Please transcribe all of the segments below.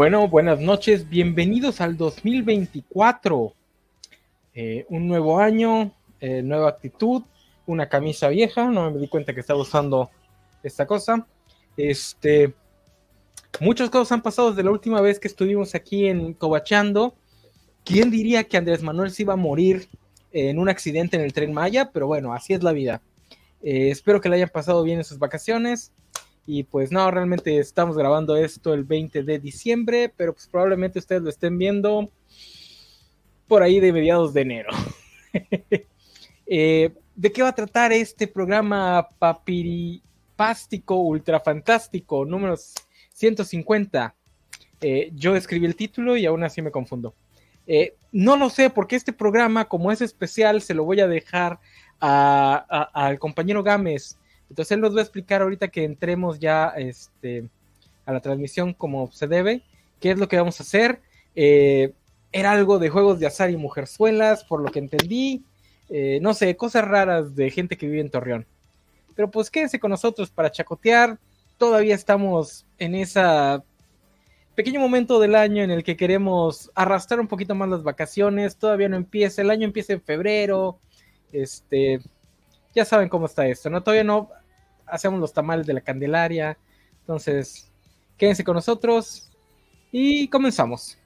Bueno, buenas noches, bienvenidos al 2024. Eh, un nuevo año, eh, nueva actitud, una camisa vieja, no me di cuenta que estaba usando esta cosa. Este, muchas cosas han pasado desde la última vez que estuvimos aquí en Cobachando. ¿Quién diría que Andrés Manuel se iba a morir en un accidente en el tren Maya? Pero bueno, así es la vida. Eh, espero que le hayan pasado bien en sus vacaciones. Y pues no, realmente estamos grabando esto el 20 de diciembre, pero pues probablemente ustedes lo estén viendo por ahí de mediados de enero. Eh, ¿De qué va a tratar este programa papiripástico, ultrafantástico, número 150? Eh, yo escribí el título y aún así me confundo. Eh, no lo sé, porque este programa, como es especial, se lo voy a dejar al compañero Gámez. Entonces él nos va a explicar ahorita que entremos ya este, a la transmisión como se debe, qué es lo que vamos a hacer. era algo de juegos de azar y mujerzuelas, por lo que entendí. Eh, no sé, cosas raras de gente que vive en Torreón. Pero pues quédense con nosotros para chacotear. Todavía estamos en ese pequeño momento del año en el que queremos arrastrar un poquito más las vacaciones. Todavía no empieza, el año empieza en febrero. Este, ya saben cómo está esto, ¿no? Todavía no hacemos los tamales de la Candelaria. Entonces, quédense con nosotros y comenzamos.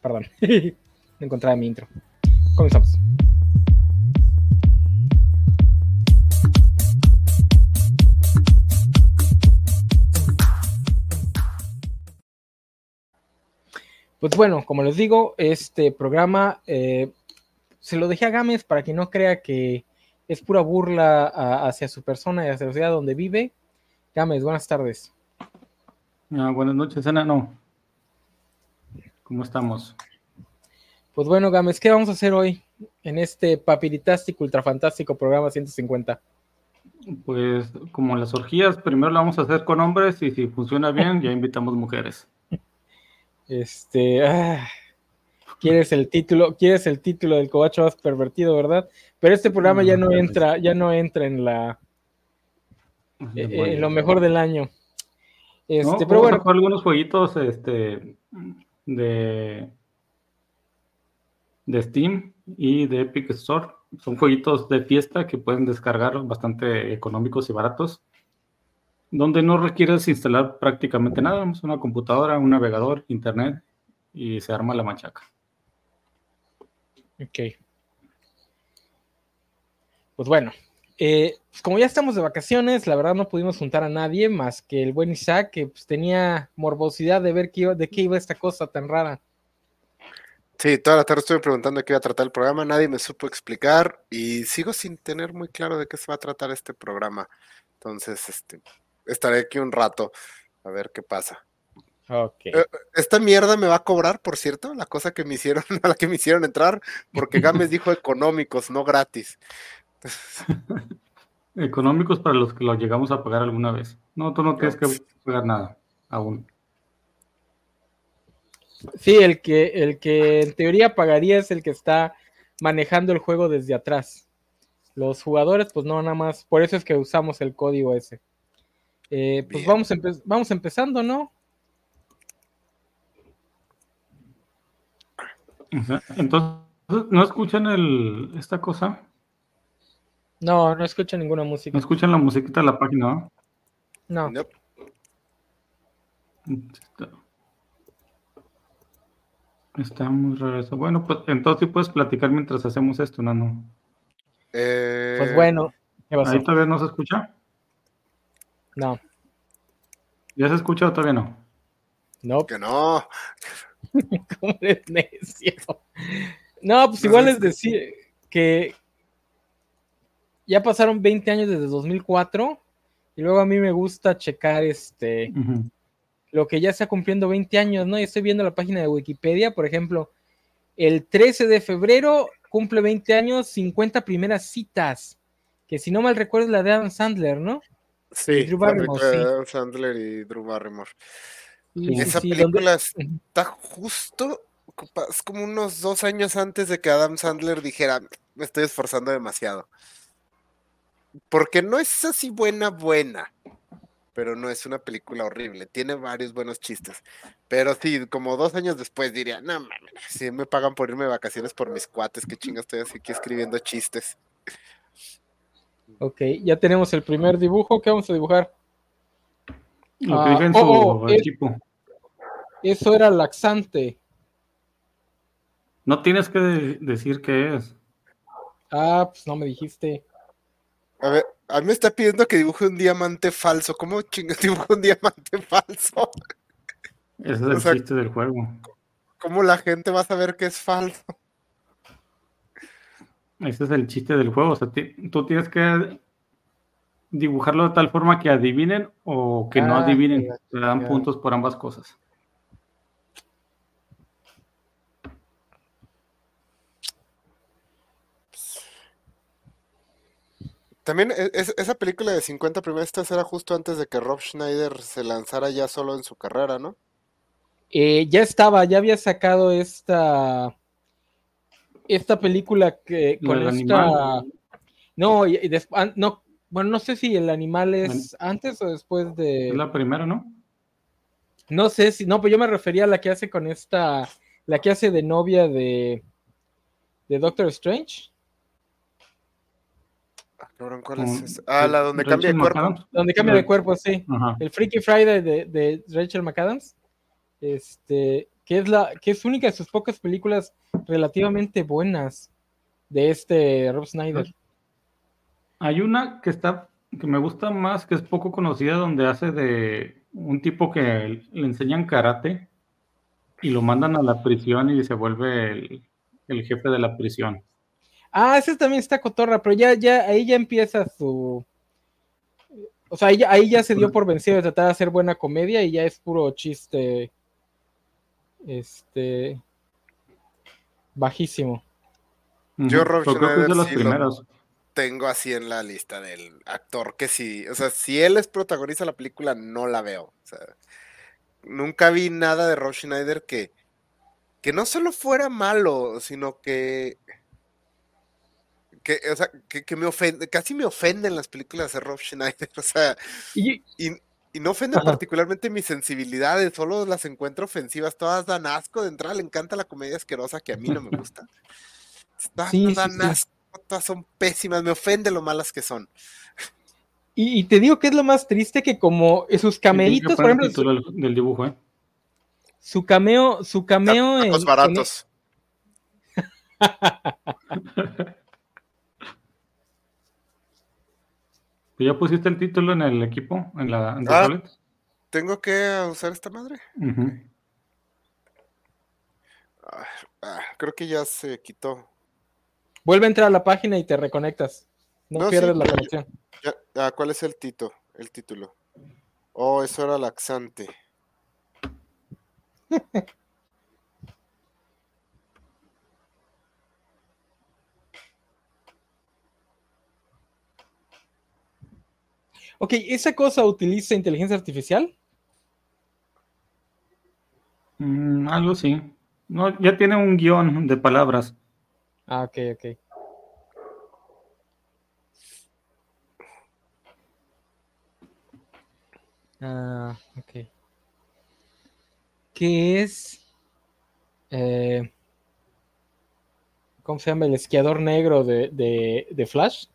Perdón, no encontraba mi intro. Comenzamos. Pues bueno, como les digo, este programa eh, se lo dejé a Gámez para que no crea que es pura burla hacia su persona y hacia la ciudad donde vive. Gámez, buenas tardes. Ah, buenas noches, Ana. No. ¿Cómo estamos? Pues bueno, Gámez, ¿qué vamos a hacer hoy en este papiritástico, ultrafantástico programa 150? Pues como las orgías, primero lo vamos a hacer con hombres y si funciona bien, ya invitamos mujeres. Este, ah, quieres el título, quieres el título del cobacho más pervertido, ¿verdad? Pero este programa ya no entra, ya no entra en la en lo mejor del año. Este, pero bueno, algunos jueguitos este de de Steam y de Epic Store. Son jueguitos de fiesta que pueden descargar bastante económicos y baratos, donde no requieres instalar prácticamente nada, es una computadora, un navegador, internet y se arma la machaca. Ok. Pues bueno, eh, pues como ya estamos de vacaciones, la verdad no pudimos juntar a nadie más que el buen Isaac, que pues, tenía morbosidad de ver qué, de qué iba esta cosa tan rara. Sí, toda la tarde estuve preguntando de qué iba a tratar el programa, nadie me supo explicar y sigo sin tener muy claro de qué se va a tratar este programa. Entonces, este, estaré aquí un rato a ver qué pasa. Okay. Eh, esta mierda me va a cobrar, por cierto, la cosa que me hicieron, a la que me hicieron entrar, porque Gámez dijo económicos, no gratis. económicos para los que lo llegamos a pagar alguna vez. No, tú no tienes que pagar nada aún. Sí, el que, el que en teoría pagaría es el que está manejando el juego desde atrás. Los jugadores, pues no, nada más. Por eso es que usamos el código ese. Eh, pues vamos, vamos empezando, ¿no? Entonces, ¿no escuchan el, esta cosa? No, no escuchan ninguna música. ¿No escuchan la musiquita de la página? No. no. Está muy raro eso. Bueno, pues entonces sí puedes platicar mientras hacemos esto, Nano. Eh... Pues bueno, ¿qué ¿Ahí todavía no se escucha? No. ¿Ya se escucha o todavía no? No. Que no. ¿Cómo eres necio? No, pues igual es decir que ya pasaron 20 años desde 2004 y luego a mí me gusta checar este lo que ya está cumpliendo 20 años, ¿no? Y estoy viendo la página de Wikipedia, por ejemplo, el 13 de febrero cumple 20 años, 50 primeras citas, que si no mal recuerdo es la de Adam Sandler, ¿no? Sí, Drew Barrymore, Adam Sandler y Drew Barrymore. Esa película está justo, es como unos dos años antes de que Adam Sandler dijera, me estoy esforzando demasiado. Porque no es así buena, buena pero no es una película horrible. Tiene varios buenos chistes. Pero sí, como dos años después diría, no mames, si me pagan por irme de vacaciones por mis cuates, qué chingas estoy así aquí escribiendo chistes. Ok, ya tenemos el primer dibujo. ¿Qué vamos a dibujar? Lo que Ah, dice en oh, su oh, equipo. Eso era laxante. No tienes que de- decir qué es. Ah, pues no me dijiste. A ver, a mí me está pidiendo que dibuje un diamante falso. ¿Cómo chingas dibujo un diamante falso? Ese es O el sea- chiste del juego. ¿Cómo la gente va a saber que es falso? Ese es el chiste del juego. O sea, tú tienes que dibujarlo de tal forma que adivinen o que no Ah, adivinen. ya, Te dan puntos por ambas cosas. También e- es- esa película de 50 primeras era justo antes de que Rob Schneider se lanzara ya solo en su carrera, ¿no? Eh, ya estaba, ya había sacado esta esta película que La con esta animal. no, y, y des- an- no, bueno, no sé si el animal es antes o después de Es la primera, ¿no? no sé si no, pero yo me refería a la que hace con esta la que hace de novia de de Doctor Strange, Ah, cabrón, ¿cuál es esa? Ah, la donde Rachel cambia de cuerpo. McAdams. donde cambia de cuerpo, sí. Ajá. el Freaky Friday de, de Rachel McAdams, este, que es la, que es única de sus pocas películas relativamente buenas de este Rob Snyder. Hay una que está que me gusta más, que es poco conocida, donde hace de un tipo que le enseñan karate y lo mandan a la prisión y se vuelve el, el jefe de la prisión. Ah, ese también está cotorra, pero ya, ya, ahí ya empieza su. O sea, ahí, ya- ahí ya se dio por vencido de tratar de hacer buena comedia y ya es puro chiste. Este. Bajísimo. Yo, Rob pero creo que es de Schneider, las sí lo- primeras. Tengo así en la lista del actor que sí. O sea, si él es protagoniza la película, no la veo. O sea, nunca vi nada de Rob Schneider que, que no solo fuera malo, sino que. que o sea, que, que me ofende, casi me ofenden las películas de Rob Schneider. O sea, Y, y, y no ofenden Ajá. particularmente mis sensibilidades, solo las encuentro ofensivas. Todas dan asco. De entrada le encanta la comedia asquerosa que a mí no me gusta. Sí, dan sí. asco, todas son pésimas, me ofende lo malas que son. y- y te digo que es lo más triste que como sus cameitos, por ejemplo, título del, dibujo, ¿eh? su cameo, su cameo en, Tacos en- baratos. ¿Tú ya pusiste el título en el equipo? ¿En la en Ah. ¿Tengo que usar esta madre? Ah, ah, creo que ya se quitó. Vuelve a entrar a la página y te reconectas. No, No, sí, pierdes la conexión. Ya- ah, ¿Cuál es el tito? El título. Oh, eso era laxante. Ok, ¿esa cosa utiliza inteligencia artificial? Mm, algo sí. No, ya tiene un guion de palabras. Ah, ok, ok. Ah, ok. ¿Qué es? eh, ¿Cómo se llama? El esquiador negro de, de- de Flash.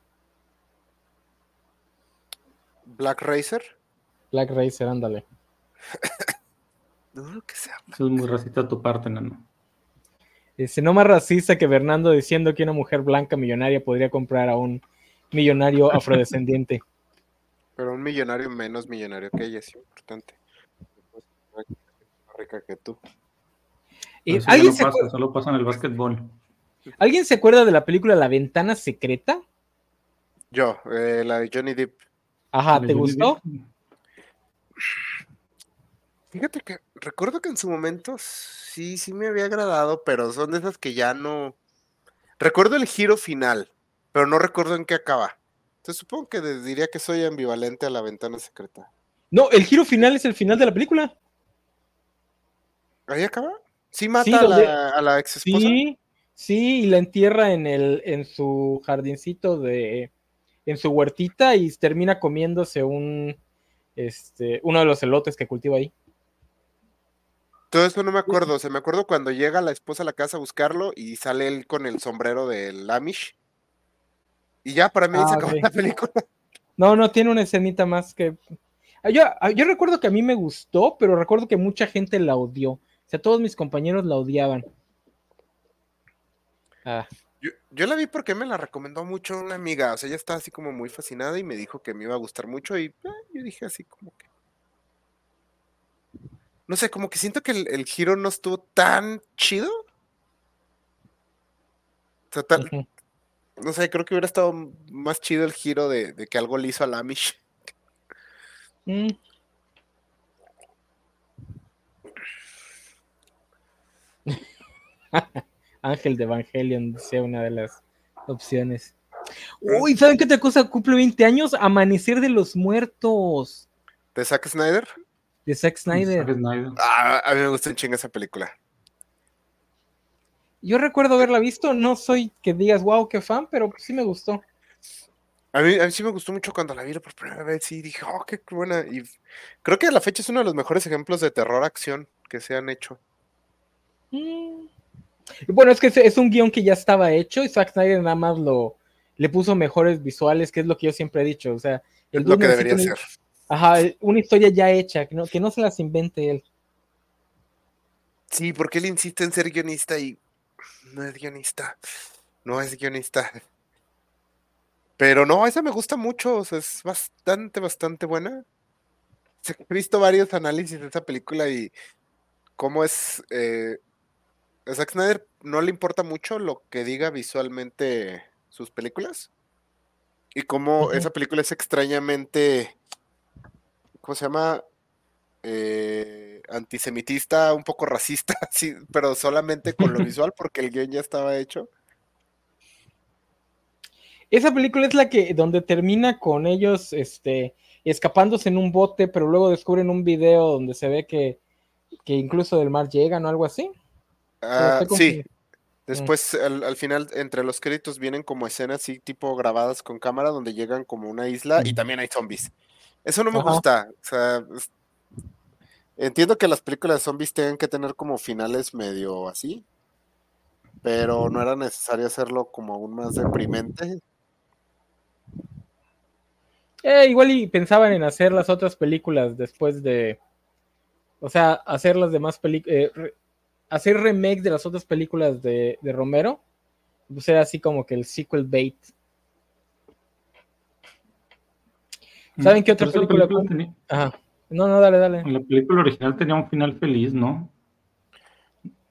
Black Racer. Black Racer, ándale. No, que sea. Eso es muy racista tu parte, nano. Dice, no más racista que Bernardo diciendo que una mujer blanca millonaria podría comprar a un millonario afrodescendiente. Pero un millonario menos millonario que ella es importante. Más rica que tú. Eso ya ¿alguien, no se pasa, solo pasa en el básquetbol. ¿Alguien se acuerda de la película La Ventana Secreta? Yo, eh, la de Johnny Depp. Ajá, ¿De ¿te Johnny gustó? Depp? Fíjate que recuerdo que en su momento sí, sí me había agradado, pero son de esas que ya no. Recuerdo el giro final, pero no recuerdo en qué acaba. Entonces supongo que diría que soy ambivalente a la ventana secreta. No, el giro final es el final de la película. ¿Ahí acaba? ¿Sí mata Sí, a, la, a la ex esposa? Sí, sí, y la entierra en el, en su jardincito de, en su huertita y termina comiéndose un, este, uno de los elotes que cultiva ahí. Todo eso no me acuerdo. O sea, me acuerdo cuando llega la esposa a la casa a buscarlo y sale él con el sombrero del Amish. Y ya, para mí Ah, se acabó la película. No, no, tiene una escenita más que... Ah, Yo, ah, yo recuerdo que a mí me gustó, pero recuerdo que mucha gente la odió. O sea, todos mis compañeros la odiaban. Ah, Yo, yo la vi porque me la recomendó mucho una amiga. O sea, ella estaba así como muy fascinada y me dijo que me iba a gustar mucho. Y eh, yo dije así como que. No sé, como que siento que el, el giro no estuvo tan chido. O sea, no sé, creo que hubiera estado más chido el giro de, de que algo le hizo a la Amish. Mm. Ángel de Evangelion sea una de las opciones. Uy, ¿saben qué otra cosa cumple 20 años? Amanecer de los Muertos ¿De Zack Snyder? De Zack Snyder. Ah, a mí me gusta un chingo esa película. Yo recuerdo haberla visto, no soy que digas wow, qué fan, pero sí me gustó. A mí, a mí sí me gustó mucho cuando la vi por primera vez y dije, oh, qué buena. Y creo que a la fecha es uno de los mejores ejemplos de terror acción que se han hecho. Mm. Y Bueno, es que es- es un guion que ya estaba hecho y Zack Snyder nada más lo le puso mejores visuales, que es lo que yo siempre he dicho. O sea, el Es lo que debería ser. Ajá, una historia ya hecha, que no, que no se las invente él. Sí, porque él insiste en ser guionista y no es guionista. No es guionista. Pero no, esa me gusta mucho. O sea, es bastante, bastante buena. He visto varios análisis de esa película y cómo es. Eh, a Zack Snyder no le importa mucho lo que diga visualmente sus películas. Y cómo esa película es extrañamente. ¿Cómo se llama? Eh, antisemitista, un poco racista, sí, pero solamente con lo visual, porque el guion ya estaba hecho. Esa película es la que donde termina con ellos este escapándose en un bote, pero luego descubren un video donde se ve que, que incluso del mar llegan o algo así. Ah, sí, después al, al final, entre los créditos, vienen como escenas así, tipo grabadas con cámara, donde llegan como una isla y también hay zombies. Eso no me Ajá. gusta. O sea, es- entiendo que las películas de zombies tengan que tener como finales medio así, pero no era necesario hacerlo como aún más deprimente. Eh, igual y pensaban en hacer las otras películas después de. O sea, hacer las demás películas. hacer remake de las otras películas de, de Romero. Pues era así como que el sequel bait. ¿Saben qué otra película cum- tenía- Ajá. No, no, dale, dale. la película original tenía un final feliz, ¿no?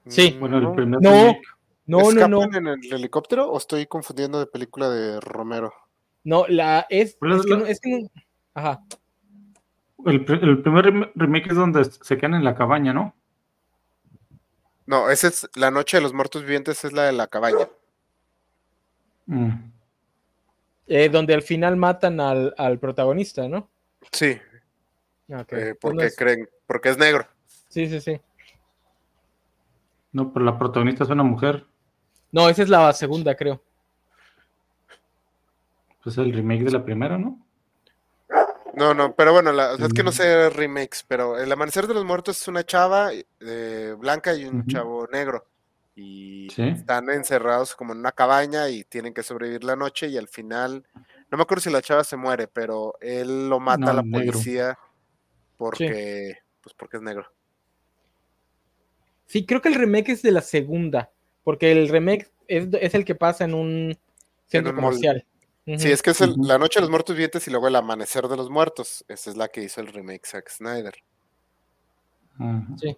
Sí. Bueno, el No. primer No. remake. No, no, ¿Escapan no. en el helicóptero o estoy confundiendo de película de Romero? No, la es. Pero Es que la- no, es que no- Ajá. El, pr- el primer rem- remake es donde se quedan en la cabaña, ¿no? No, esa es La Noche de los Muertos Vivientes, es la de la cabaña. Mm. Eh, donde al final matan al, al protagonista, ¿no? Sí, Ah, ok. eh, porque creen, porque es negro. Sí, sí, sí. No, pero la protagonista es una mujer. No, esa es la segunda, creo. Pues el remake de la primera, ¿no? No, no, pero bueno, la- o sea, es que no Mm. sé remakes, pero El Amanecer de los Muertos es una chava eh, blanca y un chavo negro. Y Sí. están encerrados como en una cabaña y tienen que sobrevivir la noche y al final, no me acuerdo si la chava se muere, pero él lo mata No, a la negro. policía porque, pues porque es negro. Sí, creo que el remake es de la segunda, porque el remake es, es el que pasa en un centro un mall. comercial. Sí, es que es el-. La Noche de los Muertos Vivientes y luego El Amanecer de los Muertos. Esa es la que hizo el remake Zack Snyder. Sí.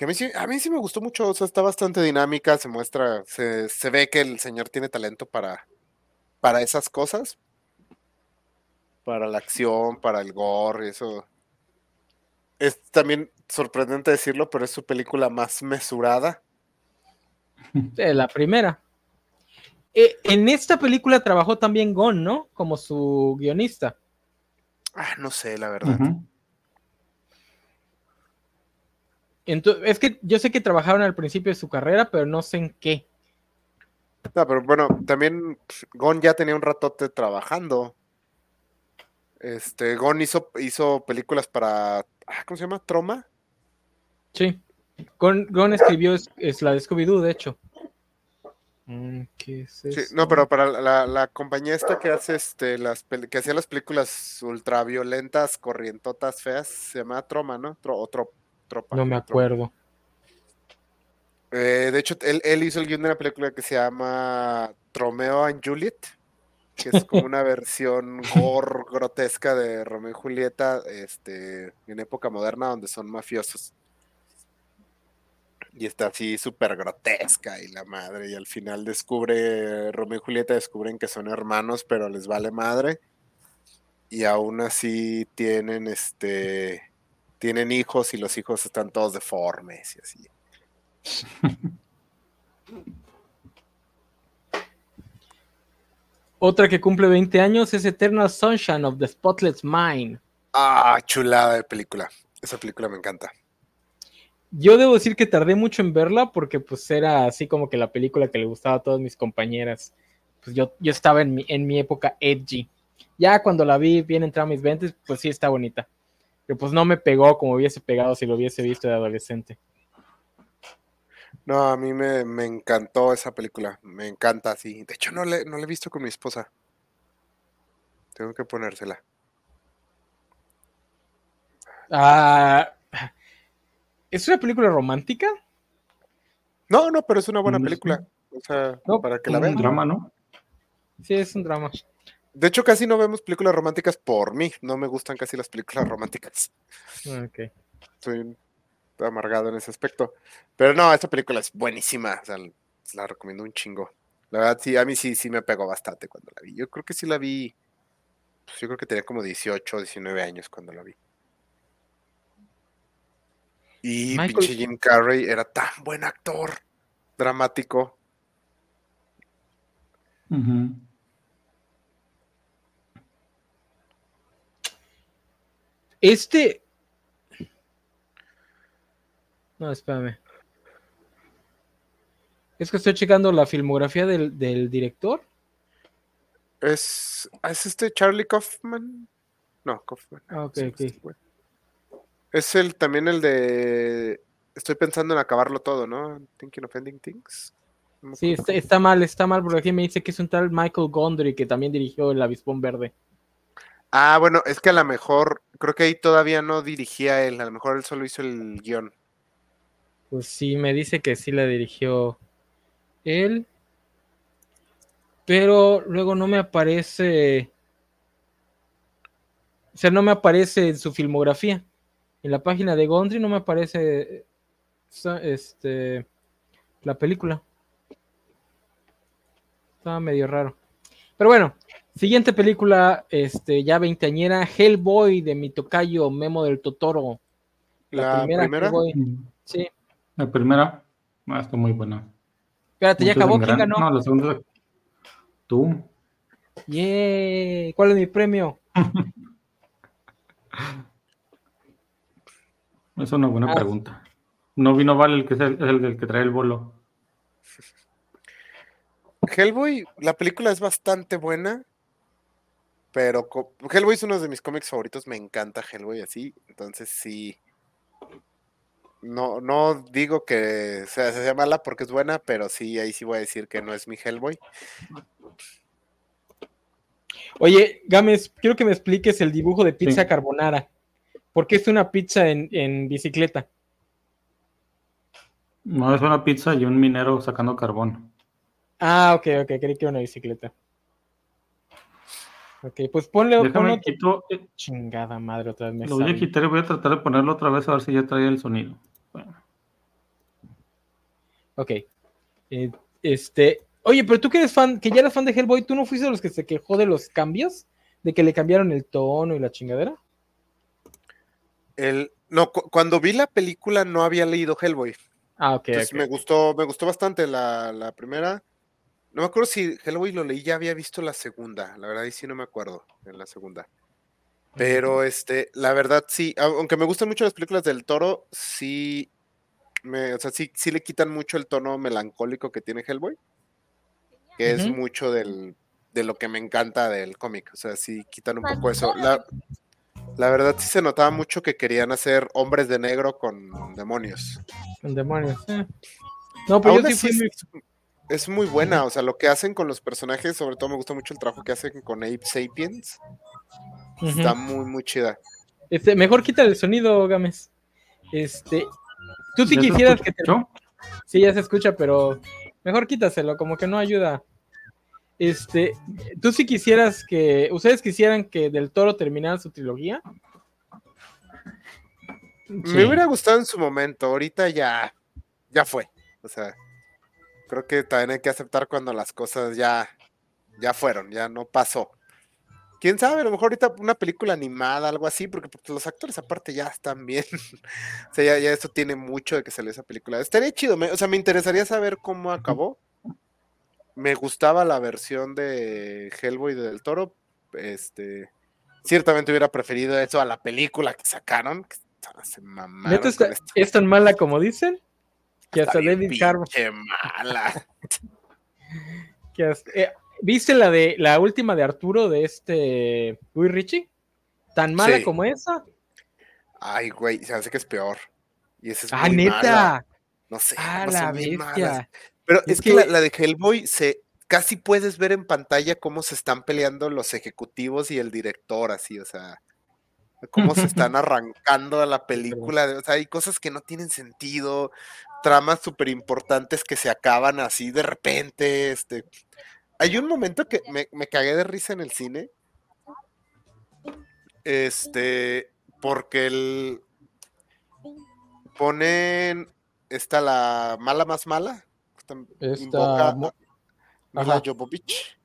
Que a mí, sí, a mí sí me gustó mucho, o sea, está bastante dinámica, se muestra, se, se ve que el señor tiene talento para, para esas cosas, para la acción, para el gore, y eso. Es también sorprendente decirlo, pero es su película más mesurada. La primera. Eh, en esta película trabajó también Gon, ¿no? Como su guionista. Ah, no sé, la verdad. Ento- es que yo sé que trabajaron al principio de su carrera, pero no sé en qué. No, pero bueno, también Gon ya tenía un ratote trabajando. Este, Gon hizo, hizo películas para. ah, ¿Cómo se llama? ¿Troma? Sí. Gon, Gon escribió es, es la de Scooby-Doo, de hecho. Mm, ¿Qué es Sí, no, pero para la, la compañía esta que hace este, las que hacía las películas ultraviolentas, corrientotas, feas, se llama Troma, ¿no? Tro, o Tro- Tropa. No me acuerdo. Eh, de hecho, él, él hizo el guion de una película que se llama Romeo and Juliet, que es como una versión gore grotesca de Romeo y Julieta este, en época moderna donde son mafiosos. Y está así súper grotesca y la madre, y al final descubre, Romeo y Julieta descubren que son hermanos, pero les vale madre. Y aún así tienen este tienen hijos y los hijos están todos deformes y así. Otra que cumple 20 años es Eternal Sunshine of the Spotless Mind. Ah, chulada de película. Esa película me encanta. Yo debo decir que tardé mucho en verla porque pues era así como que la película que le gustaba a todas mis compañeras. Pues yo, yo estaba en mi, en mi época edgy. Ya cuando la vi bien entrada a mis 20, pues sí está bonita. Pero pues no me pegó como hubiese pegado si lo hubiese visto de adolescente. No, a mí me, me encantó esa película. Me encanta, sí. De hecho, no le, no la he visto con mi esposa. Tengo que ponérsela. Ah, ¿Es una película romántica? No, no, pero es una buena Mm, película. O sea, No, para que la Un vean. drama, ¿no? Sí, es un drama. De hecho, casi no vemos películas románticas por mí. No me gustan casi las películas románticas. Ok. Soy amargado en ese aspecto. Pero no, esta película es buenísima. O sea, la recomiendo un chingo. La verdad, sí, a mí sí, sí me pegó bastante cuando la vi. Yo creo que sí la vi. pues, yo creo que tenía como 18 o 19 años cuando la vi. Y Michael- pinche Jim Carrey era tan buen actor. Dramático. Ujú. Este. No, espérame. Es que estoy checando la filmografía del, del director. ¿Es, ¿Es este Charlie Kaufman? No, Kaufman. Ah, ok, Sí, ok. güey. Es el también el de. Estoy pensando en acabarlo todo, ¿no? Thinking of Ending Things. No Sí, está, está mal, está mal, porque aquí me dice que es un tal Michael Gondry que también dirigió El Avispón Verde. Ah, bueno, es que a lo mejor, creo que ahí todavía no dirigía él, a lo mejor él solo hizo el guion. Pues sí, me dice que sí la dirigió él. Pero luego no me aparece. O sea, no me aparece en su filmografía. En la página de Gondry no me aparece este la película. Estaba medio raro. Pero bueno, siguiente película, este, ya veinteañera, Hellboy de mi tocayo Memo del Totoro. La, primera, Hellboy. Sí. La primera ah, está muy buena. Espérate, ya acabó. ¿Quién ganó? No, la segunda es- Tú. ¡Yay! ¿Cuál es mi premio? Es una buena Ah. pregunta. No vino Vale el que es el, es el del que trae el bolo. Hellboy, la película es bastante buena, pero Hellboy es uno de mis cómics favoritos, me encanta Hellboy así, entonces sí. No, no digo que sea, sea mala porque es buena, pero sí, ahí sí voy a decir que no es mi Hellboy. Oye, Gámez, quiero que me expliques el dibujo de pizza Sí. carbonara. ¿Por qué es una pizza en, en bicicleta? No es una pizza y un minero sacando carbón. Ah, ok, ok, creí que era una bicicleta. Ok, pues ponle, Déjame otro- quito. eh, Chingada madre, otra vez me Lo voy a quitar y voy a tratar de ponerlo otra vez a ver si ya trae el sonido. Bueno, Ok. Eh, este. Oye, pero tú que eres fan, que ya eres fan de Hellboy, ¿tú no fuiste de los que se quejó de los cambios? ¿De que le cambiaron el tono y la chingadera? El, no, cu- cuando vi la película no había leído Hellboy. Ah, ok. Entonces me gustó, me gustó bastante la, la primera. No me acuerdo si Hellboy lo leí, ya había visto la segunda. La verdad, ahí sí no me acuerdo en la segunda. Pero este, la verdad sí, au- aunque me gustan mucho las películas del toro, sí, me, o sea, sí, sí le quitan mucho el tono melancólico que tiene Hellboy, que es mucho del, de lo que me encanta del cómic. O sea, sí quitan un poco eso. La, la verdad sí se notaba mucho que querían hacer hombres de negro con demonios. Con demonios. eh. No, pero Aún yo sí fui muy- es, muy buena, o sea, lo que hacen con los personajes, sobre todo me gusta mucho el trabajo que hacen con Ape Sapiens, está muy, muy chida. Este, mejor quita el sonido, Gámez. Este, tú sí ¿Ya se quisieras que te... Sí, ya se escucha, pero mejor quítaselo, como que no ayuda. Este, tú sí quisieras que, ustedes quisieran que Del Toro terminara su trilogía. Me hubiera gustado en su momento, ahorita ya, ya fue. O sea, creo que también hay que aceptar cuando las cosas ya, ya fueron, ya no pasó. Quién sabe, a lo mejor ahorita una película animada, algo así, porque pues, los actores aparte ya están bien. o sea, ya, ya esto tiene mucho de que salió esa película. Estaría chido, me- o sea, me interesaría saber cómo acabó. Me gustaba la versión de Hellboy de Del Toro. Este, ciertamente hubiera preferido eso a la película que sacaron. que se mamaron ¿Neta está- con esta- es tan mala como dicen? Que hasta David Harbour. mala. que hasta- eh, ¿Viste la de la última de Arturo de este Guy Ritchie? ¿Tan mala Sí. como esa? Ay, güey, se hace que es peor. Y esa es ¡Ah, muy neta! mala. No sé. ¡Ah, la bestia! Pero Es es, que, que- la, la de Hellboy se casi puedes ver en pantalla cómo se están peleando los ejecutivos y el director, así, o sea, cómo se están arrancando a la película. O sea, hay cosas que no tienen sentido, tramas súper importantes que se acaban así de repente. Este, hay un momento que me, me cagué de risa en el cine. Este, porque el ponen esta la mala más mala. esta invoca a. Jovovich,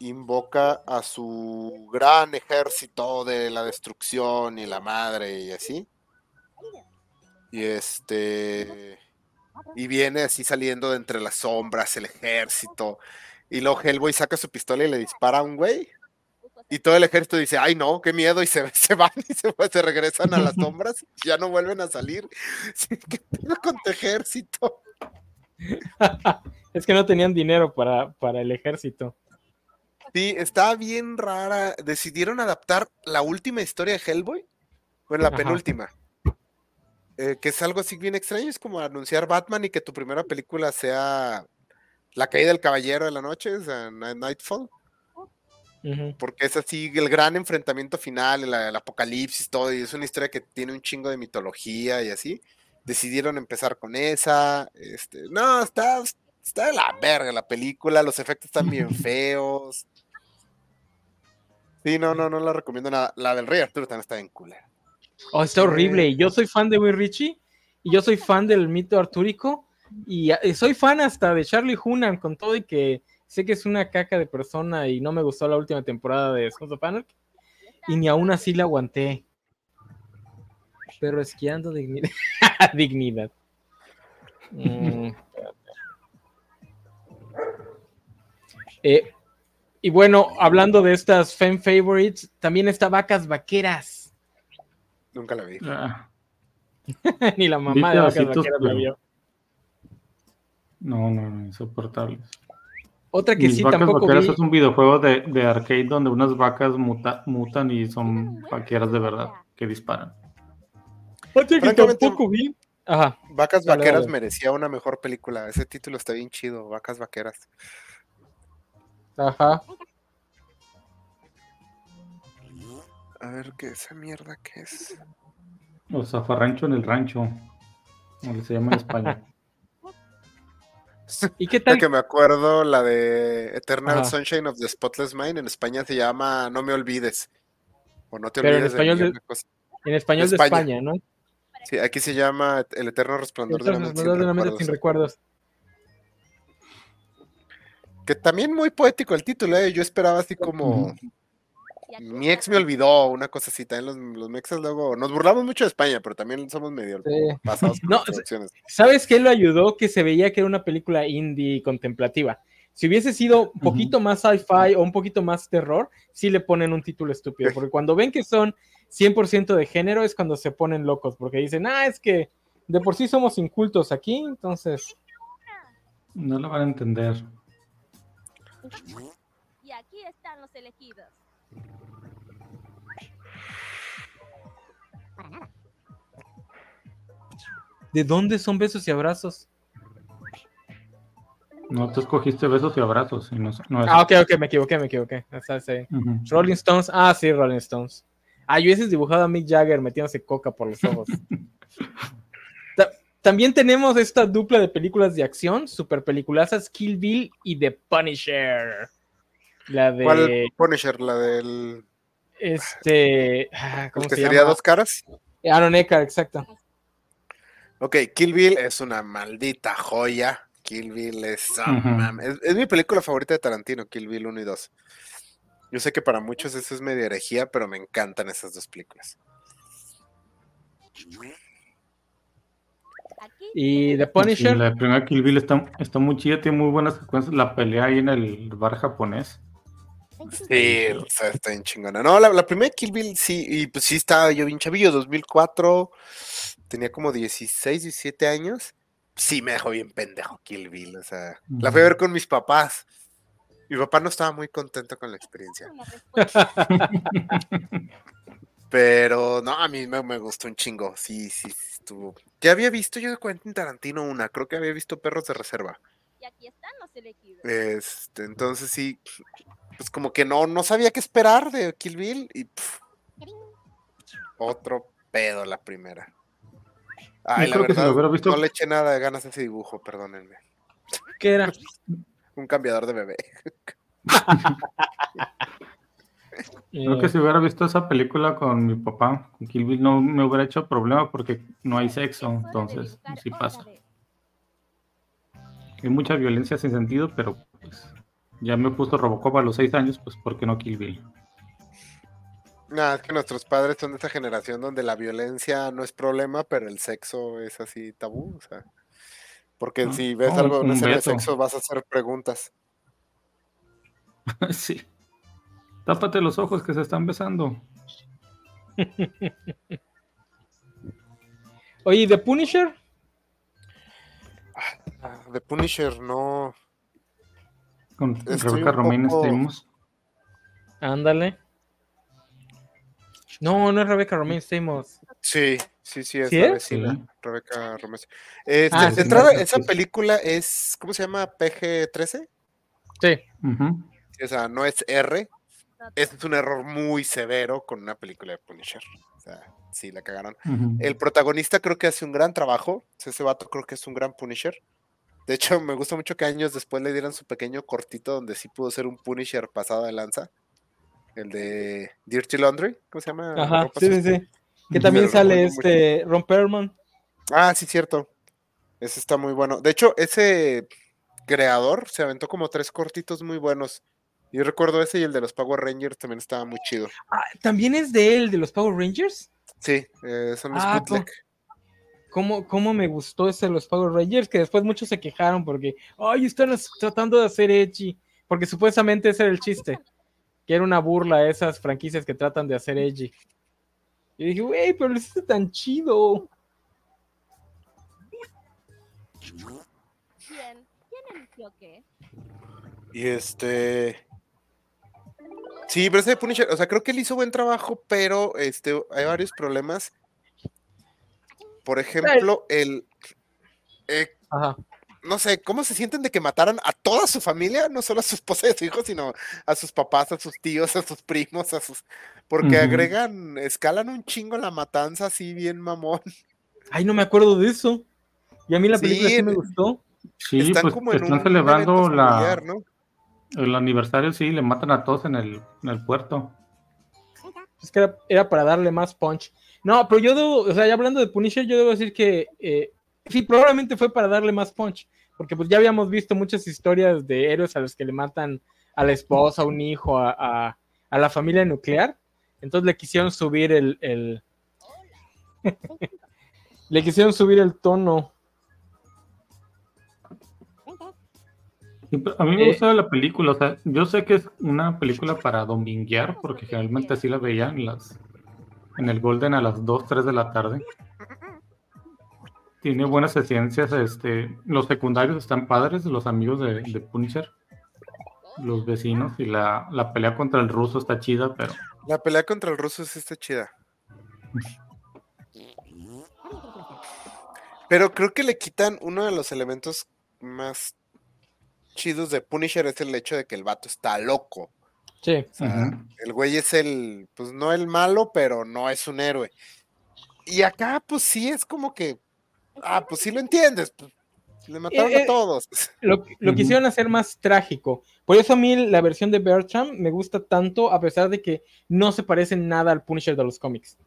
invoca a su gran ejército de la destrucción y la madre y así. Y este y viene así saliendo de entre las sombras el ejército. Y luego Hellboy saca su pistola y le dispara a un güey. Y todo el ejército dice, ay no, qué miedo, y se, se van y se, se regresan a las sombras y ya no vuelven a salir. Sí, ¿Qué pedo con tu ejército? es que no tenían dinero para, para el ejército. Sí, está bien rara. Decidieron adaptar la última historia de Hellboy. Bueno, la Ajá. penúltima. Eh, que es algo así bien extraño. Es como anunciar Batman y que tu primera película sea La caída del caballero de la noche, o sea, Night- Nightfall. Ujú. Porque es así el gran enfrentamiento final, el, el apocalipsis, todo. Y es una historia que tiene un chingo de mitología y así. Decidieron empezar con esa. Este, no, está, está de la verga la película. Los efectos están bien feos. Sí, no, no, no la recomiendo nada. La del Rey Arturo también está bien culera. Oh, está horrible. Yo soy fan de Guy Ritchie y yo soy fan del mito artúrico y eh, soy fan hasta de Charlie Hunnam con todo y que sé que es una caca de persona y no me gustó la última temporada de Sons of Anarchy y ni aún así la aguanté. Pero esquiando dignidad. dignidad. Mm. Eh, y bueno, hablando de estas fan favorites, también está Vacas Vaqueras. Nunca la vi. Ah, Ni la mamá de Vacas Vaqueras la vio. no, no, no, insoportables. Otra que Mis sí vacas tampoco vaqueras vi. es un videojuego de, de arcade donde unas vacas muta- mutan y son vaqueras de verdad que disparan. Otra que tampoco vi. Ajá. Vacas Dale, Vaqueras dale. merecía una mejor película. Ese título está bien chido. Vacas Vaqueras. Ajá. A ver, ¿qué esa mierda qué es? O zafarrancho en el rancho, como se llama en España. ¿Y qué La tal? que me acuerdo, la de Eternal Ajá. Sunshine of the Spotless Mind, en España se llama No me olvides. O no te Pero en olvides de español de- cosa. En español de España. España, ¿no? Sí, aquí se llama El Eterno Resplandor de la Entonces, Mente no, sin de la mente recuerdos. sin recuerdos. Que también muy poético el título, ¿eh? Yo esperaba así como... Mi ex me olvidó, una cosa así. También los, los mexas luego... Nos burlamos mucho de España, pero también somos medio Sí. pasados con No, las. ¿Sabes qué lo ayudó? Que se veía que era una película indie contemplativa. Si hubiese sido un poquito más sci-fi o un poquito más terror, sí le ponen un título estúpido. Porque cuando ven que son 100% de género es cuando se ponen locos. Porque dicen, ah, es que de por sí somos incultos aquí, entonces. No lo van a entender. aquí están los elegidos. Para nada. ¿De dónde son besos y abrazos? No, tú escogiste besos y abrazos. Y no, no es- Ah, ok, ok, me equivoqué, me equivoqué. O sea, sí. Ujú. Rolling Stones, ah, sí, Rolling Stones. Ah, yo hubiese dibujado a Mick Jagger metiéndose coca por los ojos. Ta- También tenemos esta dupla de películas de acción, super peliculazas, Kill Bill y The Punisher. La de ¿Cuál Punisher? La del. este. ah, ¿Cómo el que se sería llama? dos caras. Aaron Eckhart, exacto. Ok, Kill Bill es una maldita joya. Kill Bill es, ah, es, es mi película favorita de Tarantino, Kill Bill 1 y 2. Yo sé que para muchos eso es medio herejía, pero me encantan esas dos películas. Y The Sí, Punisher. la primera Kill Bill está, está muy chida, tiene muy buenas secuencias. La pelea ahí en el bar japonés. Sí, o sea, está bien chingona. No, la, la primera Kill Bill sí, y pues sí estaba yo bien chavillo, 2004, tenía como 16, 17 años. Sí, me dejó bien pendejo Kill Bill, o sea, la fui a ver con mis papás. Mi papá no estaba muy contento con la experiencia, pero no, a mí me, me gustó un chingo, sí, sí, sí, estuvo. Ya había visto yo de Quentin Tarantino una, creo que había visto Perros de Reserva. Y aquí están los elegidos. Este, entonces sí, pues como que no, no sabía qué esperar de Kill Bill y otro pedo la primera. Ay, la si lo verdad, visto- no le eché nada de ganas a ese dibujo, perdónenme. ¿Qué era? Un cambiador de bebé. Creo Eh, que si hubiera visto esa película con mi papá, con Kill Bill, no me hubiera hecho problema porque no hay sexo, entonces sí pasa. Hay mucha violencia sin sentido, pero pues, ya me puso Robocop a los seis años, pues ¿por qué no Kill Bill? Nada, es que nuestros padres son de esa generación donde la violencia no es problema, pero el sexo es así tabú, o sea. Porque Ah, si ves no, algo una escena de beso. sexo vas a hacer preguntas. sí. Tápate los ojos que se están besando. Oye, The Punisher. Ah, The Punisher no. Con Estoy Rebeca un Romain poco- Stamos. Ándale. No, no es Rebecca Romain Stamos. Sí, sí, sí, es ¿Sí la es? vecina, Sí. Rebeca Romero. Este, Ah, de sí, entrada, esa sí. película es, ¿cómo se llama? PG-13. Sí. O sea, no es R. Este es un error muy severo con una película de Punisher. O sea, sí, la cagaron. El protagonista creo que hace un gran trabajo. Ese vato creo que es un gran Punisher. De hecho, me gusta mucho que años después le dieran su pequeño cortito donde sí pudo ser un Punisher pasado de lanza. El de Dirty Laundry, ¿cómo se llama? Ajá, sí, sí, sí. Que también sale este Ron Perlman. Ah, sí, cierto. Ese está muy bueno. De hecho, ese creador se aventó como tres cortitos muy buenos. Yo recuerdo ese y el de los Power Rangers también estaba muy chido. Ah, ¿También es de él, de los Power Rangers? Sí, eh, son los Ah, bootleg. ¿Cómo, ¿Cómo me gustó ese de los Power Rangers? Que después muchos se quejaron porque, ay, están tratando de hacer edgy. Porque supuestamente ese era el chiste. Que era una burla a esas franquicias que tratan de hacer edgy. Y dije, güey, pero lo hiciste tan chido. Bien, ¿quién eligió qué? Y este. Sí, pero ese de Punisher, o sea, creo que él hizo buen trabajo, pero este, hay varios problemas. Por ejemplo, el. eh, Ajá. no sé, ¿cómo se sienten de que mataran a toda su familia? No solo a su esposa y a su hijo, sino a sus papás, a sus tíos, a sus primos, a sus. Porque agregan, escalan un chingo la matanza así bien mamón. Ay, no me acuerdo de eso. Y a mí la película sí me en- gustó. Sí, están pues como en están un celebrando la, familiar, ¿no? el aniversario, sí, le matan a todos en el, en el puerto. Es que era, era para darle más punch. No, pero yo debo, o sea, ya hablando de Punisher, yo debo decir que eh, sí, probablemente fue para darle más punch. Porque pues ya habíamos visto muchas historias de héroes a los que le matan a la esposa, a un hijo, a, a- a la familia nuclear. Entonces le quisieron subir el, el- le quisieron subir el tono. A mí me Eh, gusta la película, o sea, yo sé que es una película para dominguear, porque generalmente así la veía en, las, en el Golden a las 2, 3 de la tarde. Tiene buenas esencias, este, los secundarios están padres, los amigos de, Punisher. los vecinos y la, la pelea contra el ruso está chida, pero La pelea contra el ruso sí está chida. Pero creo que le quitan uno de los elementos más chidos de Punisher es el hecho de que el vato está loco. Sí. O sea, Ujú. el güey es el, pues no el malo, pero no es un héroe. Y acá, pues sí, es como que, ah, pues sí lo entiendes. pues, le mataron eh, a todos. Lo, quisieron hacer más trágico. Por eso a mí la versión de Bertram me gusta tanto, a pesar de que no se parece nada al Punisher de los cómics.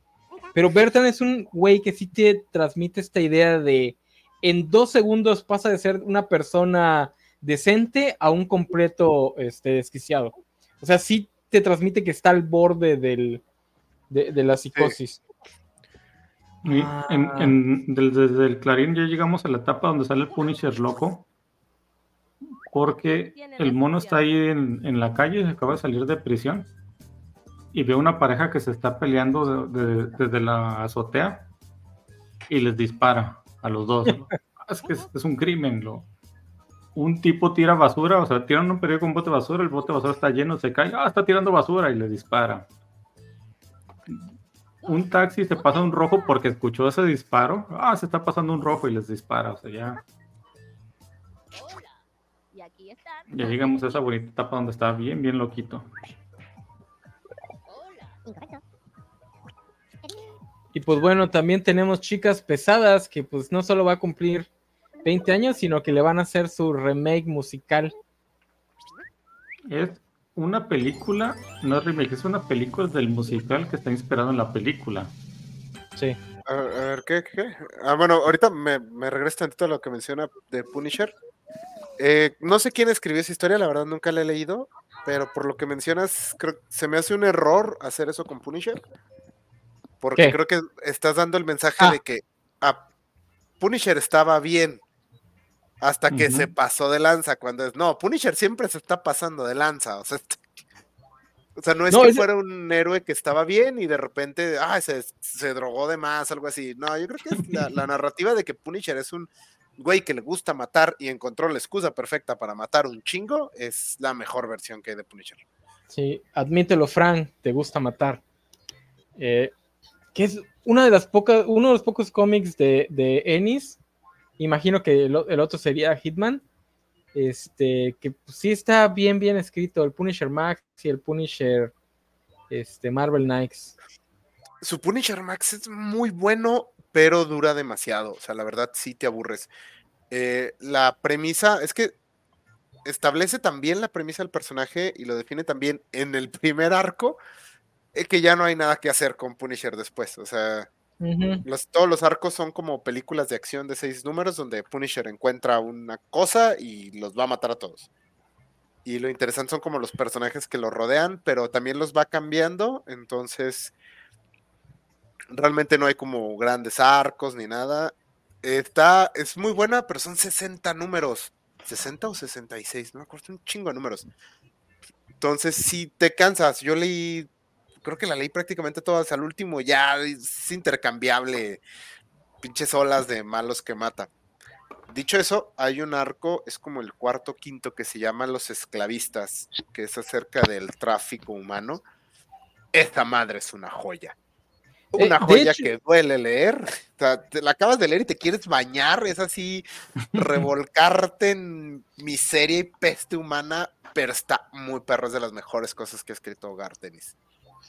Pero Bertram es un güey que sí te transmite esta idea de en dos segundos pasa de ser una persona decente a un completo este, desquiciado. O sea, sí te transmite que está al borde del, de, de la psicosis. Ah. en, en- del- desde el Clarín ya llegamos a la etapa donde sale el Punisher loco. Porque el mono está ahí en, en la calle, acaba de salir de prisión. Y ve una pareja que se está peleando de- de- desde la azotea. Y les dispara a los dos. es que es, es un crimen. Lo, un tipo tira basura, o sea, tiran un periódico con un bote de basura, el bote de basura está lleno, se cae, ah, está tirando basura y le dispara. Un taxi se pasa un rojo porque escuchó ese disparo, ah, se está pasando un rojo y les dispara, o sea, ya. Y aquí están. ya llegamos a esa bonita etapa donde está bien, bien loquito. Hola. Y pues bueno, también tenemos chicas pesadas que pues no solo va a cumplir 20 años, sino que le van a hacer su remake musical. Es una película, no es remake, es una película del musical que está inspirado en la película. Sí. A ver, ¿qué, qué? Ah, bueno, ahorita me, me regreso tantito a lo que menciona de Punisher. Eh, no sé quién escribió esa historia, la verdad nunca la he leído, pero por lo que mencionas, creo, se me hace un error hacer eso con Punisher. Porque ¿Qué? creo que estás dando el mensaje Ah. de que ah, Punisher estaba bien hasta que se pasó de lanza. Cuando es, no, Punisher siempre se está pasando de lanza. O sea, o sea, no es No, que fuera un héroe que estaba bien y de repente ah, se, se drogó de más, algo así. No, yo creo que es la, la narrativa de que Punisher es un güey que le gusta matar y encontró la excusa perfecta para matar un chingo, es la mejor versión que hay de Punisher. Sí, admítelo, Frank, te gusta matar. Eh, que es una de las pocas, uno de los pocos cómics de, de Ennis. Imagino que el, otro sería Hitman. Este, que pues, sí está bien, bien escrito. El Punisher Max y el Punisher este, Marvel Knights. Su Punisher Max es muy bueno, pero dura demasiado. O sea, la verdad sí te aburres. Eh, la premisa es que establece también la premisa del personaje y lo define también en el primer arco, eh, que ya no hay nada que hacer con Punisher después. O sea, Los- todos los arcos son como películas de acción de seis números donde Punisher encuentra una cosa y los va a matar a todos. Y lo interesante son como los personajes que lo rodean, pero también los va cambiando. Entonces, realmente no hay como grandes arcos ni nada. Está, es muy buena, pero son 60 números. 60 o 66, no me acuerdo, un chingo de números. Entonces, si te cansas, yo leí, creo que la leí prácticamente todas, al último ya es intercambiable, pinches olas de malos que mata. Dicho eso, hay un arco, es como el cuarto, quinto, que se llama Los Esclavistas, que es acerca del tráfico humano. Esta madre es una joya. Eh, Una joya hecho- que duele leer. O sea, te la acabas de leer y te quieres bañar, es así, revolcarte en miseria y peste humana, pero está muy perro, es de las mejores cosas que ha escrito Garth Dennis.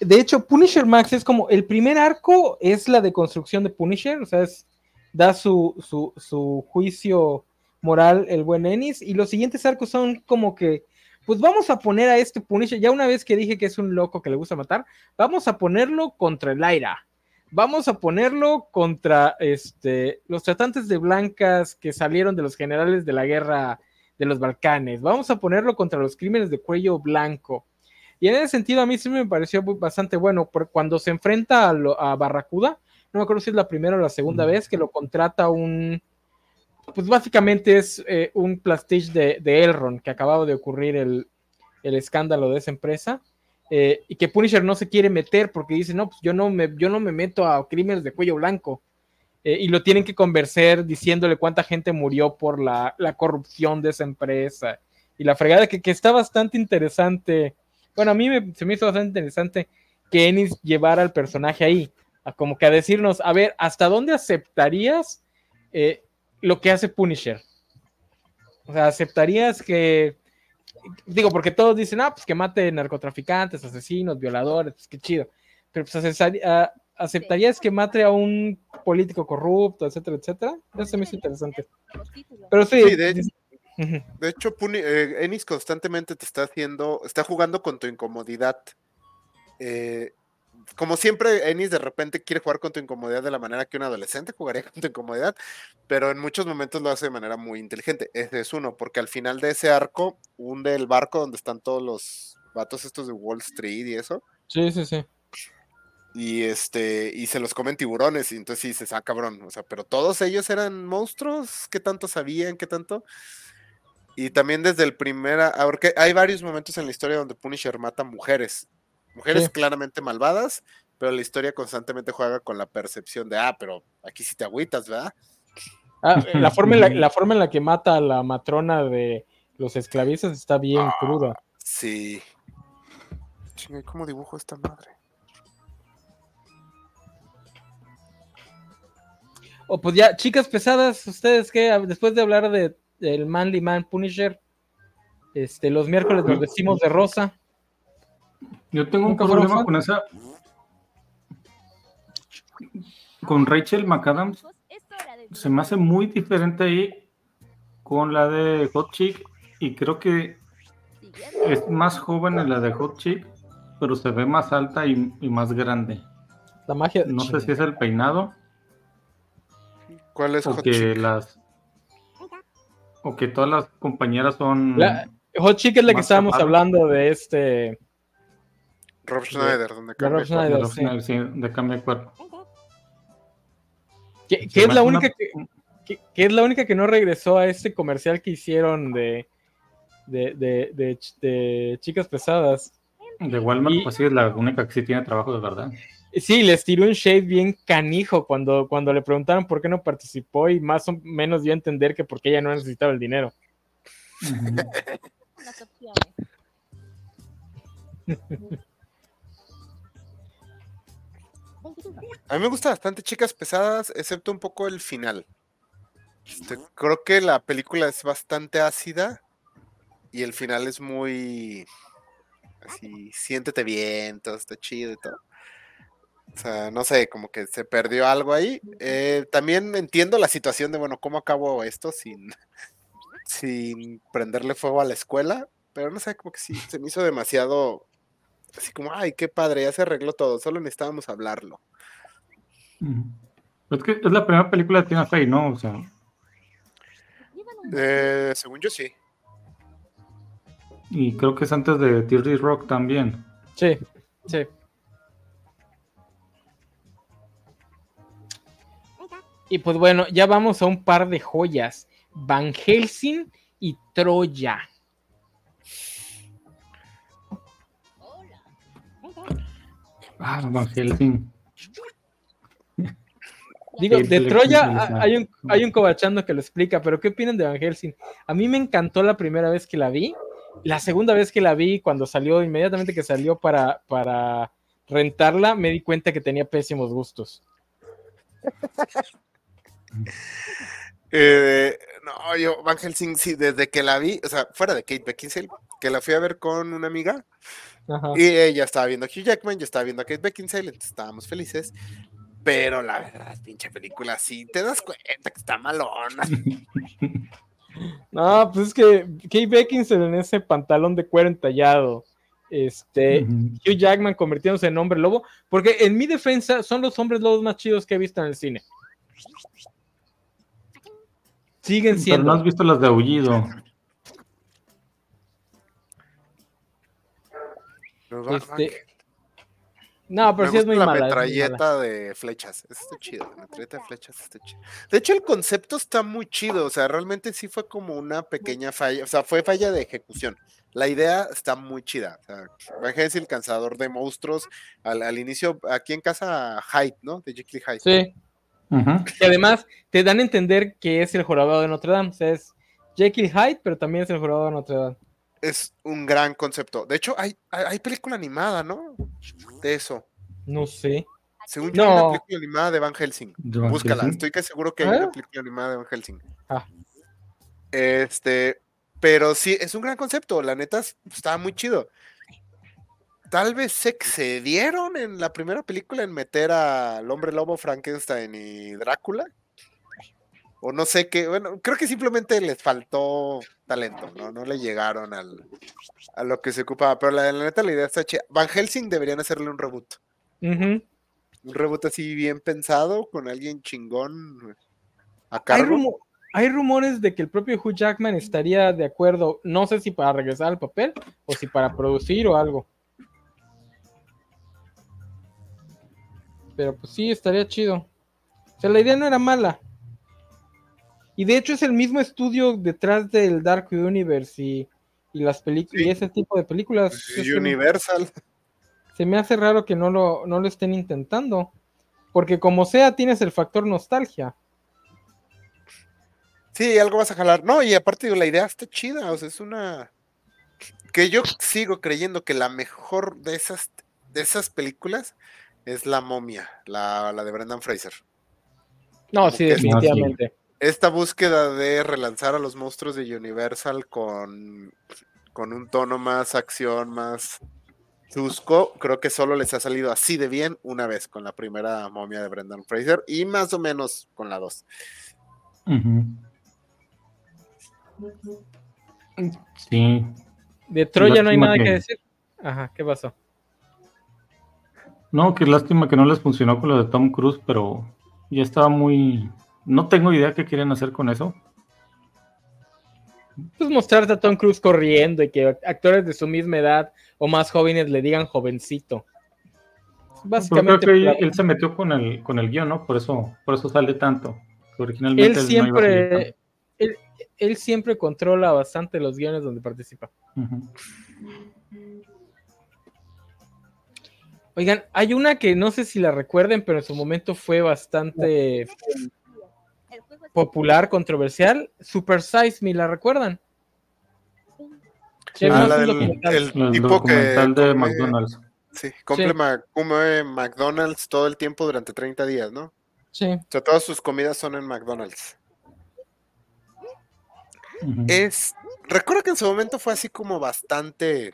De hecho, Punisher Max es como el primer arco es la deconstrucción de Punisher, o sea, es, da su, su, su juicio moral el buen Ennis, y los siguientes arcos son como que, pues vamos a poner a este Punisher, ya una vez que dije que es un loco que le gusta matar, vamos a ponerlo contra el Aira, vamos a ponerlo contra este, los tratantes de blancas que salieron de los generales de la guerra de los Balcanes, vamos a ponerlo contra los crímenes de cuello blanco. Y en ese sentido a mí sí me pareció bastante bueno, porque cuando se enfrenta a, lo- a Barracuda, no me acuerdo si es la primera o la segunda Mm. vez que lo contrata un, pues básicamente es eh, un plastiche de, de Elrond, que acababa de ocurrir el, el escándalo de esa empresa, eh, y que Punisher no se quiere meter porque dice, no, pues yo no me, yo no me meto a crímenes de cuello blanco. Eh, y lo tienen que convencer diciéndole cuánta gente murió por la, la corrupción de esa empresa y la fregada, que, que está bastante interesante. Bueno, a mí me- se me hizo bastante interesante que Ennis llevara al personaje ahí, a como que a decirnos, a ver, ¿hasta dónde aceptarías eh, lo que hace Punisher? O sea, ¿aceptarías que, digo, porque todos dicen, ah, pues que mate narcotraficantes, asesinos, violadores, pues qué chido, pero pues ¿aceptarías que mate a un político corrupto, etcétera, etcétera? Eso se me hizo interesante. Pero sí, Sí, de- De hecho, Puni- eh, Ennis constantemente te está haciendo, está jugando con tu incomodidad. Eh, como siempre, Ennis de repente quiere jugar con tu incomodidad de la manera que un adolescente jugaría con tu incomodidad, pero en muchos momentos lo hace de manera muy inteligente. Ese es uno, porque al final de ese arco, hunde el barco donde están todos los vatos estos de Wall Street y eso, sí, sí, sí. y este, y se los comen tiburones, y entonces sí dices, ah, cabrón, o sea, pero todos ellos eran monstruos, ¿qué tanto sabían? ¿Qué tanto? Y también desde el primer, a- porque hay varios momentos en la historia donde Punisher mata mujeres, mujeres Sí. claramente malvadas, pero la historia constantemente juega con la percepción de, ah, pero aquí sí te agüitas, ¿verdad? Ah, la, forma en la, la forma en la que mata a la matrona de los esclavistas está bien Ah. cruda. Sí. Chinga, ¿y ¿cómo dibujo esta madre? O pues ya, chicas pesadas, ustedes que después de hablar de del Manly Man Punisher, este, los miércoles nos vestimos de rosa. Yo tengo un ¿Nunca fueron problema con esa. Con Rachel McAdams. Se me hace muy diferente ahí con la de Hot Chick. Y creo que es más joven en la de Hot Chick, pero se ve más alta y, y más grande. La magia. No sé si es el peinado ¿Cuál es o Hot que Chick? las. O que todas las compañeras son. La- Hot Chick es la que estábamos hablando de este. Rob Schneider, donde de cambia Rob. Schneider. de, los- sí. sí, de cambio de cuerpo. Se es la única una- que, que- que es la única que no regresó a este comercial que hicieron de, de, de, de chicas pesadas. De Walmart, Y- pues sí, es la única que sí tiene trabajo de verdad. Sí, les tiró un shade bien canijo cuando, cuando le preguntaron por qué no participó y más o menos dio a entender que porque ella no necesitaba el dinero. A mí me gusta bastante Chicas Pesadas, excepto un poco el final. Este, creo que la película es bastante ácida y el final es muy así, siéntete bien, todo está chido y todo. O sea, no sé, como que se perdió algo ahí. Eh, también entiendo la situación de, bueno, ¿cómo acabo esto sin, sin prenderle fuego a la escuela? Pero no sé, como que sí, se me hizo demasiado, así como, ay, qué padre, ya se arregló todo, solo necesitábamos hablarlo. Es que es la primera película de Tina Fey, ¿no? O sea, Eh, según yo sí. y creo que es antes de Teary Rock también. Sí, sí. Y pues bueno, ya vamos a un par de joyas. Van Helsing y Troya. Hola. Ah, Van Helsing. Digo, de Troya hay un, hay un cobachando que lo explica, pero ¿qué opinan de Van Helsing? A mí me encantó la primera vez que la vi. La segunda vez que la vi, cuando salió, inmediatamente que salió para, para rentarla, me di cuenta que tenía pésimos gustos. Eh, no, yo, Van Helsing, sí, desde que la vi, o sea, fuera de Kate Beckinsale, que la fui a ver con una amiga, Ajá. y ella estaba viendo a Hugh Jackman, yo estaba viendo a Kate Beckinsale, entonces estábamos felices. Pero la verdad, pinche película, sí, te das cuenta que está malona. No, pues es que Kate Beckinsale en ese pantalón de cuero entallado, este. Hugh Jackman convirtiéndose en hombre lobo, porque en mi defensa son los hombres lobos más chidos que he visto en el cine. Siguen Pero no siendo. has visto las de Aullido. Este, No, pero me sí es muy la mala. mala. metralleta de flechas. Eso está chido. La metralleta de flechas está chido. De hecho, el concepto está muy chido. O sea, realmente sí fue como una pequeña falla. O sea, fue falla de ejecución. La idea está muy chida. O sea, el cazador de monstruos. Al, al inicio, aquí en casa, Hyde, ¿no? De Jekyll Hyde. Sí, Y además te dan a entender que es el jorobado de Notre Dame. O sea, es Jekyll Hyde, pero también es el jorobado de Notre Dame. es un gran concepto. De hecho, hay, hay, hay película animada, ¿no? De eso. No sé. Según yo, hay una película animada de Van Helsing. Van Búscala, Helsing. estoy que seguro que hay ¿Ah? una película animada de Van Helsing. Ah. Este, pero sí, es un gran concepto. La neta es- estaba muy chido. Tal vez se excedieron en la primera película en meter al hombre lobo Frankenstein y Drácula. O no sé qué, bueno, creo que simplemente les faltó talento, ¿no? No le llegaron al, a lo que se ocupaba. Pero la, la neta, la idea está chida. Van Helsing deberían hacerle un reboot. Un reboot así bien pensado, con alguien chingón a Hay, cargo. rumo- hay rumores de que el propio Hugh Jackman estaría de acuerdo, no sé si para regresar al papel o si para producir o algo. Pero pues sí, estaría chido. O sea, la idea no era mala. Y de hecho es el mismo estudio detrás del Dark Universe y, y las películas Sí. y ese tipo de películas. Es que Universal. se me hace raro que no lo, no lo estén intentando. Porque como sea, tienes el factor nostalgia. Sí, algo vas a jalar. No, y aparte la idea está chida, o sea, es una que yo sigo creyendo que la mejor de esas de esas películas es La Momia, la, la de Brendan Fraser. No, Como sí, definitivamente. Esta búsqueda de relanzar a los monstruos de Universal con, con un tono más acción, más chusco, creo que solo les ha salido así de bien una vez con la primera momia de Brendan Fraser y más o menos con la dos. Sí, De Troya no hay nada que... que- decir. Ajá, ¿qué pasó? No, qué lástima que no les funcionó con lo de Tom Cruise, pero ya estaba muy... No tengo idea qué quieren hacer con eso. Pues mostrarte a Tom Cruise corriendo y que actores de su misma edad o más jóvenes le digan jovencito. Pero creo Básicamente, que él se metió con el, con el guion, ¿no? Por eso, por eso sale tanto. Originalmente él no iba siempre, él, él siempre controla bastante los guiones donde participa. Ujú. Oigan, hay una que no sé si la recuerden, pero en su momento fue bastante popular, controversial. Super Size Me, ¿la recuerdan? Sí, Ah, la del- el El tipo que de come- McDonald's. Sí, come, Ma- come McDonald's todo el tiempo durante 30 días, ¿no? Sí. O sea, todas sus comidas son en McDonald's. Es. Recuerdo que en su momento fue así como bastante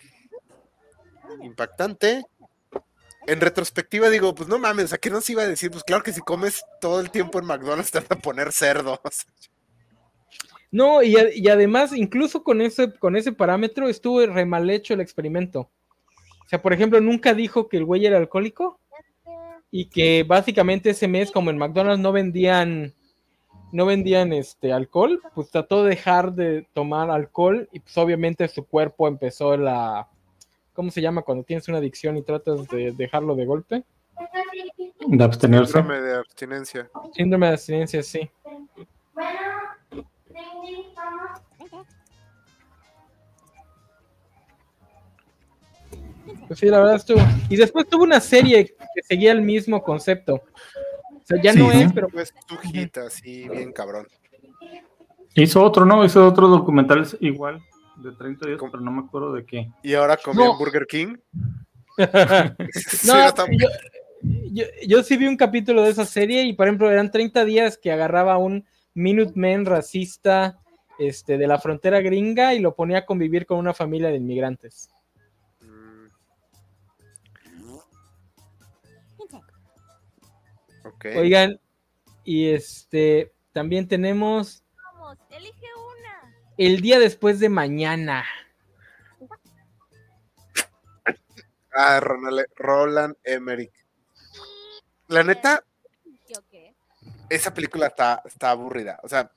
impactante. En retrospectiva digo, pues no mames, ¿a qué nos iba a decir? Pues claro que si comes todo el tiempo en McDonald's te van a poner cerdo. No, y además, incluso con ese, con ese parámetro, estuvo re mal hecho el experimento. O sea, por ejemplo, nunca dijo que el güey era alcohólico y que básicamente ese mes, como en McDonald's no vendían, no vendían este alcohol, pues trató de dejar de tomar alcohol y pues obviamente su cuerpo empezó la, ¿cómo se llama? Cuando tienes una adicción y tratas de dejarlo de golpe. De abstenerse. síndrome de abstinencia. Síndrome de abstinencia, sí. Pues sí, la verdad estuvo. Y después tuvo una serie que seguía el mismo concepto. O sea, ya Sí, no sí. es, pero Pues tu hijita, así bien cabrón. Hizo otro, ¿no? Hizo otro documental igual, de 30 días, ¿Cómo? pero no me acuerdo de qué. Y ahora No. en Burger King. No, yo, yo, yo sí vi un capítulo de esa serie y, por ejemplo, eran 30 días que agarraba un Minuteman racista este, de la frontera gringa y lo ponía a convivir con una familia de inmigrantes. Mm, ok. Oigan, y este también tenemos Vamos, elige una. El día después de mañana. Ah, Ronald- Roland Emmerich. La neta, esa película está, está aburrida. O sea,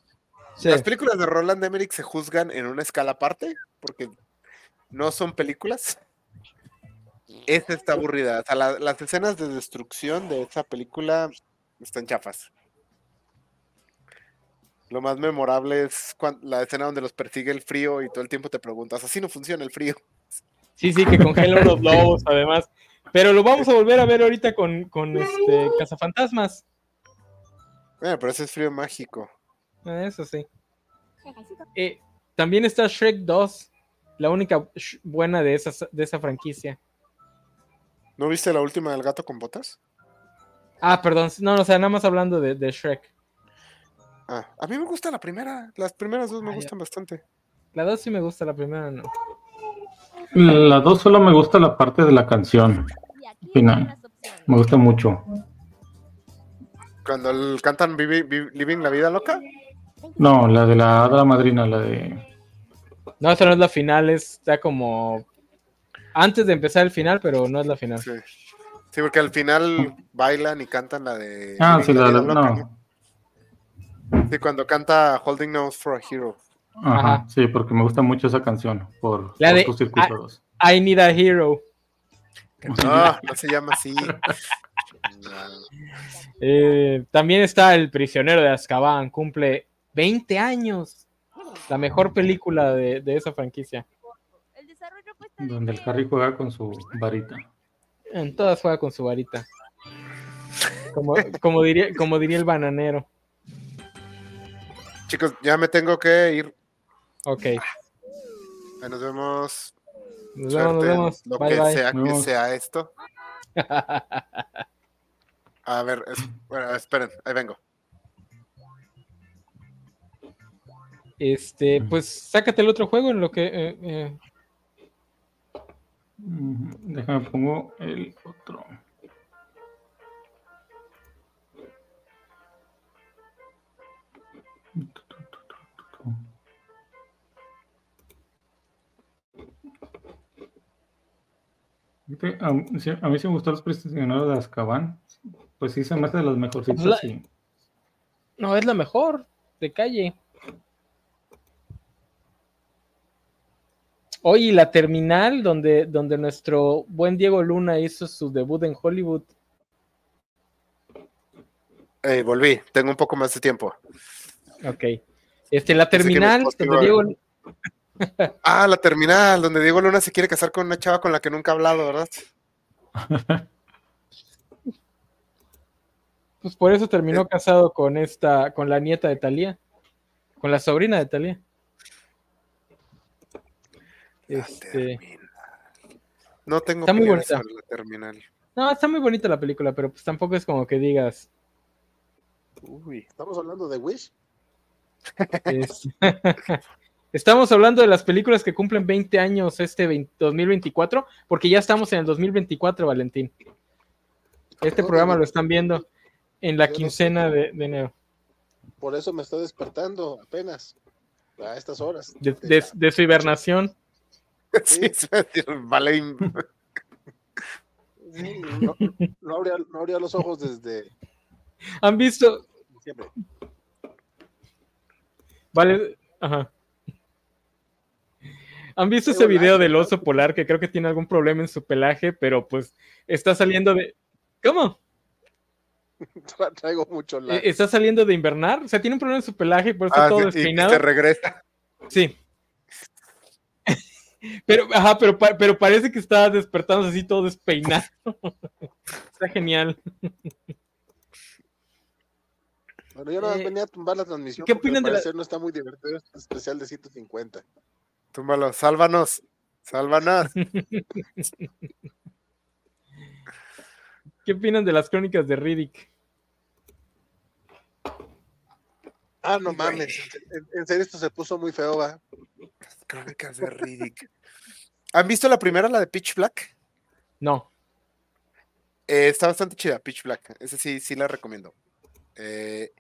Sí. las películas de Roland Emmerich se juzgan en una escala aparte, porque no son películas. Esta está aburrida. O sea, la- las escenas de destrucción de esa película están chafas. Lo más memorable es la escena donde los persigue el frío y todo el tiempo te preguntas, así no funciona el frío. Sí, sí, que congelan los lobos, además. Pero lo vamos a volver a ver ahorita con, con este Cazafantasmas. Bueno, pero ese es frío mágico. Ah, Eso sí. Eh, también está Shrek 2, la única buena de esa, de esa franquicia. ¿No viste la última del gato con botas? Ah, perdón, no, no, o sea, nada más hablando de, de Shrek. Ah, a mí me gusta la primera. Las primeras dos me Ah, ya. gustan bastante. La dos sí me gusta, la primera no. La 2 solo me gusta la parte de la canción. Final. Me gusta mucho. Cuando el- cantan Vivi- Vi- Living la vida loca. No, la de la Hada Madrina, la de. No, esa no es la final, está como antes de empezar el final, pero no es la final. Sí. Sí, porque al final bailan y cantan la de. Ah, Living sí, la, la- no. Sí, cuando canta Holding Nose for a Hero. Ajá, Ajá. sí, porque me gusta mucho esa canción por, La por de- tus circuitos. I need a hero. No, no se llama así. Eh, también está El prisionero de Azkaban, cumple 20 años. La mejor película de, de esa franquicia. El desarrollo cuesta Donde el. Harry juega con su varita. En todas juega con su varita. Como, como, diría, como diría el bananero. Chicos, ya me tengo que ir. Ok. Ahí Nos vemos. Nos vemos, nos. Lo Bye, que bye. sea que sea esto. A ver, es- bueno, esperen, ahí vengo. Este, pues sácate el otro juego en lo que. eh, eh, Déjame pongo el otro. A, mí sí- a mí sí me gustó los prisioneros de Azkaban. Pues sí, se me hace de los mejorcitos. La- sí. no, es la mejor de calle. Oye, la terminal donde, donde nuestro buen Diego Luna hizo su debut en Hollywood. Eh, volví, tengo un poco más de tiempo. Ok. Este, la terminal donde Diego. Ah, la terminal, donde Diego Luna se quiere casar con una chava con la que nunca ha hablado, ¿verdad? Pues por eso terminó casado con esta, con la nieta de Talía, con la sobrina de Talía. Este. No tengo Está muy bonita. sobre la terminal. no, está muy bonita la película, pero pues tampoco es como que digas. Uy. Estamos hablando de Wish. es- Estamos hablando de las películas que cumplen 20 años este 20 2024, porque ya estamos en el 2024, Valentín. Este programa lo están viendo en la quincena de, de enero, Por eso me estoy despertando apenas a estas horas. de, de- de su hibernación. Sí, sí, vale. Sí, no, no abría, no abría los ojos desde ¿Han visto? diciembre. Vale, ajá. ¿Han visto ese video del oso polar que creo que tiene algún problema en su pelaje, pero pues está saliendo de... ¿Cómo? Tra- Traigo mucho lag. Eh, Está saliendo de invernar, o sea, tiene un problema en su pelaje y por eso Ah, todo sí, y despeinado. se regresa. Sí. Pero, ajá, pero, pero parece que está despertando así todo despeinado. Está genial. Bueno, yo no eh, venía a tumbar la transmisión. ¿qué opinan de la- no está muy divertido este especial de 150. Túmbalo, sálvanos. Sálvanos. ¿Qué opinan de las crónicas de Riddick? Ah, no mames. En, en serio, esto se puso muy feo, va. Crónicas de Riddick. ¿Han visto la primera, la de Pitch Black? No. Eh, está bastante chida, Pitch Black. Esa sí, sí la recomiendo. Eh,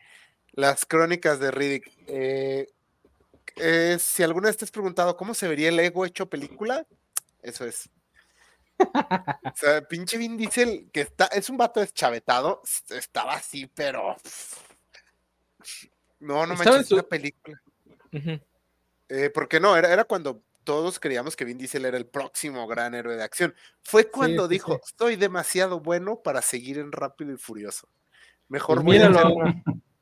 las crónicas de Riddick. Eh, eh, si alguna vez te has preguntado cómo se vería el ego hecho película, eso es. O sea, pinche Vin Diesel, que está, es un vato deschavetado, estaba así, pero. No, no manches, su- una película. Eh, porque no, era, era cuando todos creíamos que Vin Diesel era el próximo gran héroe de acción. Fue cuando sí, dijo, sí. soy demasiado bueno para seguir en Rápido y Furioso. Mejor Pues voy a hacer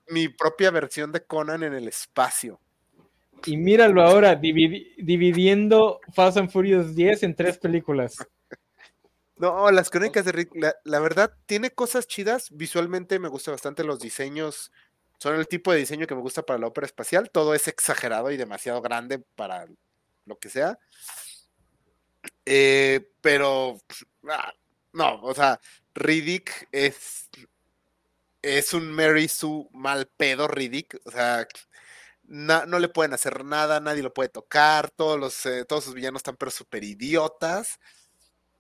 mi propia versión de Conan en el espacio. Y míralo ahora, dividi- dividiendo Fast and Furious 10 en tres películas. No, las crónicas de Rick, la, la verdad, tiene cosas chidas. Visualmente me gusta bastante los diseños. Son el tipo de diseño que me gusta para la ópera espacial. Todo es exagerado y demasiado grande para lo que sea. Eh, pero ah, no, o sea, Riddick es es un Mary Sue mal pedo Riddick, o sea, na- no le pueden hacer nada, nadie lo puede tocar, todos los eh, todos sus villanos están pero súper idiotas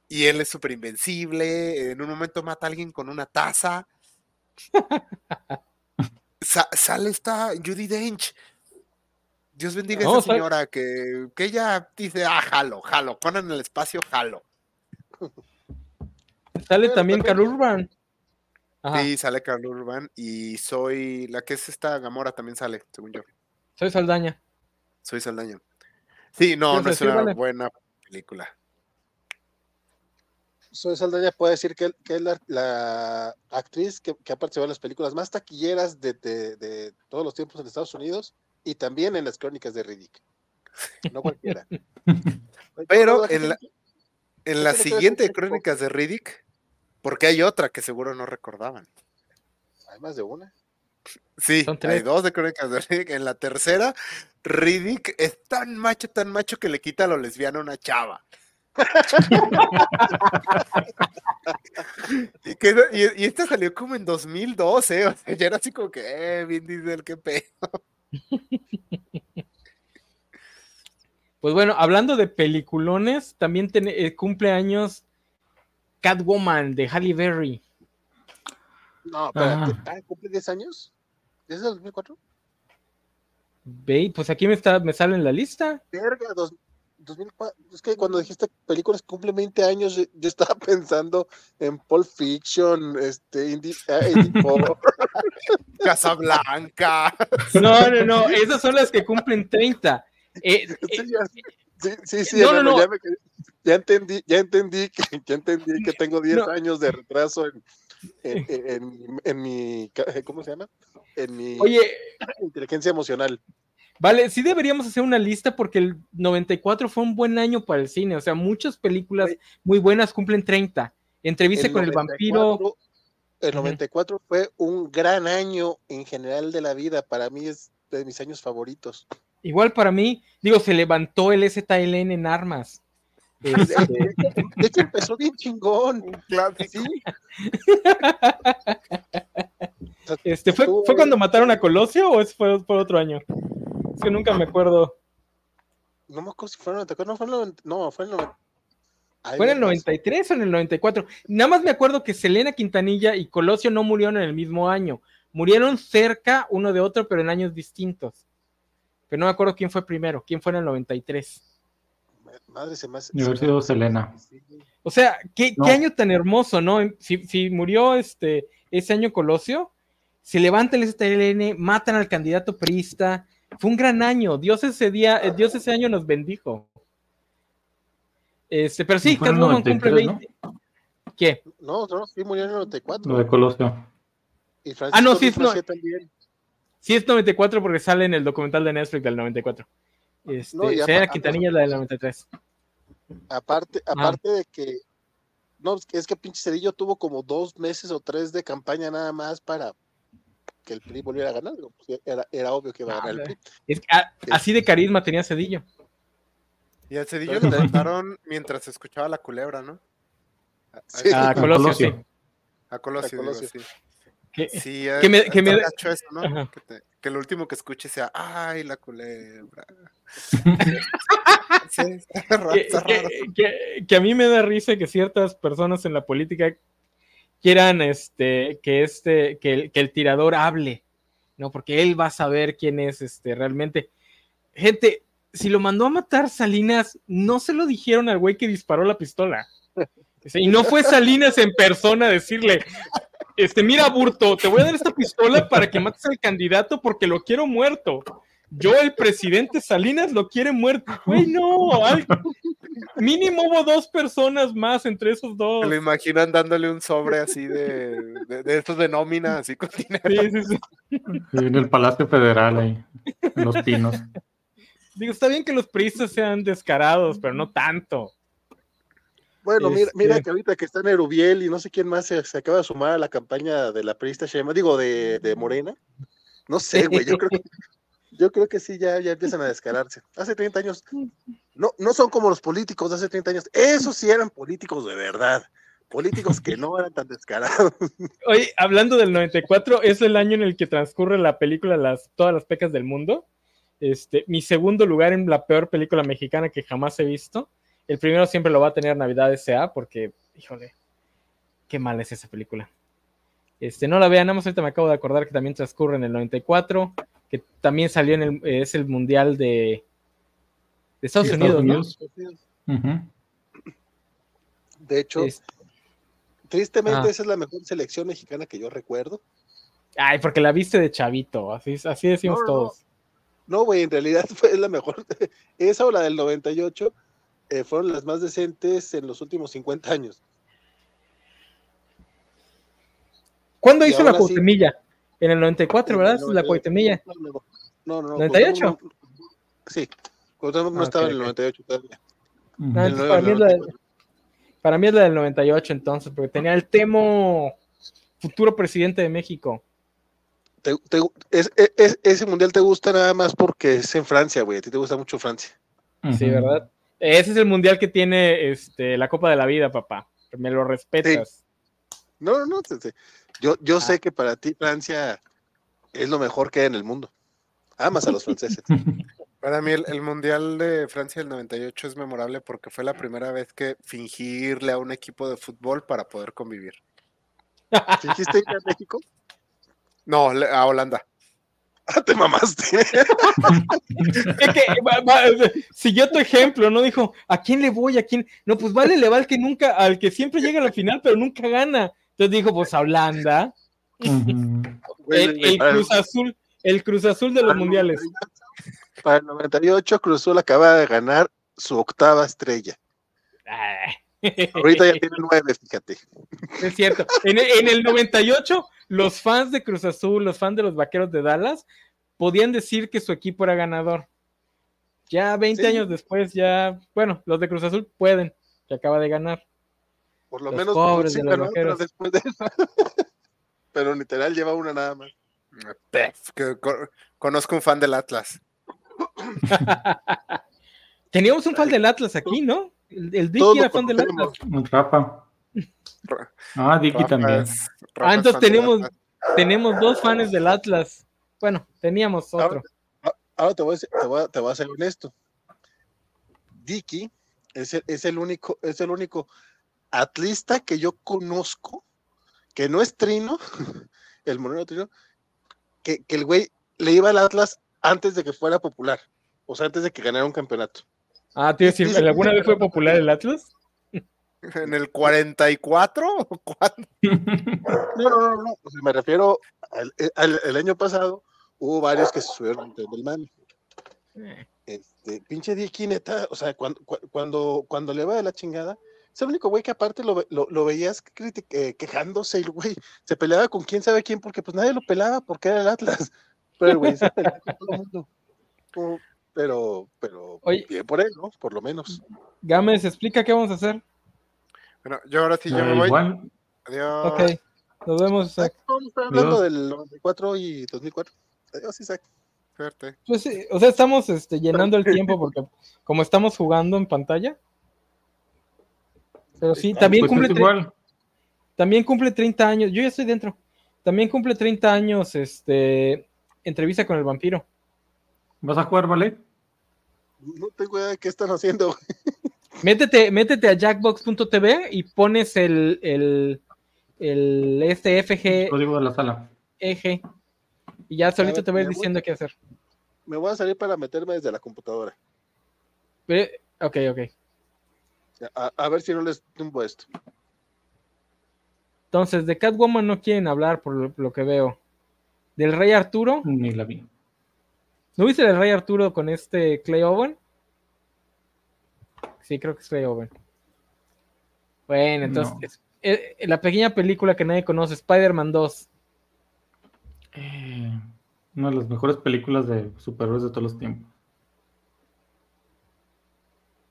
y él es súper invencible, en un momento mata a alguien con una taza. Sa- sale esta Judy Dench. Dios bendiga a esa señora que, que ella dice, ah, jalo, jalo, Conan en el espacio, jalo. Sale también también- Carl Urban. Ajá, Sí, sale Carl Urban y soy, la que es esta Gamora también sale, según yo. Soy Saldaña. Soy Saldaña. Sí, no, ¿Quieres no es una Vale? buena película. Soy Saldaña puede decir que, que es la, la actriz que, que ha participado en las películas más taquilleras de, de- de todos los tiempos en Estados Unidos y también en las crónicas de Riddick. No cualquiera. Pero en la- En la siguiente. Crónicas de Riddick, porque hay otra que seguro no recordaban. Hay más de una. Sí, Son hay tres. dos de Crónicas de Riddick. En la tercera, Riddick es tan macho, tan macho que le quita lo lesbiano a una chava. y, que- y- y esta salió como en 2012, o sea, ya era así como que, eh, Vin Diesel, qué pedo. Pues bueno, hablando de peliculones, también ten- eh, cumple años Catwoman de Halle Berry. No, espérate. Ah. Ah, ¿Cumple 10 años? ¿Es del 2004? Ve, pues aquí me está, me sale en la lista. Verga, dos- 2004. Es que cuando dijiste películas que cumplen 20 años, yo, yo estaba pensando en Pulp Fiction, este, Indie, ah. Casablanca. No, no, no, esas son las que cumplen 30. Eh, eh, Sí, sí, sí, sí, No, no, no. Ya, me quedé- ya entendí, ya entendí que, ya entendí que tengo 10 No. años de retraso en, en, en- en mi- en mi, ca- ¿cómo se llama? En mi oye, inteligencia emocional. vale, sí deberíamos hacer una lista porque el 94 fue un buen año para el cine. O sea, muchas películas muy buenas cumplen 30. Entrevista con el vampiro. 94 El Ujú. 94 fue un gran año en general de la vida. Para mí es de mis años favoritos. Igual para mí, digo, se levantó el ZLN en armas. Este, De hecho, empezó bien chingón. Clásico. Sí. este, ¿fue, ¿Fue cuando mataron a Colosio o es fue por otro año? Es que nunca me acuerdo. No me acuerdo si fue en el 94. No, fue en el 90 no, fue en el 90. Ay, ¿Fue en el vergas. 93 o en el 94? Nada más me acuerdo que Selena Quintanilla y Colosio no murieron en el mismo año. Murieron cerca uno de otro, pero en años distintos. Pero no me acuerdo quién fue primero, quién fue en el 93. Madre, se me hace. Selena. O sea, ¿qué, No. qué año tan hermoso, ¿no? Si, si murió este, ese año Colosio, se levanta el STLN, matan al candidato priista. Fue un gran año. Dios ese día, eh, Dios ese año nos bendijo. Este, pero sí, Catwoman cumple 93, 20. ¿Qué? No, no, sí murió en el 94. Lo de Colosio. Y Ah, no, sí, Luis no. También. Sí es 94 porque sale en el documental de Netflix del 94. Este, No, apa- Quintanilla es la del 93. Aparte, aparte de que. No, es que, es que pinche Cedillo tuvo como dos meses o tres de campaña nada más para que el PRI volviera a ganar. digo, pues, Era, era obvio que iba a ganar el PRI. Es que, ah, así de carisma tenía Cedillo. Y al cedillo lo mataron mientras escuchaba la culebra, ¿no? A, a- Sí. A A Colosio, sí. a Colosio, a digo, sí. Que- Sí, que me- eh, que me- eso, ¿no? Que, te- que lo último que escuche sea, ay, la culebra. Sí, está raro, está que a mí me da risa que ciertas personas en la política quieran este que este que el, tirador hable, ¿no? Porque él va a saber quién es este realmente. Gente, si lo mandó a matar Salinas, no se lo dijeron al güey que disparó la pistola. Y no fue Salinas en persona a decirle, este, mira, Burto, te voy a dar esta pistola para que mates al candidato porque lo quiero muerto. Yo, el presidente Salinas, lo quiere muerto. Güey, no. al- Mínimo hubo dos personas más entre esos dos. Me lo imaginan dándole un sobre así de, de, de estos de nómina, así con dinero. Sí, sí, sí. Sí, en el Palacio Federal ahí, en Los Pinos. Digo, está bien que los priistas sean descarados, pero no tanto. Bueno, mira, Este- mira que ahorita que está Nerubiel y no sé quién más se, se acaba de sumar a la campaña de la periodista Shema, digo, de, de Morena. No sé, güey, yo creo que, yo creo que sí, ya, ya empiezan a descararse. Hace 30 años no, no son como los políticos de hace 30 años. Esos sí eran políticos de verdad. Políticos que no eran tan descarados. Oye, hablando del 94, es el año en el que transcurre la película las, Todas las pecas del mundo. Este, mi segundo lugar en la peor película mexicana que jamás he visto. El primero siempre lo va a tener Navidad S.A. porque, híjole, qué mal es esa película. Este, no la vean, nada más ahorita me acabo de acordar que también transcurre en el 94, que también salió en el, es el mundial de, de Estados, Sí, Unidos, Estados ¿no? De hecho, Es- tristemente Ah. esa es la mejor selección mexicana que yo recuerdo. Ay, porque la viste de chavito, así, así decimos No, todos. No, güey, en realidad fue la mejor. Esa o la del 98 eh, fueron las más decentes en los últimos 50 años. ¿Cuándo Y hizo la sí- Cuauhtemilla? En el 94, ¿verdad? El La 98. Cuauhtemilla. No, no, no. no, no, 98. Cuauhtémoc no- sí, Cuauhtémoc no Ah, estaba en el ok. 98 todavía. Ah, El para, mí es la, 94. para mí es la del 98 entonces, porque tenía el Temo futuro presidente de México. Te- te- es- es- es- ese mundial te gusta nada más porque es en Francia, güey. A ti te gusta mucho Francia. Sí. ¿verdad? Ese es el mundial que tiene este, la Copa de la Vida, papá. Me lo respetas. No, no, no. te- te- Yo, Ah. yo sé que para ti Francia es lo mejor que hay en el mundo. Amas a los franceses. Para mí el, el Mundial de Francia del 98 es memorable porque fue la primera vez que fingí irle a un equipo de fútbol para poder convivir. ¿Fingiste ir a México? No, a Holanda. Ah, te mamaste. Es que, va- va- siguió tu ejemplo, ¿no? Dijo, ¿a quién le voy? ¿A quién? No, pues vale, le va al que nunca, al que siempre llega a la final, pero nunca gana. Entonces dijo, pues a Holanda. El, el el- Cruz Azul, el Cruz Azul de los para el mundiales. 98, Para el 98, Cruz Azul acaba de ganar su octava estrella. Ah. Ahorita ya tiene nueve, fíjate. Es cierto. En el, en el 98, los fans de Cruz Azul, los fans de los vaqueros de Dallas, podían decir que su equipo era ganador. Ya 20 Sí. años después, ya, bueno, los de Cruz Azul pueden, que acaba de ganar. Por lo Los menos pobres sí de pero después de eso. Pero literal lleva una nada más. Pef, que co- conozco un fan del Atlas. Teníamos un fan del Atlas aquí, ¿no? El, el Dicky era fan del. Atlas. Rafa. Ra- Ah, Dicky Rafa también. es- Ah, es entonces tenemos, Atlas. tenemos dos fans del Atlas. Bueno, teníamos otro. Ahora te voy, a, ser- te, voy a, te voy a ser honesto. Dicky es el, es el único, es el único atlista que yo conozco que no es Trino, el monero Trino, que, que el güey le iba al Atlas antes de que fuera popular, o sea, antes de que ganara un campeonato. Ah, te iba a decir, Dice- ¿alguna vez fue popular el Atlas? ¿En el 44 o cuándo? No, no, no, no. o sea, me refiero al, al- el año pasado, hubo varios que se subieron del mame. Este, pinche Dicky, neta, o sea, cuando, cu- cuando, cuando le va de la chingada, es el único güey que aparte lo, ve- lo, lo veías eh, quejándose, y el güey se peleaba con quién sabe quién, porque pues nadie lo pelaba porque era el Atlas. Pero el güey se peleaba con todo el mundo. Pero, pero, Oye. bien por él, ¿no? Por lo menos. Gámez, explica qué vamos a hacer. Bueno, yo ahora sí, yo me voy. Adiós. Ok, nos vemos. Isaac. Vamos a estar hablando del 94 y 2004. Adiós, Isaac. Suerte. Pues sí, o sea, estamos este, llenando el tiempo porque como estamos jugando en pantalla. Pero sí, también pues cumple, igual. también cumple 30 años. Yo ya estoy dentro. También cumple 30 años este entrevista con el vampiro. ¿Vas a jugar, vale? No tengo idea de qué están haciendo. Métete, métete a jackbox.tv y pones el, el, el este FG Código de la sala. eje y ya solito ver, te voy. diciendo qué hacer. Me voy a salir para meterme desde la computadora. Ve- Ok, ok. A, a ver si no les tumbo esto. Entonces, de Catwoman no quieren hablar por lo, lo que veo. Del Rey Arturo, Ni la vi. ¿no viste el Rey Arturo con este Clay Owen? Sí, creo que es Clay Owen. Bueno, entonces, eh, eh, la pequeña película que nadie conoce, Spider-Man 2. Eh, una de las mejores películas de superhéroes de todos los tiempos.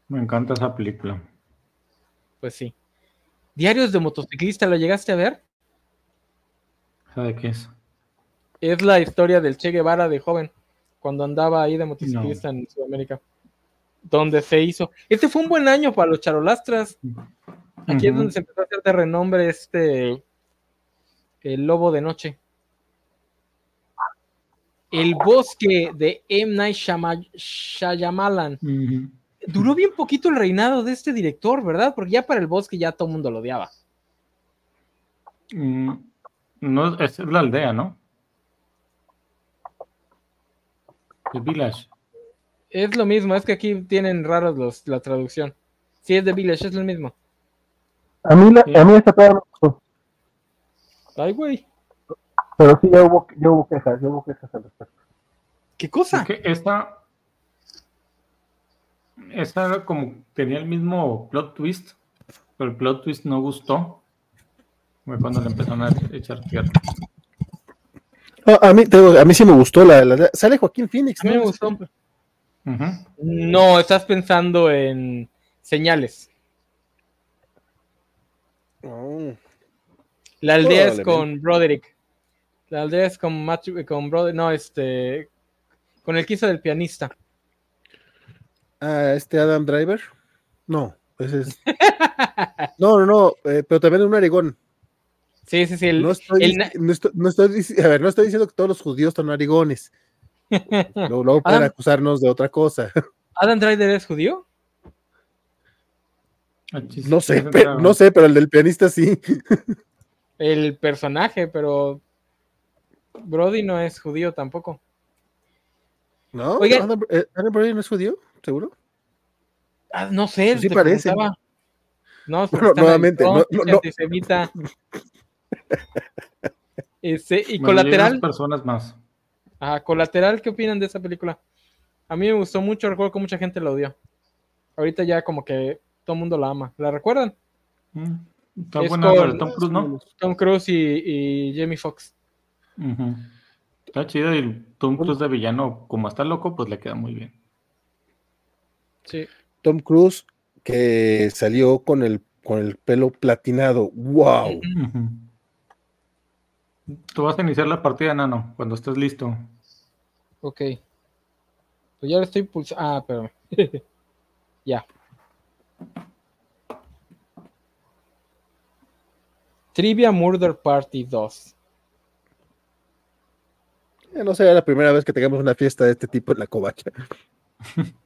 Me encanta esa película. Pues sí. Diarios de motociclista, ¿lo llegaste a ver? ¿Sabe qué es? Es la historia del Che Guevara de joven, cuando andaba ahí de motociclista en Sudamérica. donde se hizo. Este fue un buen año para los charolastras. Aquí es donde se empezó a hacer de renombre este el lobo de noche. El bosque de M. Night Shyama- Shyamalan. Ujú. Duró bien poquito el reinado de este director, ¿verdad? Porque ya para el bosque ya todo el mundo lo odiaba. Mm, No, es la aldea, ¿no? El village. Es lo mismo, es que aquí tienen raros los, la traducción. Sí, es de Village, es lo mismo. A mí, la, Sí. a mí esta me gustó, Ay, güey. pero sí ya hubo, ya hubo quejas, ya hubo quejas al respecto. ¿Qué cosa? Es que esta. Esta era como tenía el mismo plot twist, pero el plot twist no gustó. Fue cuando le empezaron a echar tierra. No, a, mí, digo, a mí sí me gustó la, la- Sale Joaquín Phoenix. A mí me ¿no? gustó. No, estás pensando en señales. Oh. La aldea es con Broderick. La aldea es con Matthew, con Broderick, no, este, con el que hizo del pianista. Ah, este Adam Driver. No, ese es. No, no, no, eh, pero también es un arigón. Sí, sí, sí. el- No estoy, el na- no estoy- no estoy dic- a ver, no estoy diciendo que todos los judíos son arigones. Luego, luego pueden Adam- acusarnos de otra cosa. ¿Adam Driver es judío? Ah, No sé, esa pe- era- no sé, pero el del pianista sí. El personaje, pero Brody no es judío tampoco. ¿No? Oigan. Adam, eh, Adam Brody no es judío, seguro. Ah, no sé, Pues sí te parece. preguntaba. No, Bueno, nuevamente, no- no- no. antisemita. Este, y bueno, colateral, personas más. ah, colateral, ¿qué opinan de esa película? A mí me gustó mucho, recuerdo que mucha gente la odió. Ahorita ya como que todo el mundo la ama. ¿La recuerdan? Mm, Está Es buena con- Tom Cruise, ¿no? Tom Cruise y, y Jamie Foxx. Está chido y el Tom Cruise de villano, como está loco, pues le queda muy bien. Sí. Tom Cruise, que salió con el, con el pelo platinado. ¡Wow! Tú vas a iniciar la partida, Nano, cuando estés listo. Ok. Pues ya lo estoy pulsando. Ah, pero. ya. Trivia Murder Party 2. Eh, No será la primera vez que tengamos una fiesta de este tipo en la covacha.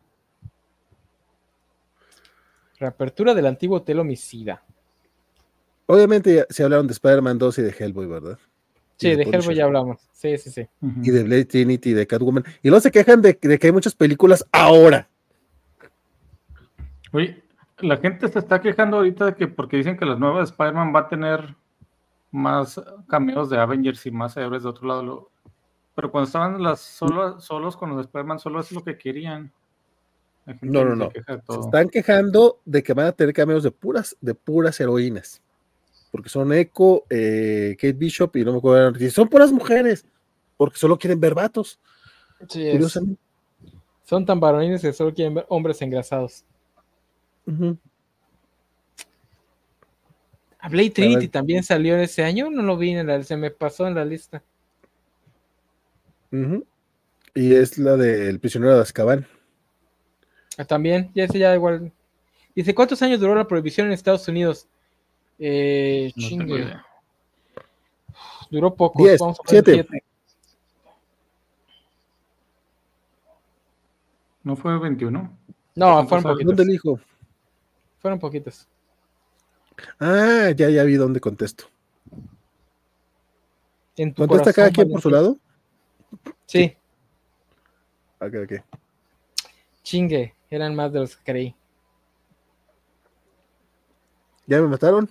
Reapertura del antiguo hotel homicida. Obviamente ya se hablaron de Spider-Man 2 y de Hellboy, ¿verdad? Y Sí, de Hellboy ya hablamos. Sí, sí, sí. Y de Blade Trinity y de Catwoman. Y luego se quejan de, de que hay muchas películas ahora. Oye, la gente se está quejando ahorita de que porque dicen que la nueva Spider-Man va a tener más cameos de Avengers y más héroes de otro lado. lo- Pero cuando estaban las solo, solos con los Spider-Man, solo es lo que querían. No, no, se no. Se están quejando de que van a tener cameos de puras, de puras heroínas. Porque son Echo, eh, Kate Bishop y no me acuerdo. y son puras mujeres. Porque solo quieren ver vatos. Sí, es- Curiosamente. Son tan varonines que solo quieren ver hombres engrasados. Ujú. A Blade Trinity ver. también salió ese año. No lo vi en la. Se me pasó en la lista. Ujú. Y es la del prisionero de Azkaban. Ah, También, ya ese ya igual. Dice, ¿cuántos años duró la prohibición en Estados Unidos? Eh, No chingue. tengo idea. Duró poco. Diez, vamos a siete. siete. ¿No fue 21? No, ¿Cuántos fueron poquitos. ¿Dónde el hijo? Fueron poquitos. Ah, ya, ya vi dónde contesto. En tu ¿Contesta cada quien por su lado? Sí, Ok, ok. chingue. Eran más de los que creí. ¿Ya me mataron?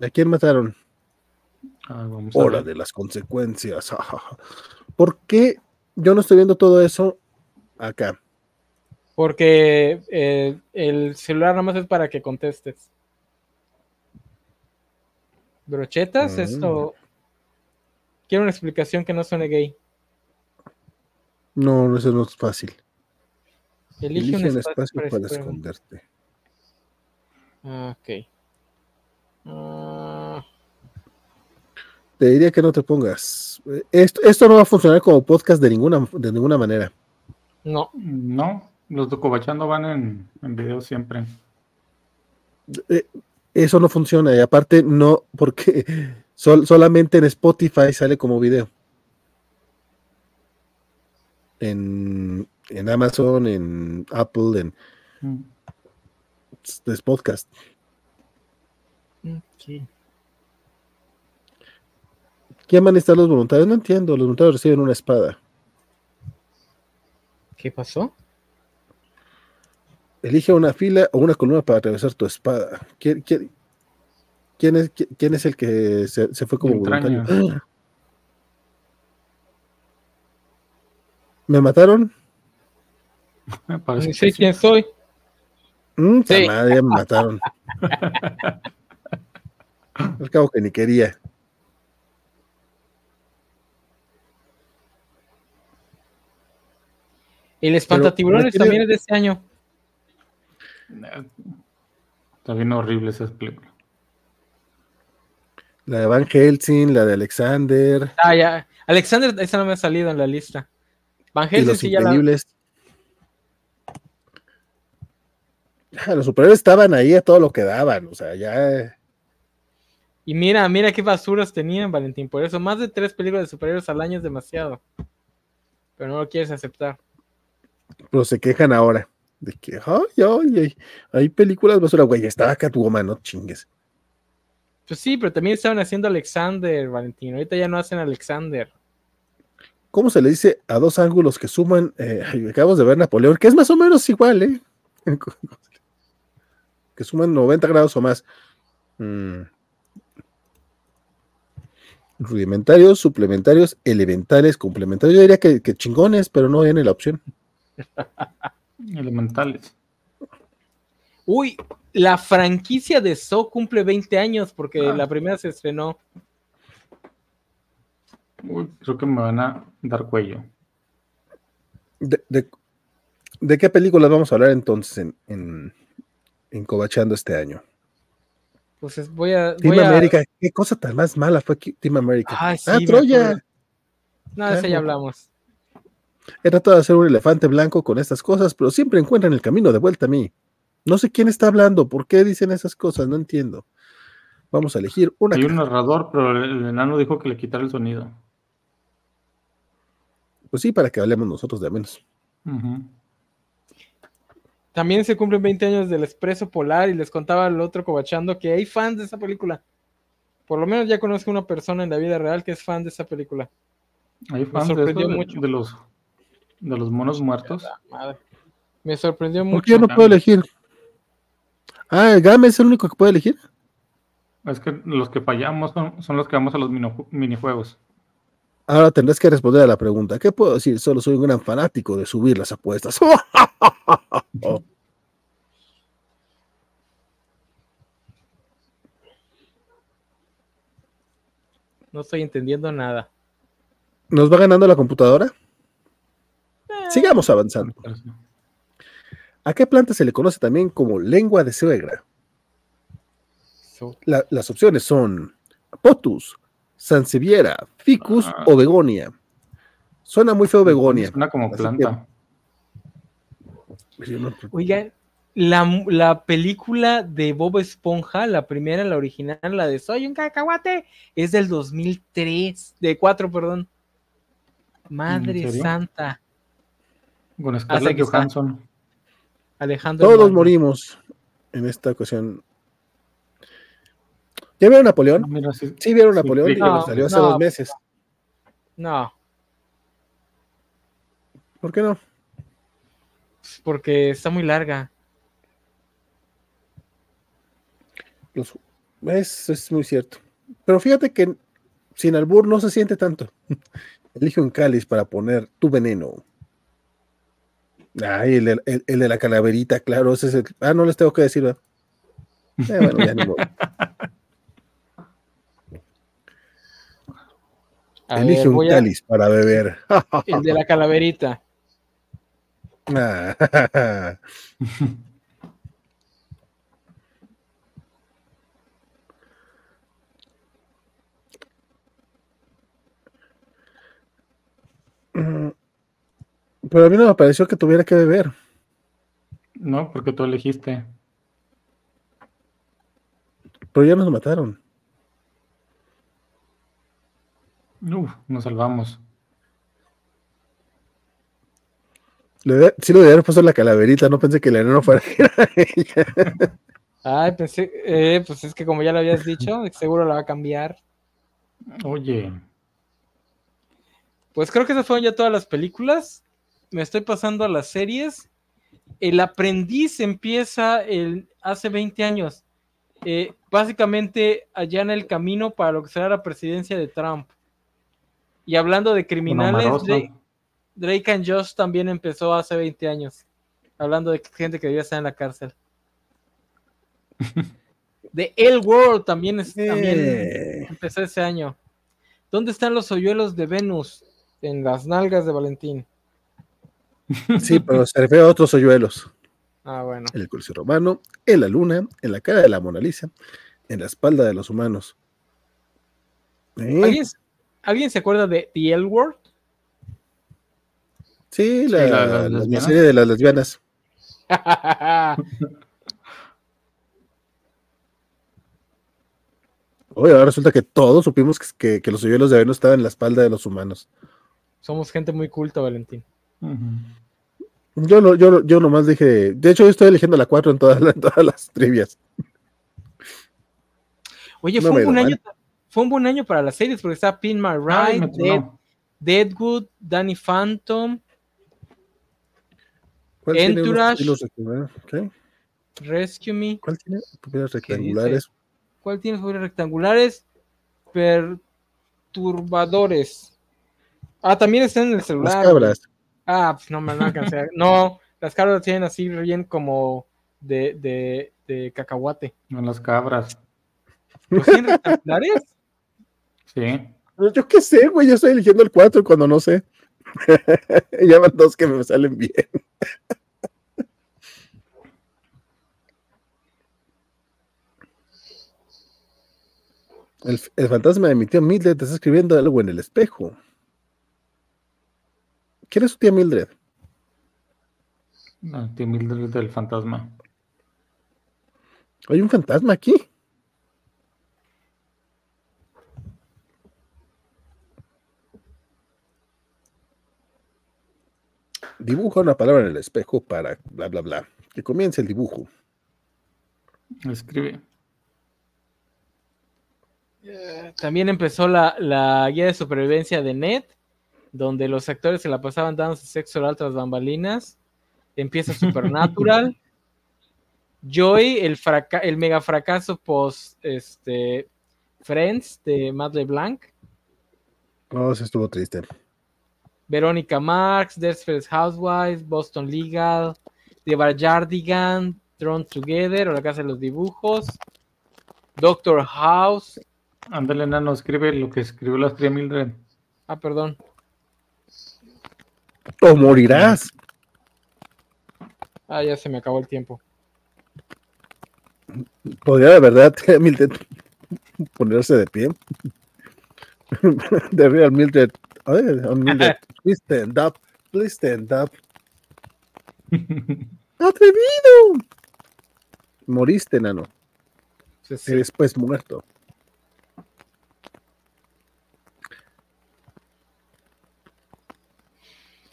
¿A quién mataron? Ah, vamos a Hora ver. de las consecuencias. ¿Por qué yo no estoy viendo todo eso acá? Porque eh, el celular nada más es para que contestes. Brochetas, Mm. esto. Quiero una explicación que no suene gay. No, eso no es fácil. Elige, Elige un espacio, para esconderte. Ah, Ok. Ah, Te diría que no te pongas. Eh, Esto, esto no va a funcionar como podcast de ninguna, de ninguna manera. No. No, los de Cobachando van en, en video siempre. Eh, eso no funciona y aparte no, porque sol- solamente en Spotify sale como video. En, en Amazon, en Apple, en Mm. es podcast. Ok. ¿Quién van a estar los voluntarios? No entiendo. Los voluntarios reciben una espada. ¿Qué pasó? Elige una fila o una columna para atravesar tu espada. ¿Quién, quién- quién es, quién, quién es el que se, se fue como Entraña. voluntario? ¿Me mataron? Me parece sé sí. quién soy. Mm, Sí. madre, ya me mataron. Al cabo que ni quería. El espantatiburones requiere- también es de este año. Está bien horrible esa película. La de Van Helsing, la de Alexander Ah, ya. Alexander, esa no me ha salido en la lista. Van y Los sí ya la... Increíbles. Ya, los superhéroes estaban ahí a todo lo que daban. O sea, ya. Y mira, mira qué basuras tenían, Valentín. Por eso, más de tres películas de superhéroes al año es demasiado. Pero no lo quieres aceptar. Pero se quejan ahora de que, ay, ay, ay, hay películas basura, güey, estaba Catwoman, no chingues. Pues sí, pero también estaban haciendo Alexander, Valentín. Ahorita ya no hacen Alexander. ¿Cómo se le dice a dos ángulos que suman? eh, acabamos de ver Napoleón, que es más o menos igual, ¿eh? que suman 90 grados o más. Mm. Rudimentarios, suplementarios, elementales, complementarios. Yo diría que, que chingones, pero no viene la opción. Elementales. Uy, la franquicia de So cumple 20 años porque Ah. la primera se estrenó. Uy, creo que me van a dar cuello. ¿De, de, de qué películas vamos a hablar entonces en, en, en Cobachando este año? Pues es- voy a. Team voy a- América, qué cosa tan más mala fue Team América. Ay, sí, ah, Troya. No, de esa ya hablamos. He tratado de hacer un elefante blanco con estas cosas, pero siempre encuentran el camino de vuelta a mí. No sé quién está hablando, por qué dicen esas cosas, no entiendo. Vamos a elegir una. Hay un narrador, pero el, el enano dijo que le quitara el sonido. Pues sí, para que hablemos nosotros de menos. También se cumplen 20 años del Expreso Polar y les contaba el otro cobachando que hay fans de esa película. Por lo menos ya conozco una persona en la vida real que es fan de esa película. Hay fans de, sorprendió de- mucho. de los de los monos muertos. Madre. Me sorprendió ¿Por mucho. qué yo no puedo elegir? Ah, el Game es el único que puede elegir. Es que los que fallamos son, son los que vamos a los minijuegos. Ahora tendrás que responder a la pregunta. ¿Qué puedo decir? Solo soy un gran fanático de subir las apuestas. Oh, No estoy entendiendo nada. ¿Nos va ganando la computadora? Sigamos avanzando. ¿A qué planta se le conoce también como lengua de suegra? So- La- las opciones son Potus, Sansevieria, Ficus Ah. o Begonia. Suena muy feo Begonia. Suena como planta. Oigan, la, la película de Bob Esponja, la primera, la original, la de Soy un cacahuate, es del 2003, de 4, perdón. Madre santa. Con Scarlett. Johansson. Alejandro. Todos morimos en esta ocasión. ¿Ya vieron Napoleón? Ah, mira, sí. Sí, vieron Sí, Napoleón, sí. que No, salió hace no. dos meses. No, ¿Por qué no? porque está muy larga. Los- es, es muy cierto. Pero fíjate que sin albur no se siente tanto. Elige un cáliz para poner tu veneno. Ay, el, de- el- el de la calaverita, claro, ese es el. Ah, no les tengo que decir, ¿verdad? Eh, bueno, ya ni modo. A Elige ver, un a- cáliz para beber. el de la calaverita. Pero a mí no me pareció que tuviera que beber. No, porque tú elegiste. Pero ya nos mataron. Uf, nos salvamos. Le de- sí lo haber puesto en la calaverita, no pensé que el enano fuera ella. Ay, pensé, eh, pues es que como ya lo habías dicho, seguro la va a cambiar. Oye, Pues creo que esas fueron ya todas las películas. Me estoy pasando a las series. El aprendiz empieza el, hace 20 años. Eh, básicamente allana el camino para lo que será la presidencia de Trump. Y hablando de criminales. Drake, Drake and Josh también empezó hace 20 años. Hablando de gente que debía estar en la cárcel. The El World también, es, también Eh, empezó ese año. ¿Dónde están los hoyuelos de Venus? En las nalgas de Valentín. sí, pero se refiere a otros hoyuelos. Ah, bueno. En el Coliseo Romano, en la Luna, en la cara de la Mona Lisa, en la espalda de los humanos. ¿Eh? ¿Alguien, ¿Alguien se acuerda de The L Word? Sí, la, la- las la- la lesbianas. serie de las lesbianas. Oye, ahora resulta que todos supimos que, que- que los hoyuelos de Venus estaban en la espalda de los humanos. Somos gente muy culta, Valentín. Yo, no, yo, no- yo nomás dije, de hecho yo estoy eligiendo la 4 en todas, la- en todas las trivias. Oye, No fue, un da año, fue un buen año para las series porque está Pin My Ay, Ride, me Dead. Deadwood, Danny Phantom, ¿Cuál tiene unos Entourage. ¿Qué? Rescue Me. ¿Cuál tiene pupilas rectangulares? ¿Cuál tiene figuras rectangulares? Perturbadores. Ah, también están en el celular. Las cabras. Ah, pues no me alcancé a- No, las cabras tienen así bien como de, de, de cacahuate. No las cabras. ¿Los tienen rectangulares? Sí. Yo qué sé, güey, yo estoy eligiendo el 4 cuando no sé. ya van dos que me salen bien. El, el fantasma de mi tía Mildred te está escribiendo algo en el espejo. ¿Quién es su tía Mildred? No, tío Mildred del fantasma. ¿Hay un fantasma aquí? Dibuja una palabra en el espejo para bla bla bla. Que comience el dibujo. Escribe. También empezó la, la guía de supervivencia de Ned, donde los actores se la pasaban dándose sexo oral tras bambalinas. Empieza Supernatural. Joy, el, fraca- el mega fracaso post este, Friends de Matt LeBlanc. No, se estuvo triste. Verónica Marx, Desperate Housewives, Boston Legal, The Barjardigan, Thrown Together, o la casa de los dibujos, Doctor House. Ándale, nano, escribe lo que escribió la Mildred. Ah, perdón. O morirás. Ah, ya se me acabó el tiempo. Podría de verdad Mildred ponerse de pie. De real Mildred. On Mildred. Please stand up. Please stand up. ¡Atrevido! Moriste, nano. Sí, sí. Eres pues muerto.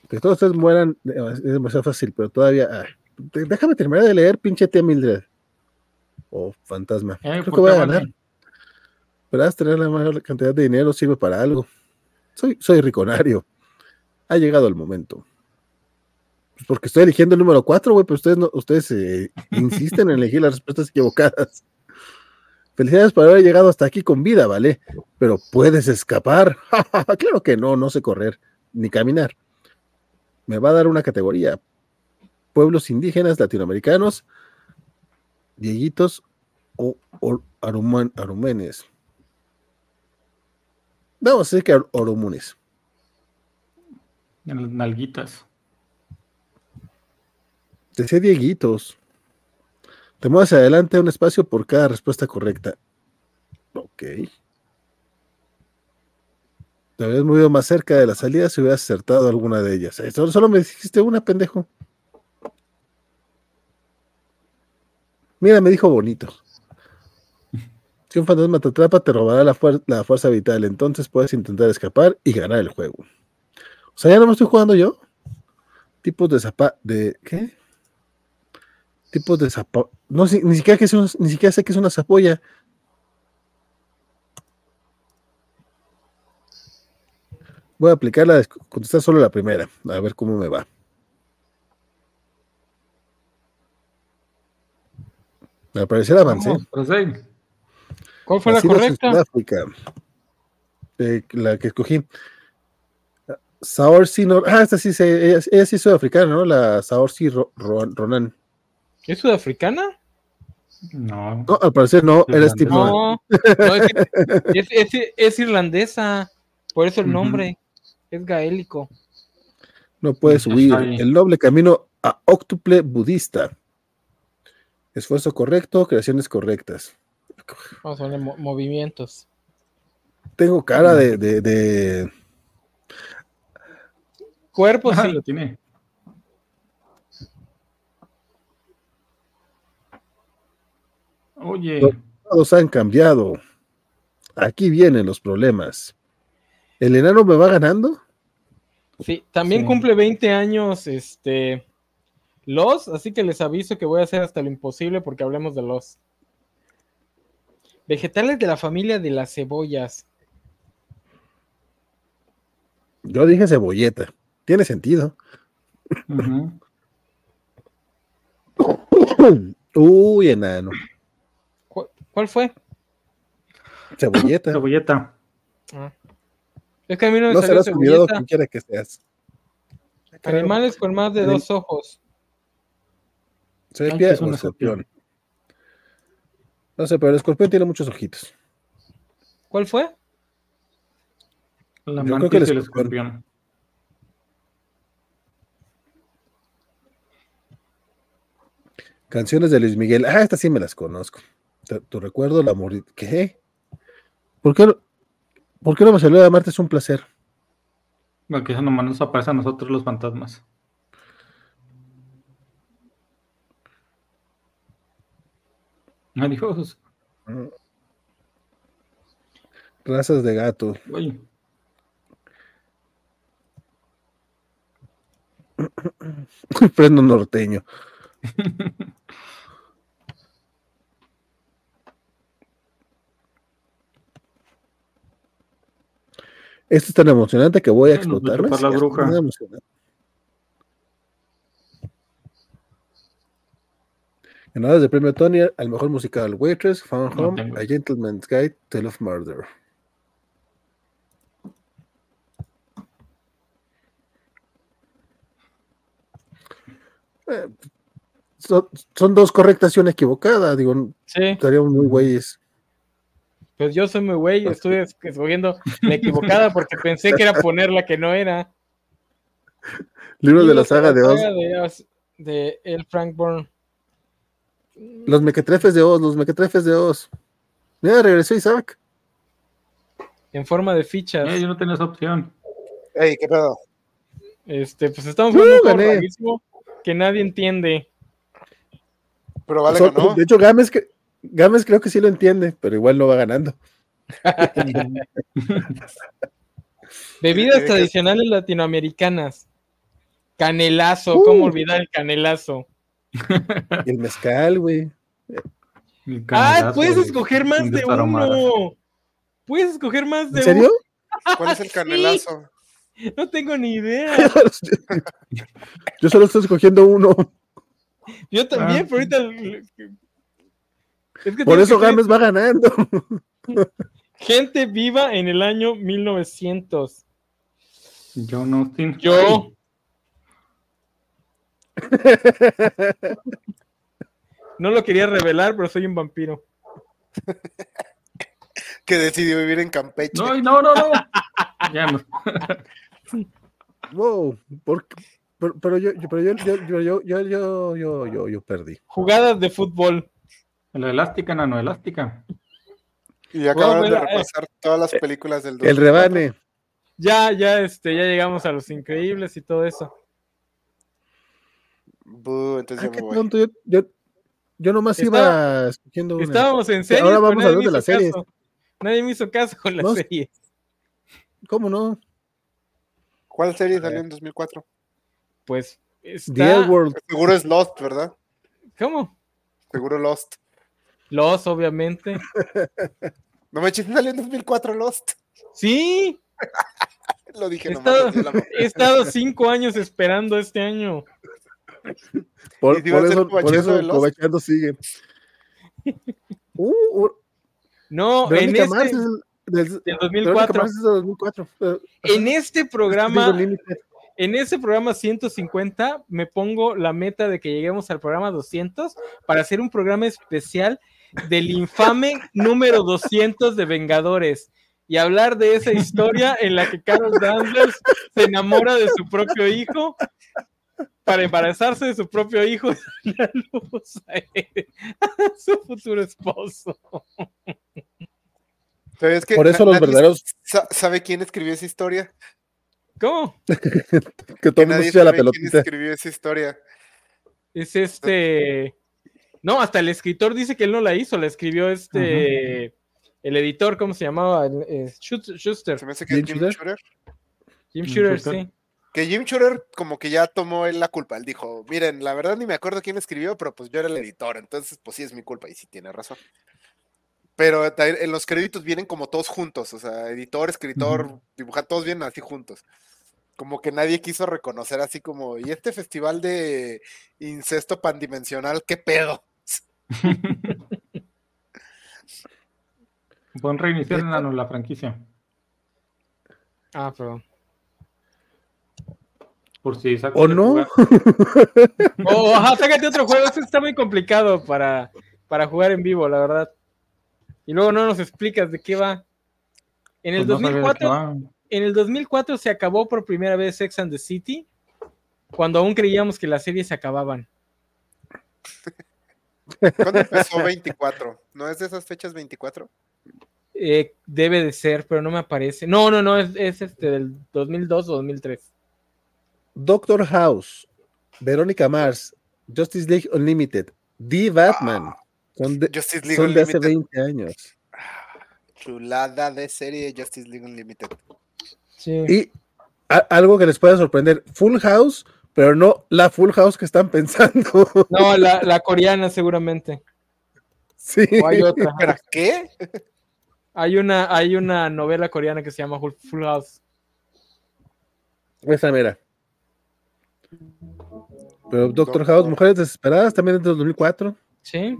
Que todos ustedes mueran eh, es demasiado fácil, pero todavía. ah, déjame terminar de leer, pinche tía Mildred. O fantasma. Eh, Creo que ¿por voy a ganar. Verás, tener la mayor cantidad de dinero sirve para algo. Soy, soy riconario. Ha llegado el momento. Pues porque estoy eligiendo el número 4, güey, pero ustedes, ustedes eh, insisten en elegir las respuestas equivocadas. Felicidades por haber llegado hasta aquí con vida, ¿vale? Pero puedes escapar. claro que no, no sé correr ni caminar. Me va a dar una categoría. Pueblos indígenas latinoamericanos, viejitos o, o arumenes. Vamos a decir que or- orumunes. En las nalguitas. Decía Dieguitos. Te mueves adelante un espacio por cada respuesta correcta. Ok. Te habías movido más cerca de la salida si hubieras acertado alguna de ellas. Eh, Solo, solo me dijiste una, pendejo. Mira, me dijo bonito. Si un fantasma te atrapa, te robará la, fuer- la fuerza vital. Entonces puedes intentar escapar y ganar el juego. O sea, ya no me estoy jugando yo. Tipos de zapa... ¿De qué? Tipos de zapa... No, si- ni, siquiera que es un- ni siquiera sé que es una zapolla. Voy a aplicar la de contestar solo la primera, a ver cómo me va. Al parecer avancé. ¿Cuál fue la Nacidos en correcta? Sudáfrica. Eh, la que escogí. Saoirse Nor- Ah, esta sí, se, ella, ella sí es sudafricana, ¿no? La Ro- Ro- Ronan. ¿Es sudafricana? No. No, al parecer no. Steve Ronan. No, no, es, que- es- es- es irlandesa, por eso el nombre es gaélico. No puedes huir. El noble camino a octuple budista. Esfuerzo correcto, creaciones correctas. Vamos a poner mo- movimientos. Tengo cara de, de, de- Cuerpo sí. lo tiene. Oye, Todos han cambiado. Aquí vienen los problemas. ¿El enano me va ganando? Sí, también Sí. cumple 20 años este Los, así que les aviso que voy a hacer hasta lo imposible porque hablemos de los vegetales de la familia de las cebollas. Yo dije cebolleta. Tiene sentido. Uy, enano. ¿Cu- ¿Cuál fue? Cebolleta. cebolleta. Ah. Es que a mí no me No salió serás cebolleta. quien quiera que seas. Animales con más de dos ojos. Es o una escorpión. No sé, pero el escorpión tiene muchos ojitos. ¿Cuál fue? La Yo creo que el escorpión. escorpión. Canciones de Luis Miguel. Ah, estas sí me las conozco. Te- Tu recuerdo, la morir. ¿Qué? ¿Por qué, no- ¿Por qué no me salió de amarte? Es un placer. Porque eso nomás nos aparece a nosotros los fantasmas. Adiós. Razas de gato. Oye, Freno norteño. Esto es tan emocionante que voy a explotarlas. chupar la Esto es bruja. tan emocionante. Ganadoras del premio Tony al mejor musical Waitress, No Home. A Gentleman's Guide, Tale of Murder. Eh, son, son dos correctas y una equivocada. Digo, Sí, estaríamos muy güeyes. pues yo soy muy güey, estuve es- escogiendo la equivocada porque pensé que era poner la que no era. Libros de la saga de Oz. saga de Oz, de El Frank Bourne. Los mequetrefes de Oz, los mequetrefes de Oz. Mira, regresó Isaac. En forma de fichas. eh, yo no tenía esa opción. Ey, ¿qué pedo? Este, pues estamos Uh, jugando un juego gané. rarísimo que nadie entiende. Pero vale, Son- ganó. de hecho, Gámez, que- Gámez creo que sí lo entiende, pero igual no va ganando. Bebidas tradicionales latinoamericanas. Canelazo, Uh. ¿cómo olvidar el canelazo? Y el mezcal, güey. Ah, puedes de- escoger más de uno. Puedes escoger más de ¿En serio? ¿Cuál es el canelazo? uno. No tengo ni idea. Yo solo estoy escogiendo uno. Yo también, Ah. pero ahorita. el- Es que Por eso que Gámez va ganando. Gente viva en el año 1900. John Austin. Yo. No lo quería revelar, pero soy un vampiro. Que decidió vivir en Campeche. No, no, no, no. ya no. Wow. ¿por qué? Pero, pero yo, pero yo, yo, yo, yo, yo, yo, yo, yo, yo perdí. Jugadas de fútbol. La elástica, nano elástica. Y acabaron Bueno, de eh, repasar todas las películas del El 2004. rebane. ya, ya, este, ya llegamos a los increíbles y todo eso. Entonces Ah, yo qué me voy. tonto, yo, yo, yo nomás Estaba- iba escogiendo una. Estábamos en serio. ahora vamos a hablar de las series. Nadie me hizo caso con la No, serie. ¿Cómo no? ¿Cuál serie salió en 2004? Pues The está. World. Seguro es Lost, ¿verdad? ¿Cómo? Seguro Lost. Los, obviamente. No me chiste, salió en 2004 Lost. Sí, Lo dije he nomás. estado, he estado cinco años esperando este año. Por, por eso, por eso sigue. Uh, uh, No, en Verónica este, es el- del- del Verónica 2004. Mars es del 2004. Eh, En este programa, en ese programa 150, me pongo la meta de que lleguemos al programa 200 para hacer un programa especial del infame número 200 de Vengadores y hablar de esa historia en la que Carol Danvers se enamora de su propio hijo para embarazarse de su propio hijo y darle a luz a él, a su futuro esposo. Pero es que Por eso los verdaderos sa- ¿Sabe quién escribió esa historia? ¿Cómo? que todo el mundo echa la sabe quién pelotita. escribió esa historia. Es este. No, hasta el escritor dice que él no la hizo, la escribió este. El editor, ¿cómo se llamaba? Eh, Schut- Schuster. Se me hace que es Jim Jim Shooter. Shooter. Jim Jim Shooter, Shooter. sí. Que Jim Shooter como que ya tomó él la culpa. Él dijo, miren, la verdad ni me acuerdo quién escribió, pero pues yo era el editor, entonces pues sí es mi culpa y sí tiene razón. Pero en los créditos vienen como todos juntos, o sea, editor, escritor, dibujante, todos vienen así juntos. Como que nadie quiso reconocer así como, ¿y este festival de incesto pandimensional, qué pedo? Pueden reiniciar la, la franquicia. Ah, perdón. Por si saco ¿O no? jugar. Oh, ajá, sácate otro juego. Este está muy complicado para, para jugar en vivo, la verdad. Y luego no nos explicas de qué va. En el Pues no sabía de qué 2004, va. en el 2004 se acabó por primera vez Sex and the City, cuando aún creíamos que las series se acababan. ¿Cuándo empezó 24? ¿No es de esas fechas 24? Eh, debe de ser, pero no me aparece. No, no, no, es, es este del 2002 o 2003. Doctor House, Verónica Mars, Justice League Unlimited, The Batman. Son de, Justice League son de hace Unlimited. 20 años. Chulada de serie Justice League Unlimited. Sí. Y a- algo que les pueda sorprender, Full House, pero no la Full House que están pensando. No, la, la coreana seguramente. sí. O hay otra. ¿Pero qué? Hay una, hay una novela coreana que se llama Full Full House. Esa mira. Pero Doctor Doctor. House, Mujeres Desesperadas, también es del 2004. Sí.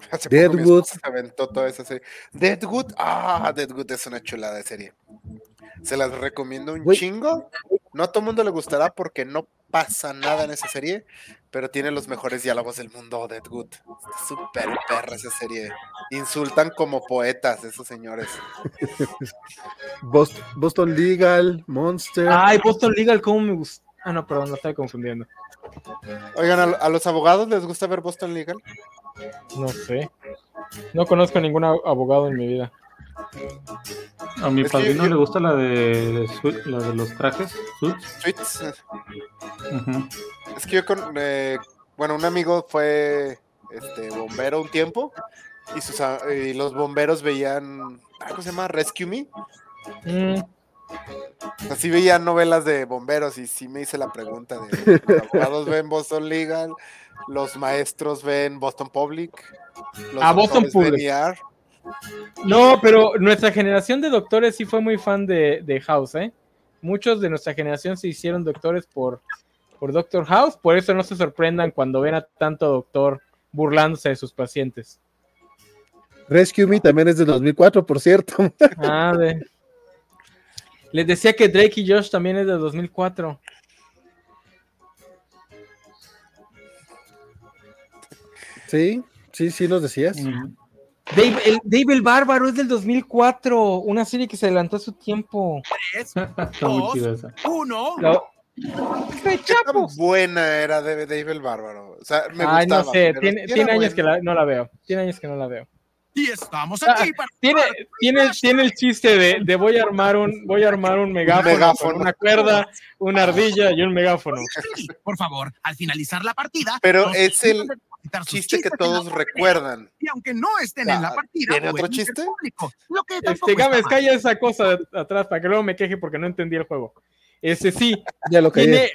Deadwood. aventó toda esa serie. Deadwood, ah, Deadwood es una chulada de serie. Se las recomiendo un chingo. No a todo mundo le gustará porque no pasa nada en esa serie, pero tiene los mejores diálogos del mundo, Deadwood. Está súper perra esa serie. Insultan como poetas esos señores. Boston, Boston Legal, Monster. Ay, Boston Legal, ¿cómo me gusta? Ah, no, perdón, lo estoy confundiendo. Oigan, ¿a, los abogados les gusta ver Boston Legal? No sé. No conozco ningún a- abogado en mi vida. A mi Es padrino yo- le gusta la de, la de los trajes, suits. Ujú. Es que yo con, eh, bueno, un amigo fue este bombero un tiempo y sus y los bomberos veían, ah, ¿cómo se llama? Rescue Me. Mm, Así veían novelas de bomberos y sí me hice la pregunta de los abogados ven Boston Legal, los maestros ven Boston Public, los Ah, Boston Public. ER. No, pero nuestra generación de doctores sí fue muy fan de, de House, ¿eh? Muchos de nuestra generación se hicieron doctores por, por Doctor House, por eso no se sorprendan cuando ven a tanto doctor burlándose de sus pacientes. Rescue Me también es del 2004, por cierto. Ah, de- Les decía que Drake y Josh también es de 2004. sí, sí, sí, nos decías. Dave el, Dave el Bárbaro es del 2004, una serie que se adelantó a su tiempo. Muy chida esa. Lo- ¡Qué ¿Qué tan chapo! buena era de Dave el Bárbaro? O sea, me Ay, no sé, tiene, años que la- no la veo. Tiene años que no la veo. Y estamos Ah, aquí para... Tiene, tiene, tiene el chiste de, de voy a armar un, voy a armar un megáfono, megáfono. con una cuerda, una ardilla y un megáfono. Sí, Por favor, al finalizar la partida... Pero es el Chiste que todos recuerdan. Y aunque no estén en la Ah, partida, ¿tiene otro chiste? público, lo que Este, Gámez, calla esa cosa de atrás para que luego me queje porque no entendí el juego. Ese sí, Ya lo tiene,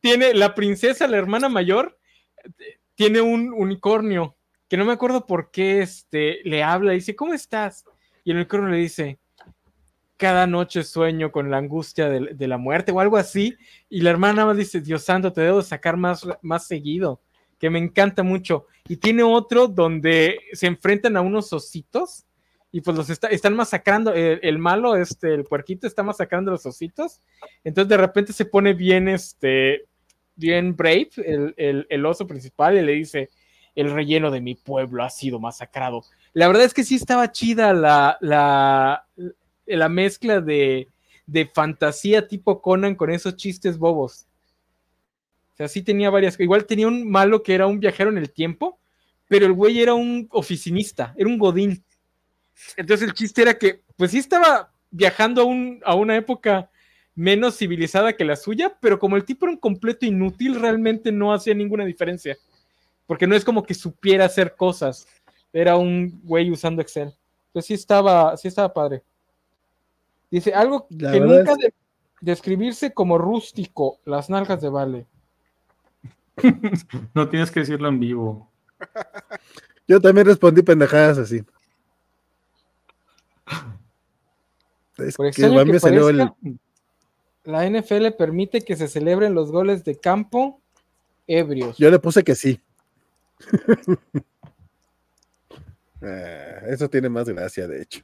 tiene la princesa, la hermana mayor, eh, tiene un unicornio que no me acuerdo por qué este, le habla y dice, ¿cómo estás? Y el unicornio le dice, cada noche sueño con la angustia de, de la muerte o algo así. Y la hermana más dice, Dios santo, te debo de sacar más, más seguido, que me encanta mucho. Y tiene otro donde se enfrentan a unos ositos y pues los está- están masacrando. El, el malo, este, el puerquito está masacrando a los ositos. Entonces de repente se pone bien, este, bien brave, el, el- el oso principal, y le dice, el relleno de mi pueblo ha sido masacrado. La verdad es que sí estaba chida la, la, la mezcla de, de fantasía tipo Conan con esos chistes bobos. O sea, sí tenía varias. Igual tenía un malo que era un viajero en el tiempo, pero el güey era un oficinista, era un godín. Entonces el chiste era que, pues sí estaba viajando a, un, a una época menos civilizada que la suya, pero como el tipo era un completo inútil, realmente no hacía ninguna diferencia. Porque no es como que supiera hacer cosas. Era un güey usando Excel. Entonces sí estaba, sí estaba padre. Dice, algo La que nunca es- de- describirse como rústico, las nalgas de Vale. No tienes que decirlo en vivo. Yo también respondí pendejadas así. Es Por que extraño a mí que me salió el. parezca, La NFL permite que se celebren los goles de campo ebrios. Yo le puse que sí. Ah, eso tiene más gracia, de hecho.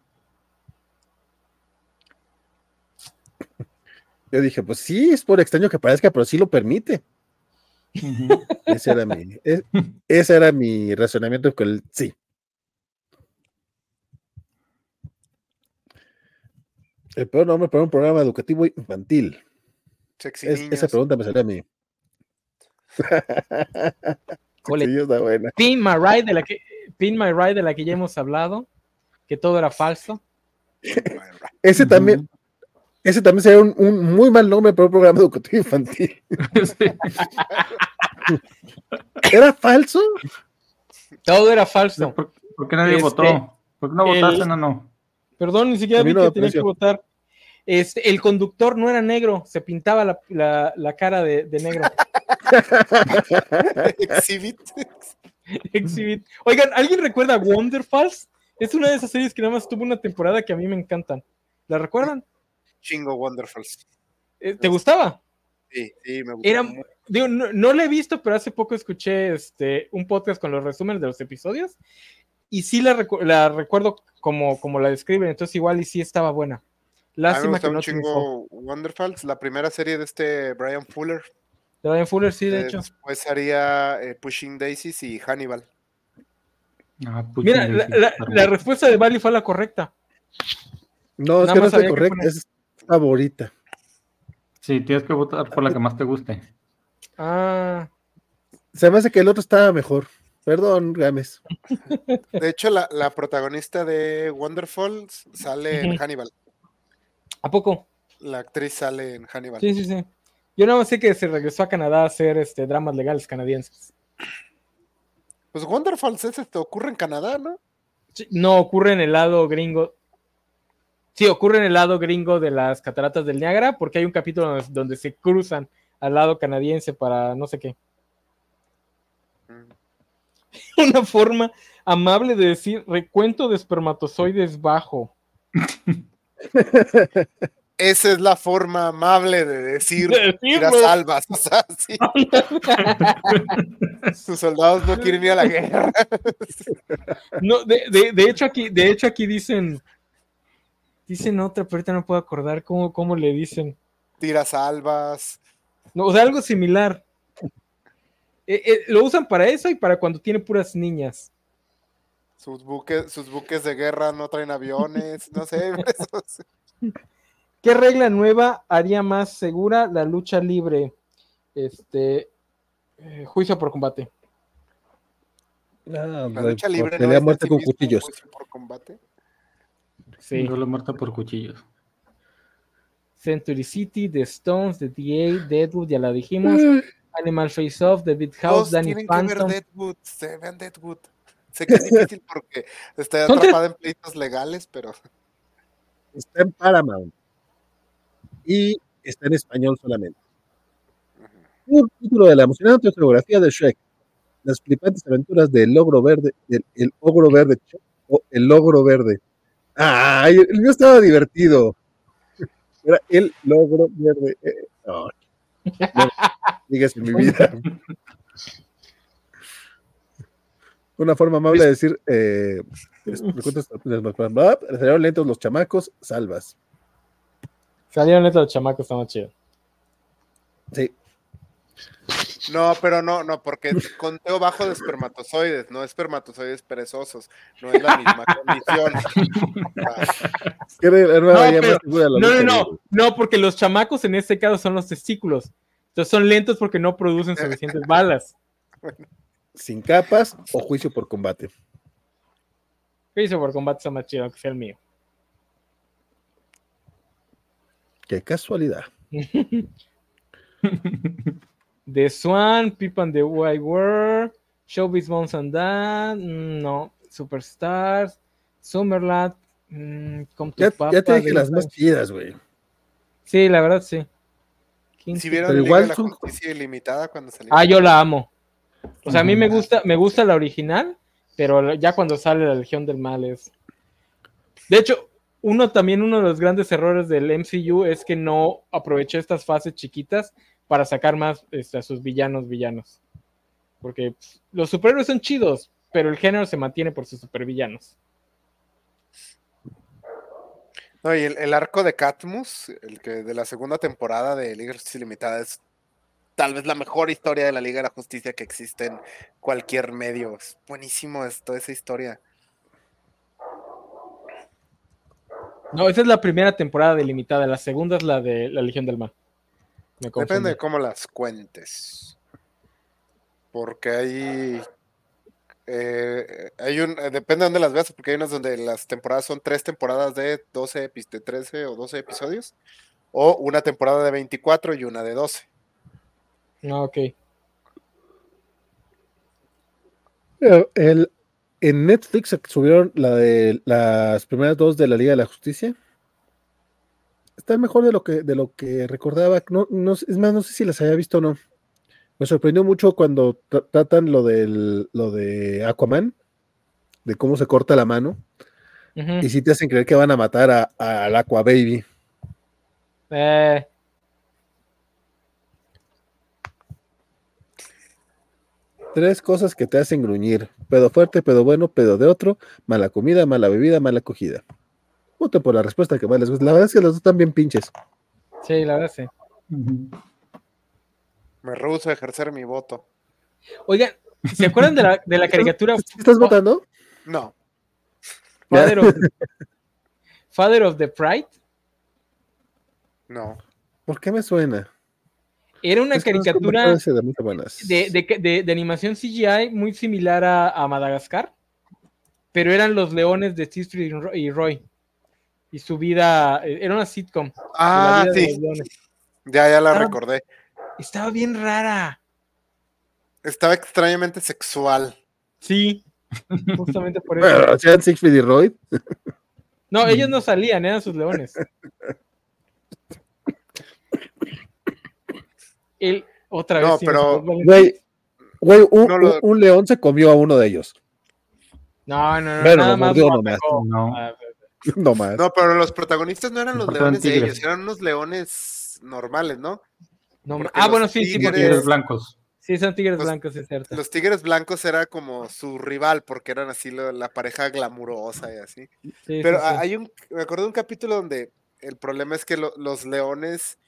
Yo dije, pues sí, es por extraño que parezca, pero sí lo permite. Ujú. Ese era mi, e- ese era mi razonamiento con el sí. El peor nombre para un programa educativo infantil. Sexy Es- niños. esa pregunta me salió a mí. Está buena. Pin My Ride, de la que, Pin My Ride, de la que ya hemos hablado, que todo era falso. Ese también, ese también sería un, un muy mal nombre para un programa educativo infantil. ¿Era falso? Todo era falso. ¿Por, por qué nadie Este, votó? ¿Por qué no el- votaste, no, no? Perdón, ni siquiera vi no que me tenía que votar. Este, el conductor no era negro, se pintaba la, la- la cara de, de negro. Exhibit. Exhibit. Oigan, ¿alguien recuerda Wonderfalls? Es una de esas series que nada más tuvo una temporada que a mí me encantan. ¿La recuerdan? Chingo Wonderfuls. Eh, ¿Te gustaba? Sí, sí, me gustó. Era, digo, no, no la he visto, pero hace poco escuché este, un podcast con los resúmenes de los episodios y sí la, recu- la recuerdo como, como la describen, entonces igual y sí estaba buena. A mí me Lástima que no un triunfó. chingo Wonderfalls, la primera serie de este Brian Fuller. De Brian Fuller, sí, de Eh, hecho. Después haría eh, Pushing Daisies y Hannibal. Ah, Mira, la, la- la respuesta de Bali fue la correcta. No, es Nada que no que correcto, poner- es favorita. Sí, tienes que votar por la que más te guste. Ah, Se me hace que el otro estaba mejor. Perdón, Gámez. De hecho, la, la protagonista de Wonderfalls sale en. Hannibal. ¿A poco? La actriz sale en Hannibal. Sí, sí, sí. Yo nada más sé que se regresó a Canadá a hacer este, dramas legales canadienses. Pues Wonderfalls ese te ocurre en Canadá, ¿no? Sí, No ocurre en el lado gringo. Sí, ocurre en el lado gringo de las cataratas del Niágara, porque hay un capítulo donde, donde se cruzan al lado canadiense para no sé qué. Mm. Una forma amable de decir recuento de espermatozoides bajo. Esa es la forma amable de decir De decirlo. tiras salvas. O sea, sí. Sus soldados no quieren ir a la guerra. No, de, de- de hecho aquí, de hecho aquí dicen, dicen otra, pero ahorita no puedo acordar cómo, cómo le dicen. Tiras salvas. No, o sea, algo similar. Eh, eh, lo usan para eso y para cuando tiene puras niñas. Sus buques, sus buques de guerra no traen aviones. No sé. ¿Qué regla nueva haría más segura la lucha libre? Este eh, juicio por combate. Ah, La lucha libre no muerte con cuchillos. juicio por combate. Sí. Duelo muerta por cuchillos. Century City, The Stones, The DA, Deadwood, ya la dijimos. Animal Face Off, The Beat House, Danny tienen que ver Phantom. Deadwood, se vean Deadwood. Sé que es difícil porque tres- atrapada en pleitos legales, pero Está en Paramount. Y está en español solamente. Un título de la emocionante autobiografía de Shrek. Las flipantes aventuras del logro verde, del el ogro verde, o el logro verde. ¡Ay! El mío estaba divertido. Era el logro verde. Eh, ay. No, digas en mi vida. Una forma amable de decir, eh, es- me cuentas- ah, salieron lentos los chamacos, salvas. Salieron estos los chamacos, está más chido. Sí, no, pero no, no, porque conteo bajo de espermatozoides, no espermatozoides perezosos, no es la misma condición. No, No, no, no, porque los chamacos en este caso son los testículos. Entonces son lentos porque no producen suficientes balas. Sin capas o juicio por combate. Juicio por combate está más chido, aunque sea el mío. Qué casualidad. The Swan, Pip and the White World, Showbiz Bones and That, mm, no, Superstars, Summerland, mm, Come to Ya, Papa, ya te dije las más chidas, güey. Sí, la verdad sí. King Si vieron Pero igual la son- Justicia Ilimitada cuando salió. Ah, yo la amo. O sea, a mí me gusta, me gusta la original, pero ya cuando sale la Legión del Mal es. De hecho, uno también, uno de los grandes errores del MCU es que no aprovechó estas fases chiquitas para sacar más este, a sus villanos villanos. Porque pff, los superhéroes son chidos, pero el género se mantiene por sus supervillanos. No, y el, el arco de Catmus, el que de la segunda temporada de Liga de tal vez la mejor historia de la Liga de la Justicia que existe en cualquier medio. Es buenísimo esto, esa historia. No, esa es la primera temporada delimitada, la segunda es la de la Legión del Mal. Depende de cómo las cuentes. Porque hay. eh, hay un. eh, Depende de dónde las veas, porque hay unas donde las temporadas son tres temporadas de 12, epi- de 13 o 12 episodios. O una temporada de 24 y una de 12. Ah, ok. El, en Netflix subieron la de las primeras dos de la Liga de la Justicia. Está mejor de lo que, de lo que recordaba. No, no, es más, no sé si las había visto o no. Me sorprendió mucho cuando tra- tratan lo del lo de Aquaman, de cómo se corta la mano, y si te hacen creer que van a matar a, a- al Aqua Baby. Eh, Tres cosas que te hacen gruñir. Pedo fuerte, pedo bueno, pedo de otro, mala comida, mala bebida, mala acogida. Voten por la respuesta que más les gusta. La verdad es que los dos están bien pinches. sí, la verdad sí. Me rehuso a ejercer mi voto. Oigan, ¿se acuerdan de la, de la caricatura ¿Sí ¿Estás votando? No. Father of, Father of the Pride? No. ¿Por qué me suena? Era una Es caricatura de de, de- de- de animación CGI muy similar a, a Madagascar, pero eran los leones de Siegfried y Ro- y Roy. Y su vida, eh, era una sitcom. Ah, sí. Ya, ya la recordé. Estaba bien rara. Estaba extrañamente sexual. Sí, justamente por eso. Bueno, ¿Hacían Siegfried y Roy? No, ellos no salían, eran sus leones. Otra vez. No, sí, pero- Güey, güey, un, No lo- un- un león se comió a uno de ellos. No, no, no. Bueno, nada lo más mordió lo nomás. atacó. No. Ah, no más. No, pero los protagonistas no eran los leones de tigres. ellos, eran unos leones normales, ¿no? ah, bueno, sí, sí, tigres- porque Tigres blancos. sí, son tigres los- blancos, es cierto. Los tigres blancos era como su rival, porque eran así lo- la pareja glamurosa y así. Sí, Pero sí, sí. hay un, me acuerdo de un capítulo donde el problema es que lo- los leones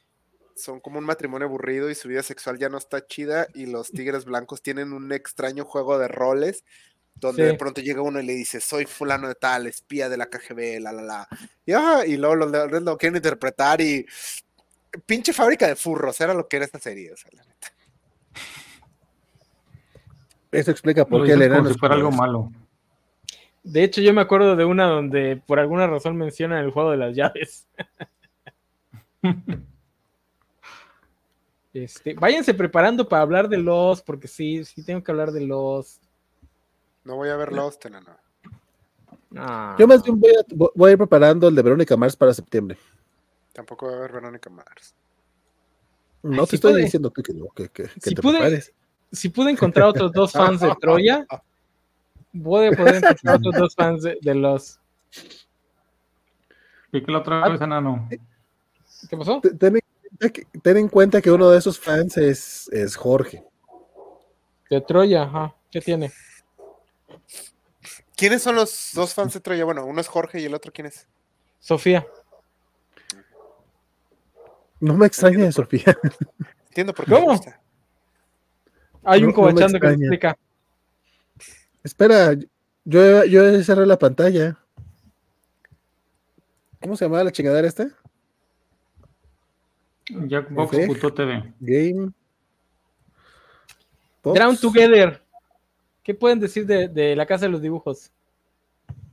son como un matrimonio aburrido y su vida sexual ya no está chida y los tigres blancos tienen un extraño juego de roles donde Sí. de pronto llega uno y le dice, soy fulano de tal, espía de la KGB, la, la, la. Y, ah, y luego los leones lo quieren interpretar y pinche fábrica de furros, era lo que era esta serie. o sea, la neta. Eso explica por Lo qué como enano si fuera algo malo. De hecho, yo me acuerdo de una donde por alguna razón mencionan el juego de las llaves. Este, váyanse preparando para hablar de los, porque sí, sí tengo que hablar de los. No voy a ver Lost, enano. Ah. Yo más bien voy a, voy a ir preparando el de Verónica Mars para septiembre. Tampoco voy a ver Verónica Mars. No Ay, te si estoy pude- diciendo que, que no, que, que- si te pude- prepares. Si pude encontrar otros dos fans de Troya, voy a poder encontrar otros dos fans de, de los. ¿Y que la otra vez, enano? ¿Qué pasó? En cuenta que- ten en cuenta que uno de esos fans es, es Jorge. De Troya, ajá. ¿Qué tiene? ¿Quiénes son los dos fans de Troya? Bueno, uno es Jorge y el otro, ¿quién es? Sofía. No me extraña de Sofía. Entiendo por qué ¿Cómo? me gusta. Hay un No- no me cobachando que extraña. explica. Espera, yo, yo cerré la pantalla. ¿Cómo se llamaba la chingadera esta? Jackbox.tv. Game. Box. Drown Together. ¿Qué pueden decir de, de la casa de los dibujos?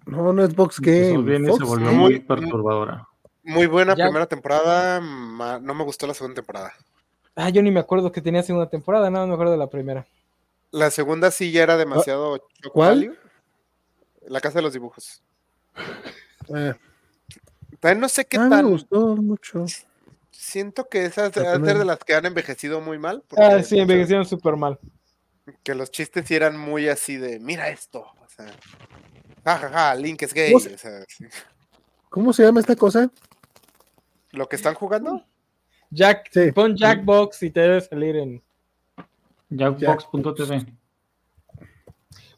No, no es Box Empezó Game. bien Fox se volvió Game. muy perturbadora. Muy buena Ya- primera temporada. ma- No me gustó la segunda temporada. Ah, yo ni me acuerdo que tenía segunda temporada, nada, me acuerdo de la primera. La segunda sí ya era demasiado. Ah, ¿Cuál? La casa de los dibujos. También no sé qué ah, me gustó mucho. Siento que esas deben ser de las que han envejecido muy mal. porque Ah, sí, envejecieron súper mal. Que los chistes sí eran muy así de: mira esto. O sea, ja, ja, ja, Link es gay. ¿Cómo se- o sea, sí. ¿Cómo se llama esta cosa? Lo que están jugando. Jack, Sí. pon Jackbox y te debe salir en Jackbox.tv.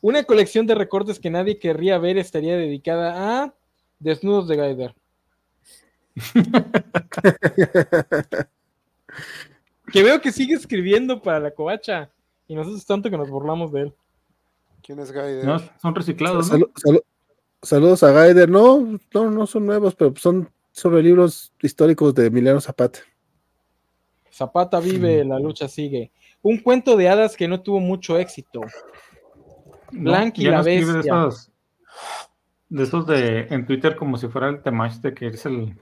una colección de recortes que nadie querría ver estaría dedicada a desnudos de Gaider. que veo que sigue escribiendo para la covacha y nosotros tanto que nos burlamos de él. ¿Quién es? No, son reciclados, ¿no? Salu- salu- saludos a Gaider. No, no, no son nuevos, pero son sobre libros históricos de Emiliano Zapata. Zapata vive, la lucha sigue. Un cuento de hadas que no tuvo mucho éxito. No, la no de bestia. esos, de esos de en Twitter como si fuera el Temash de que eres el,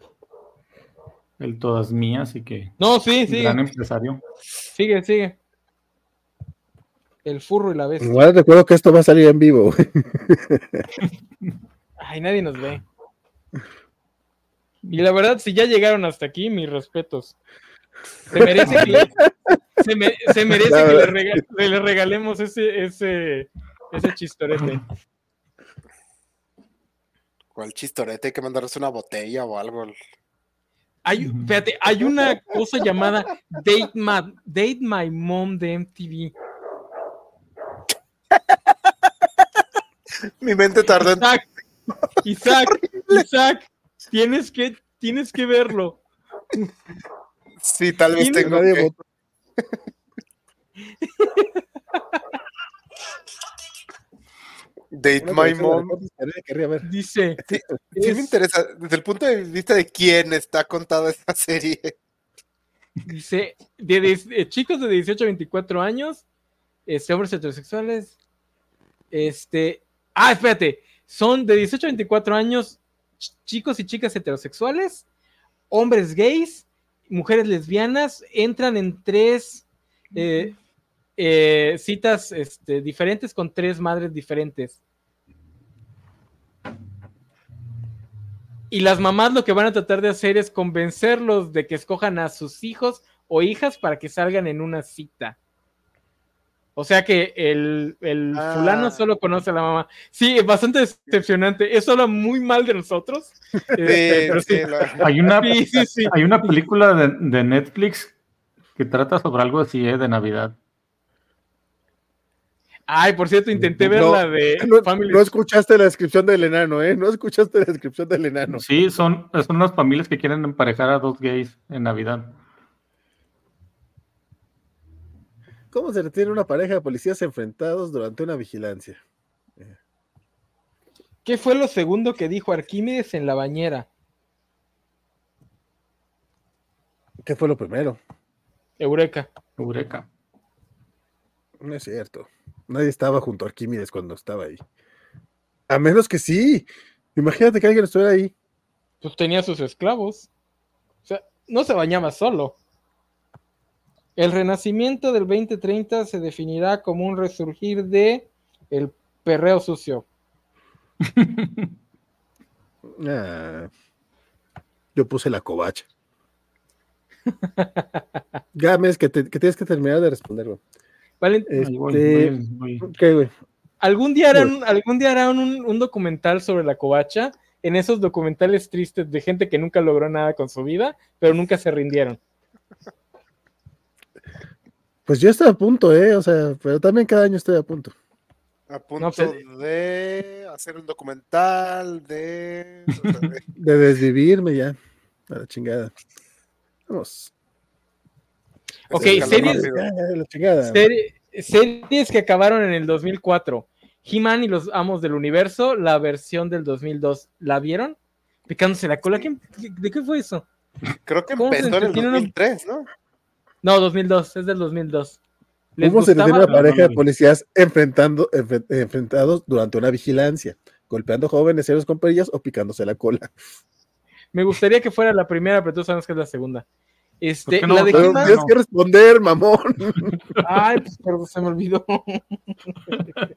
el todas mías y que No, sí, sí. gran empresario. Sigue, sigue. El furro y la bestia. Igual recuerdo que esto va a salir en vivo. Ay, nadie nos ve. Y la verdad, si ya llegaron hasta aquí, mis respetos. Se merece que, se me- se merece le, que le regalemos ese, ese, ese chistorete. ¿Cuál chistorete? Hay que mandarles una botella o algo. Hay, fíjate, hay una cosa llamada Date My, Date My Mom de MTV. Mi mente tardó en. Isaac, Isaac, Isaac, tienes que, tienes que verlo. Sí, tal vez ¿Quién- tengo Nadie que-. Date My Mom. ver. Dice, Sí es- me interesa, desde el punto de vista de quién está contada esta serie. Dice, de, eh, chicos de 18 a 24 años, este, hombres heterosexuales, este, ah, espérate, son de 18 a 24 años, ch- chicos y chicas heterosexuales, hombres gays, mujeres lesbianas, entran en tres eh, eh, citas este, diferentes con tres madres diferentes. Y las mamás lo que van a tratar de hacer es convencerlos de que escojan a sus hijos o hijas para que salgan en una cita. O sea que el, el Ah. fulano solo conoce a la mamá. Sí, es bastante decepcionante. Eso habla muy mal de nosotros. Este, pero sí. Hay una, hay una película de, de Netflix que trata sobre algo así ¿eh? de Navidad. Ay, por cierto, intenté ver No, la de No, Family. no escuchaste la descripción del enano, ¿eh? No escuchaste la descripción del enano. Sí, son, son unas familias que quieren emparejar a dos gays en Navidad. ¿Cómo se retiene una pareja de policías enfrentados durante una vigilancia? ¿Qué fue lo segundo que dijo Arquímedes en la bañera? ¿Qué fue lo primero? Eureka. Eureka. No es cierto. Nadie estaba junto a Arquímedes cuando estaba ahí. A menos que sí. Imagínate que alguien estuviera ahí. Pues tenía sus esclavos. O sea, no se bañaba solo. El renacimiento del 2030 se definirá como un resurgir de el perreo sucio. Ah, yo puse la covacha. Gámez, que, te- que tienes que terminar de responder, güey. Valen- voy, Este. Algún día harán, algún día harán un, un documental sobre la covacha, en esos documentales tristes de gente que nunca logró nada con su vida, pero nunca se rindieron. Pues yo estoy a punto, ¿eh? O sea, pero también cada año estoy a punto. A punto pues- de hacer un documental de- De desvivirme ya. A la chingada. Vamos. Ok, escaló series- que acabaron en el 2004. He-Man y los Amos del Universo, la versión del 2002. ¿La vieron? Picándose la cola. ¿Quién- ¿De qué fue eso? Creo que ¿Cómo se empezó en el entretiene uno? 2003, ¿no? No, 2002, es del 2002. ¿Les ¿Cómo se detiene gustaba? una pareja de policías enfrentando, enfren- enfrentados durante una vigilancia? Golpeando jóvenes serios con perillas o picándose la cola. Me gustaría que fuera la primera, pero tú sabes que es la segunda. Este, ¿Por qué no? la de Pero He-Man- tienes que responder, mamón. Ay, pues perdón, se me olvidó.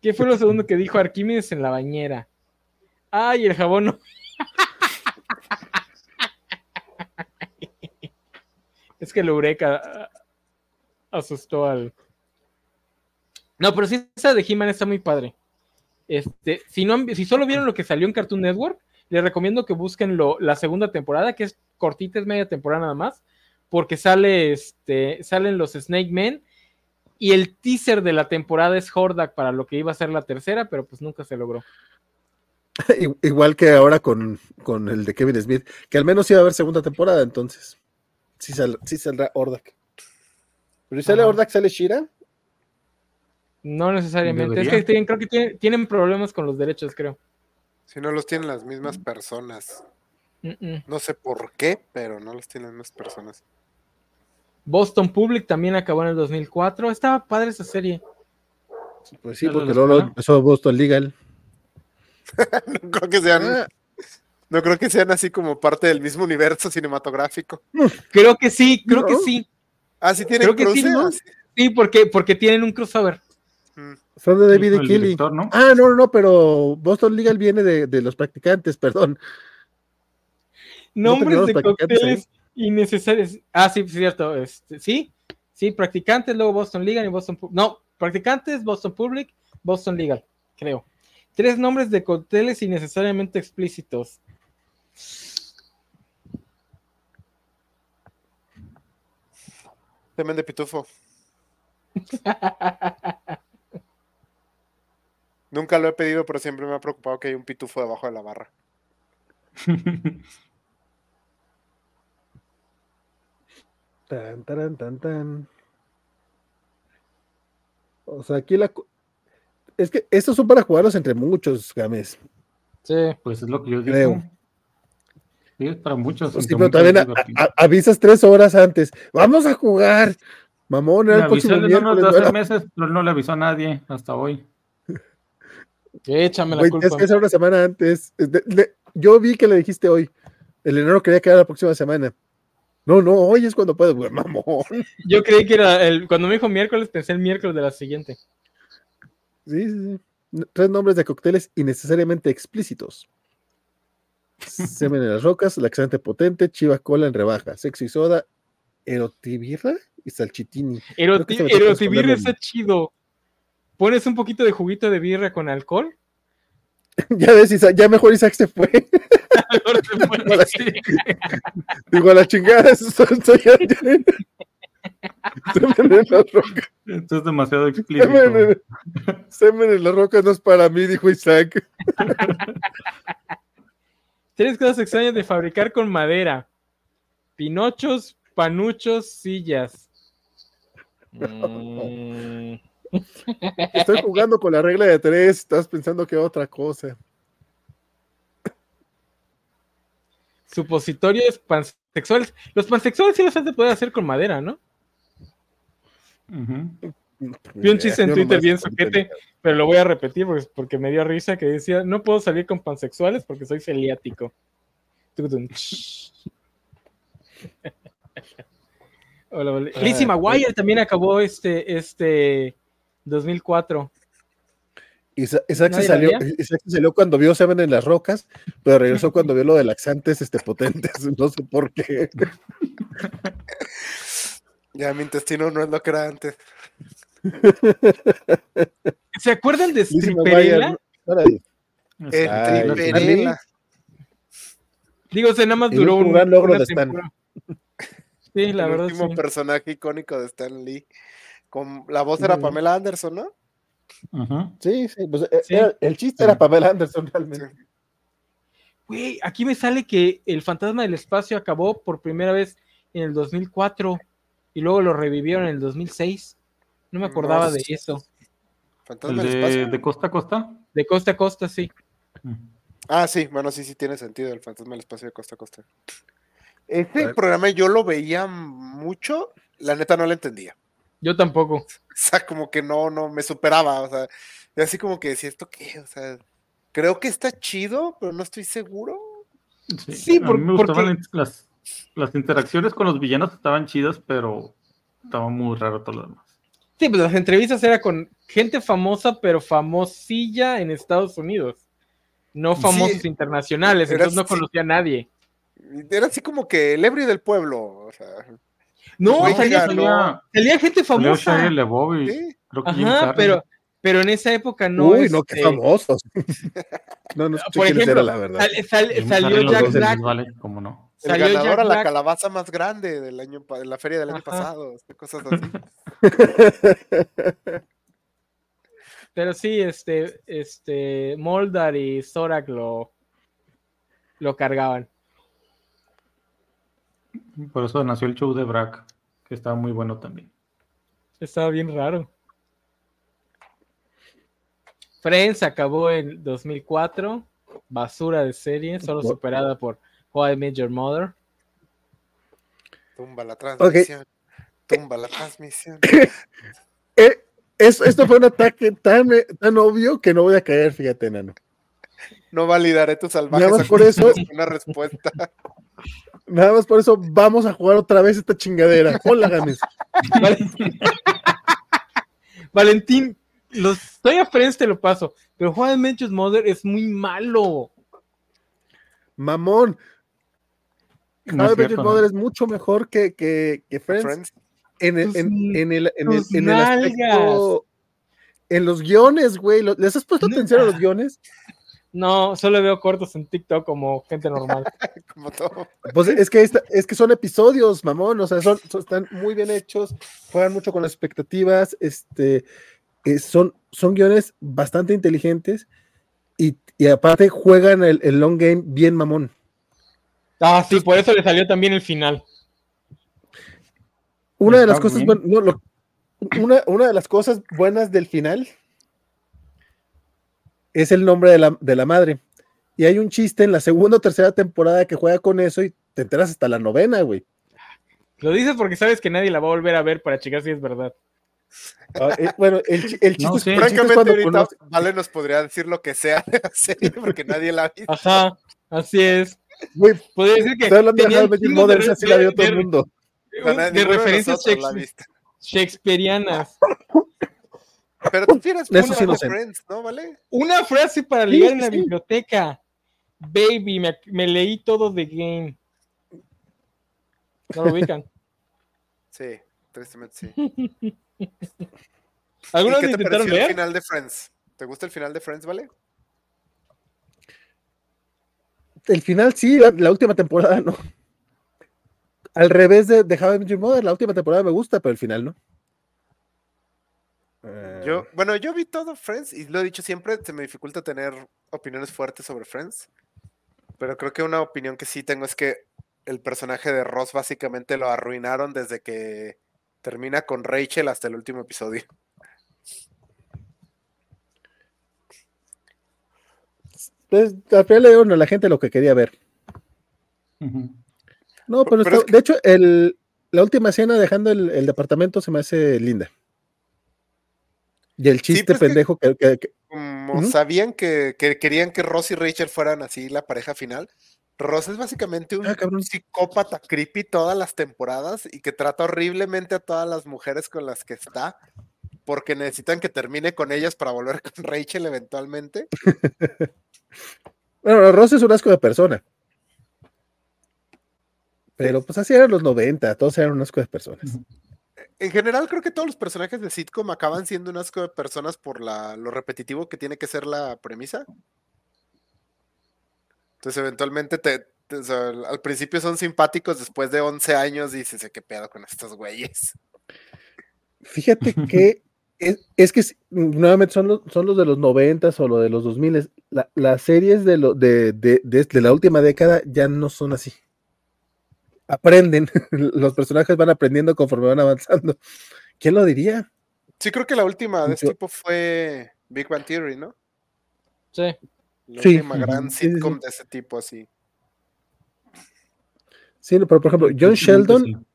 ¿Qué fue lo segundo que dijo Arquímedes en la bañera? Ay, el jabón no. Es que el Eureka ah, asustó al. No, pero sí, esa de He-Man está muy padre. Este, si, no, han- si solo vieron lo que salió en Cartoon Network, les recomiendo que busquen lo- la segunda temporada, que es cortita, es media temporada nada más, porque sale, este, salen los Snake Men y el teaser de la temporada es Hordak para lo que iba a ser la tercera, pero pues nunca se logró. Igual que ahora con, con el de Kevin Smith, que al menos iba a haber segunda temporada, entonces. Sí, sal- sí saldrá Ordak. Pero si sale Ajá. Ordak, sale Shira. No necesariamente. Es que tienen- creo que tienen, tienen problemas con los derechos, creo. Si no los tienen las mismas personas. Mm, mm. No sé por qué, pero no los tienen las mismas personas. Boston Public también acabó en el 2004. Estaba padre esa serie. Pues sí, ¿Es de porque luego empezó Boston Legal. No creo que sean, Ah, no creo que sean así como parte del mismo universo cinematográfico. Creo que sí, creo que sí. Ah, sí tienen Creo que sí, porque, porque tienen un crossover. Mm. son de David y el Kelly. director, ¿no? Ah, no, no, no, pero Boston Legal viene de, de los practicantes, perdón. Nombres de cócteles innecesarios. Ah, sí, cierto. Este, sí, sí, practicantes, luego Boston Legal y Boston No, practicantes, Boston Public, Boston Legal, creo. Tres nombres de cócteles innecesariamente explícitos. Temen de pitufo. Nunca lo he pedido, pero siempre me ha preocupado que hay un pitufo debajo de la barra. Tan, taran, tan, tan. O sea, aquí la. Es que estos son para jugarlos entre muchos, Games. Sí. Pues es lo que yo digo. Creo. Sí, es para muchos. Pues sí, pero muchos también a- divertido. a- avisas tres horas antes. Vamos a jugar. Mamón, era el próximo no hace era- meses, pero no le avisó a nadie hasta hoy. Échame la culpa. es que era una semana antes. Es de- yo vi que le dijiste hoy. El enero quería que era la próxima semana. No, no, hoy es cuando puedo. Güey, mamón. Yo creí que era el. Cuando me dijo miércoles, pensé el miércoles de la siguiente. Sí, sí, sí. Tres nombres de cócteles innecesariamente explícitos. Semen en las rocas, laxante potente, chiva cola en rebaja, sexy soda, erotibirra y salchitini. Toca Erotibirra está chido. Pones un poquito de juguito de birra con alcohol. ya ves, Isaac, ya mejor Isaac se fue. Igual a- Igual a chingada. Semen en rocas. Esto es demasiado explícito. Semen en, semen en las rocas no es para mí, dijo Isaac. Tres cosas extrañas de fabricar con madera. Pinochos, panuchos, sillas. Mm, Estoy jugando con la regla de tres, estás pensando que otra cosa. Supositorios pansexuales. Los pansexuales sí los has de poder hacer con madera, ¿no? Vi un chiste en Twitter bien soquete, pero lo voy a repetir porque, porque me dio risa que decía, no puedo salir con pansexuales porque soy celiático. Hola, hola. Ah, Lizzie pues. McGuire también acabó este, este 2004. Isa- Isaac, se ¿Nadie la salió? Isaac se salió cuando vio Seven en las rocas, pero regresó cuando vio lo de laxantes este, potentes. No sé por qué. Ya mi intestino no es lo que era antes. ¿Se acuerdan de Stripperella? El Ay, Triperela. Digo, o sea, nada más duró un gran logro de Stan. Sí, la el verdad último sí. personaje icónico de Stan Lee. Con la voz era. Pamela Anderson, ¿no? Sí, sí, pues, eh, Sí. era- el chiste Sí. era Pamela Anderson realmente. Güey, aquí me sale que el fantasma del espacio acabó por primera vez en el 2004 y luego lo revivieron en el 2006. No me acordaba No de eso. Fantasma El del de, espacio. de costa a costa. De costa a costa, sí. Ujú. Ah, sí, bueno, sí, sí tiene sentido el fantasma del espacio de costa a costa. Este programa yo lo veía mucho, la neta no lo entendía. Yo tampoco. O sea, como que no, no, me superaba, o sea, y así como que decía, ¿esto qué? O sea, creo que está chido, pero no estoy seguro. Sí, a por- mí me gustaban porque- las, las interacciones con los villanos estaban chidas, pero estaba muy raro todo lo demás. Sí, pues las entrevistas era con gente famosa, pero famosilla en Estados Unidos. No Sí. famosos internacionales, entonces no conocía a nadie. Era así como que el ebrio del pueblo, o sea, No, salía, ganó. salía- salía gente famosa. Sí. creo que Ajá, pero, pero en esa época no. Uy, no, qué este, famosos. no, no sé Por ejemplo, eran, la verdad. sal- sal- Jim salió Jack Black. Vale, cómo no. El Salió ganador Jack a la Black. calabaza más grande del año, de la feria del año Ajá. pasado, este, cosas así. Pero sí, este, este, Moldar y Zorak lo, lo cargaban. Por eso nació el show de Brack, que estaba muy bueno también. Estaba bien raro. Friends acabó en 2004. Basura de serie, solo superada por How I Met Your Mother. Tumba la transmisión. Tumba la transmisión. Eh, es- esto fue un ataque tan, tan obvio que no voy a caer, fíjate, nano. No validaré tus salvajes. Nada más por eso- Una respuesta. Nada más por eso vamos a jugar otra vez esta chingadera. Hola, Games. Valentín, Valentín, los estoy a Friends, te lo paso. Pero Met Your Mother es muy malo. Mamón. No How cierto, Mother es mucho mejor que, que, que Friends. Friends. En, el, en, en el, en, el, en el aspecto. En los guiones, güey. ¿lo- ¿Les has puesto atención a los guiones? No, solo veo cortos en TikTok como gente normal. Como todo. Pues es que, esta- es que son episodios, mamón. O sea, son, son- están muy bien hechos. Juegan mucho con las expectativas. Este, eh, son, son guiones bastante inteligentes. Y, y aparte juegan el, el long game bien mamón. Ah, sí, por eso le salió también el final. Una de las cosas, bien. buen- no, lo- una, una de las cosas buenas del final es el nombre de la, de la madre. Y hay un chiste en la segunda o tercera temporada que juega con eso y te enteras hasta la novena, güey. Lo dices porque sabes que nadie la va a volver a ver para checar si es verdad. Ah, eh, bueno, el, el chiste, No, sí. el chiste es Francamente, cuando ahorita conoce- Vale nos podría decir lo que sea de la serie porque nadie la ha visto. Ajá, así es. güey, Podría decir que estoy hablando de tenían How I Met Your chingos Mother, de- esa sí la vio de- todo el de- mundo. De ninguno de referencias shakespearianas. Pero tú tienes una sí no de sé. Friends, ¿no? ¿Vale? Una frase para Sí, ligar en la sí. biblioteca. Baby, me, me leí todo de game. ¿No lo ubican? Sí, tristemente sí. ¿Y ¿Algunos qué lo te intentaron pareció el leer? final de Friends? ¿Te gusta el final de Friends, vale? El final sí, la, la última temporada no. Al revés de, de How I Met Your Mother, la última temporada me gusta, pero el final no. Eh, Yo, bueno, yo vi todo Friends y lo he dicho siempre, se me dificulta tener opiniones fuertes sobre Friends. Pero creo que una opinión que sí tengo es que el personaje de Ross básicamente lo arruinaron desde que termina con Rachel hasta el último episodio. pues, al final le dieron a la gente lo que quería ver. No, pero, Pero está- es que- de hecho, el, la última escena dejando el, el departamento se me hace linda. Y el chiste pues pendejo que, que- que- Como sabían que, que querían que Ross y Rachel fueran así la pareja final, Ross es básicamente un Ah, psicópata creepy todas las temporadas y que trata horriblemente a todas las mujeres con las que está porque necesitan que termine con ellas para volver con Rachel eventualmente. Bueno, Ross es un asco de persona. Pero pues así eran los 90, todos eran un asco de personas. En general creo que todos los personajes de sitcom acaban siendo un asco de personas por la, lo repetitivo que tiene que ser la premisa. Entonces eventualmente te, te- o sea, al principio son simpáticos, después de 11 años dices, ¿qué pedo con estos güeyes? Fíjate que es, es que nuevamente son los, son los de los 90 o lo de los 2000. La, las series de, lo, de, de, de- de la última década ya no son así. Aprenden, los personajes van aprendiendo conforme van avanzando. ¿Quién lo diría? Sí, creo que la última de este Yo- tipo fue Big Bang Theory, ¿no? Sí. La Sí, última gran sí, sí, sí. sitcom de ese tipo así. Sí, pero por ejemplo, John Sheldon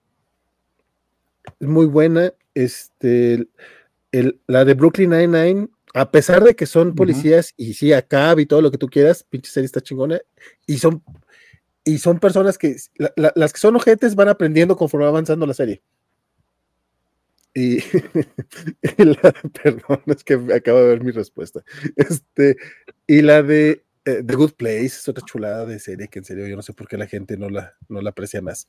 es muy buena. Este, el- la de Brooklyn Nine-Nine, a pesar de que son policías y sí, acá y todo lo que tú quieras, pinche serie está chingona. Y son, y son personas que, la- la- las que son ojetes van aprendiendo conforme va avanzando la serie. Y, y la, perdón, es que acabo de ver mi respuesta. Este, y la de eh, The Good Place es otra chulada de serie que en serio yo no sé por qué la gente no la, no la aprecia más.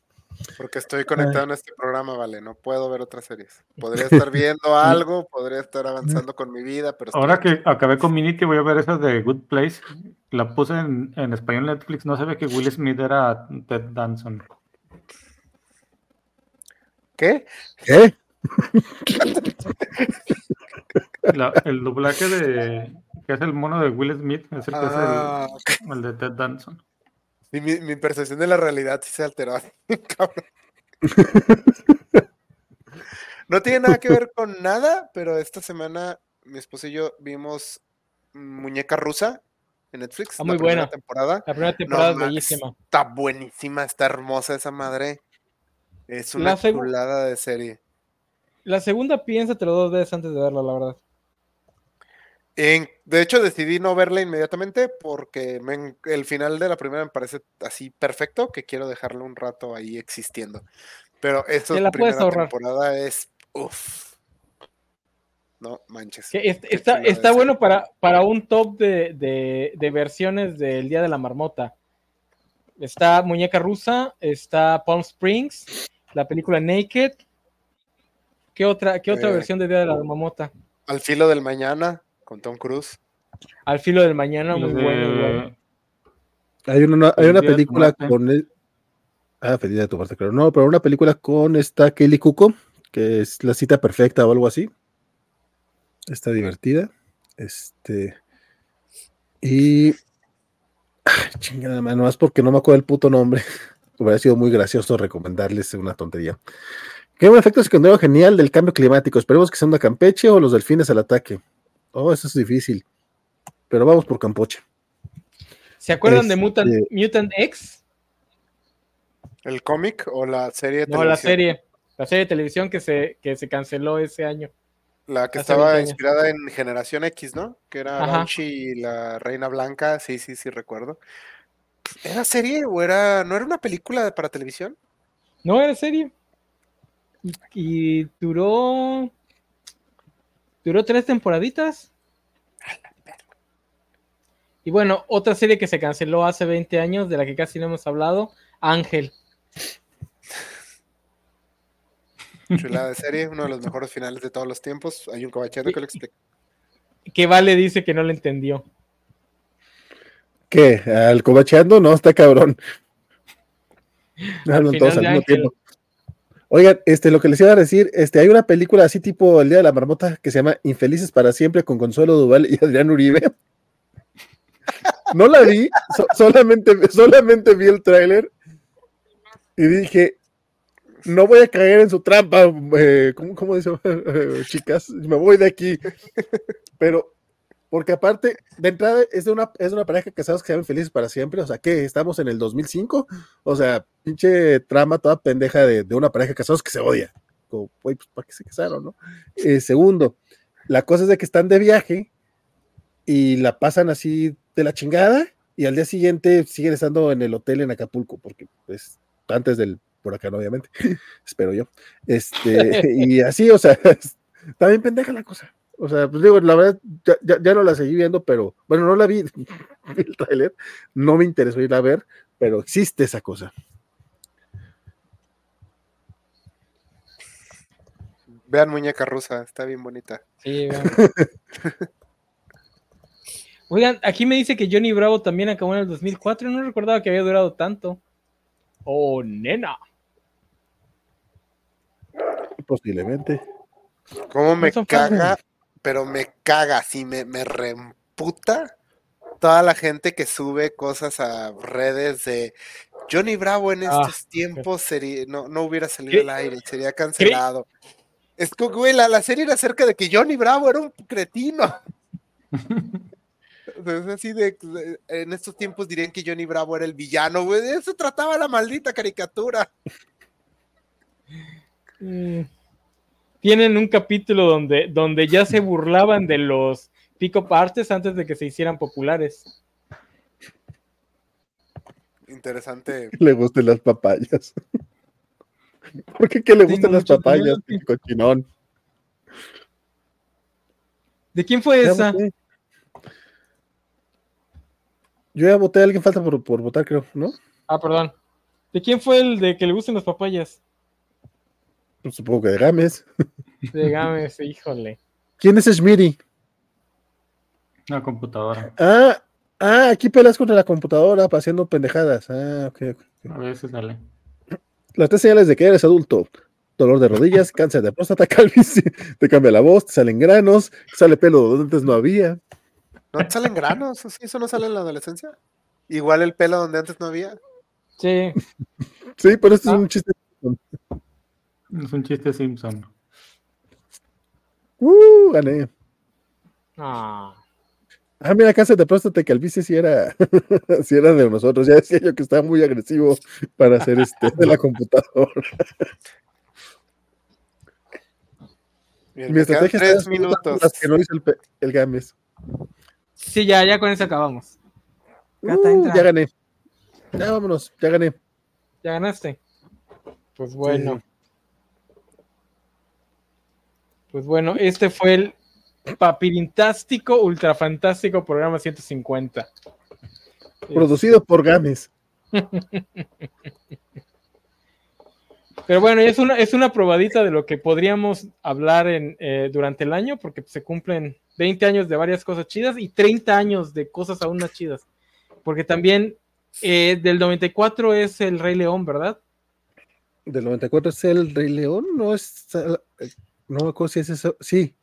Porque estoy conectado en este programa, vale, no puedo ver otras series. Podría estar viendo algo, podría estar avanzando con mi vida, pero estoy Ahora aquí. que acabé Community, voy a ver esa de Good Place. La puse en, en español en Netflix. No se ve que Will Smith era Ted Danson. ¿Qué? ¿Qué? La- el doblaje de que es el mono de Will Smith es el que Ah, es el, el de Ted Danson. sí, mi, mi percepción de la realidad sí se alteró. cabrón. No tiene nada que ver con nada, pero esta semana mi esposo y yo vimos Muñeca Rusa en Netflix. Ah, la muy primera buena. temporada. La primera temporada es mames, bellísima. Está buenísima, está hermosa esa madre. Es La una chulada de serie. La segunda piénsatelo dos veces antes de verla, la verdad. En- de hecho, decidí no verla inmediatamente porque me el final de la primera me parece así perfecto que quiero dejarlo un rato ahí existiendo. Pero esta la puedes primera temporada es uff. No manches. Que es- Qué está, está bueno para, para un top de, de- de versiones del Día de la Marmota. Está Muñeca Rusa, está Palm Springs, la película Naked. ¿Qué otra, qué otra Eh, versión de Día de la Marmota? Al filo del mañana con Tom Cruise. Al filo del mañana, muy de- bueno. Hay una, hay una película con el- Ah, feliz de tu parte, claro. No, pero una película con esta Kelly Cuco, que es la cita perfecta o algo así. Está divertida. Este. Y. Ay, chingada, mano, más porque no me acuerdo el puto nombre. Hubiera sido muy gracioso recomendarles una tontería. Qué buen efecto secundario genial del cambio climático. Esperemos que sea una Campeche o los delfines al ataque. Oh, eso es difícil. Pero vamos por Campoche. ¿Se acuerdan de Este- Mutant, Mutant X? ¿El cómic o la serie de No, la televisión? serie. La serie de televisión que se, que se canceló ese año. La que hace estaba 20 años. inspirada en Generación X, ¿no? Que era. Banshee y la Reina Blanca. Sí, sí, sí, recuerdo. ¿Era serie o era. ¿No era una película para televisión? No, era serie. Y, y duró. Duró tres temporaditas. Y bueno, otra serie que se canceló hace 20 años, de la que casi no hemos hablado, Ángel. Chulada de serie, uno de los mejores finales de todos los tiempos. Hay un caballero que lo explica. Que Vale dice que no lo entendió. ¿Qué? ¿Al cobacheando? No, está cabrón. Hablan final todos al mismo tiempo. Oigan, este, lo que les iba a decir, este, hay una película así tipo El Día de la Marmota que se llama Infelices para Siempre con Consuelo Duval y Adrián Uribe. No la vi, so- solamente, solamente vi el tráiler y dije, no voy a caer en su trampa, eh, ¿cómo, cómo dice? chicas? Me voy de aquí. Pero, porque aparte, de entrada es de una, es de una pareja que se llaman felices para siempre, o sea, que estamos en el 2005, o sea, pinche trama toda pendeja de, de una pareja casados que se odia. Como, güey, pues, ¿para qué se casaron, no? Eh, segundo, La cosa es de que están de viaje y la pasan así de la chingada y al día siguiente siguen estando en el hotel en Acapulco, porque pues antes del huracán, obviamente, espero yo. Este, y así, o sea, está bien pendeja la cosa. O sea, pues digo, la verdad, ya, ya- ya no la seguí viendo, pero bueno, no la vi, vi el tráiler, no me interesó ir a ver, pero existe esa cosa. Vean Muñeca Rusa, está bien bonita. Sí, vean. Oigan, aquí me dice que Johnny Bravo también acabó en el 2004. No recordaba que había durado tanto. Oh, nena. Posiblemente. ¿Cómo me caga? Pero me caga, sí, me, me reemputa toda la gente que sube cosas a redes de Johnny Bravo en Ah, estos tiempos sería, no, no hubiera salido ¿Qué? al aire, sería cancelado. Es que, güey, la, la serie era acerca de que Johnny Bravo era un cretino. Es así de, de- en estos tiempos dirían que Johnny Bravo era el villano, güey. De eso trataba la maldita caricatura. Tienen un capítulo donde, donde ya se burlaban de los pico partes antes de que se hicieran populares. Interesante. Le gusten las papayas. ¿Por qué que le Tengo gustan las papayas? Pinche Cochinón. ¿De quién fue Ya esa? voté. Yo ya voté, alguien falta por, por votar, creo, ¿no? Ah, perdón. ¿De quién fue el de que le gusten las papayas? Pues supongo que de Gámez. De Gámez, híjole. ¿Quién es Schmiri? Una computadora. Ah, ah, aquí pelas contra la computadora haciendo pendejadas. Ah, ok, ok. A veces sale. Las tres señales de que eres adulto. Dolor de rodillas, cáncer de próstata, calvicie, te cambia la voz, te salen granos, sale pelo donde antes no había. ¿No te salen granos? ¿Sí? ¿Eso no sale en la adolescencia? Igual el pelo donde antes no había. Sí. Sí, pero esto Ah. es un chiste. Es un chiste Simpson. Uh, gané. Ah. Ah, mira, cáncer de próstata y calvicie sí era, sí era de nosotros. Ya decía yo que estaba muy agresivo para hacer este de la computadora. Bien, Mi estrategia tres está minutos. las que no hizo el, el Gámez. Sí, ya, ya con eso acabamos. Gata, Uh, ya gané. Ya vámonos, ya gané. Ya ganaste. Pues bueno. Pues bueno, este fue el papirintástico, ultrafantástico programa 150. Producido por Gámez. Pero bueno, es una, es una probadita de lo que podríamos hablar en, eh, durante el año, porque se cumplen 20 años de varias cosas chidas y 30 años de cosas aún más chidas. Porque también eh, del 94 es el Rey León, ¿verdad? Del 94 es el Rey León, no es. No me acuerdo si es eso. Sí.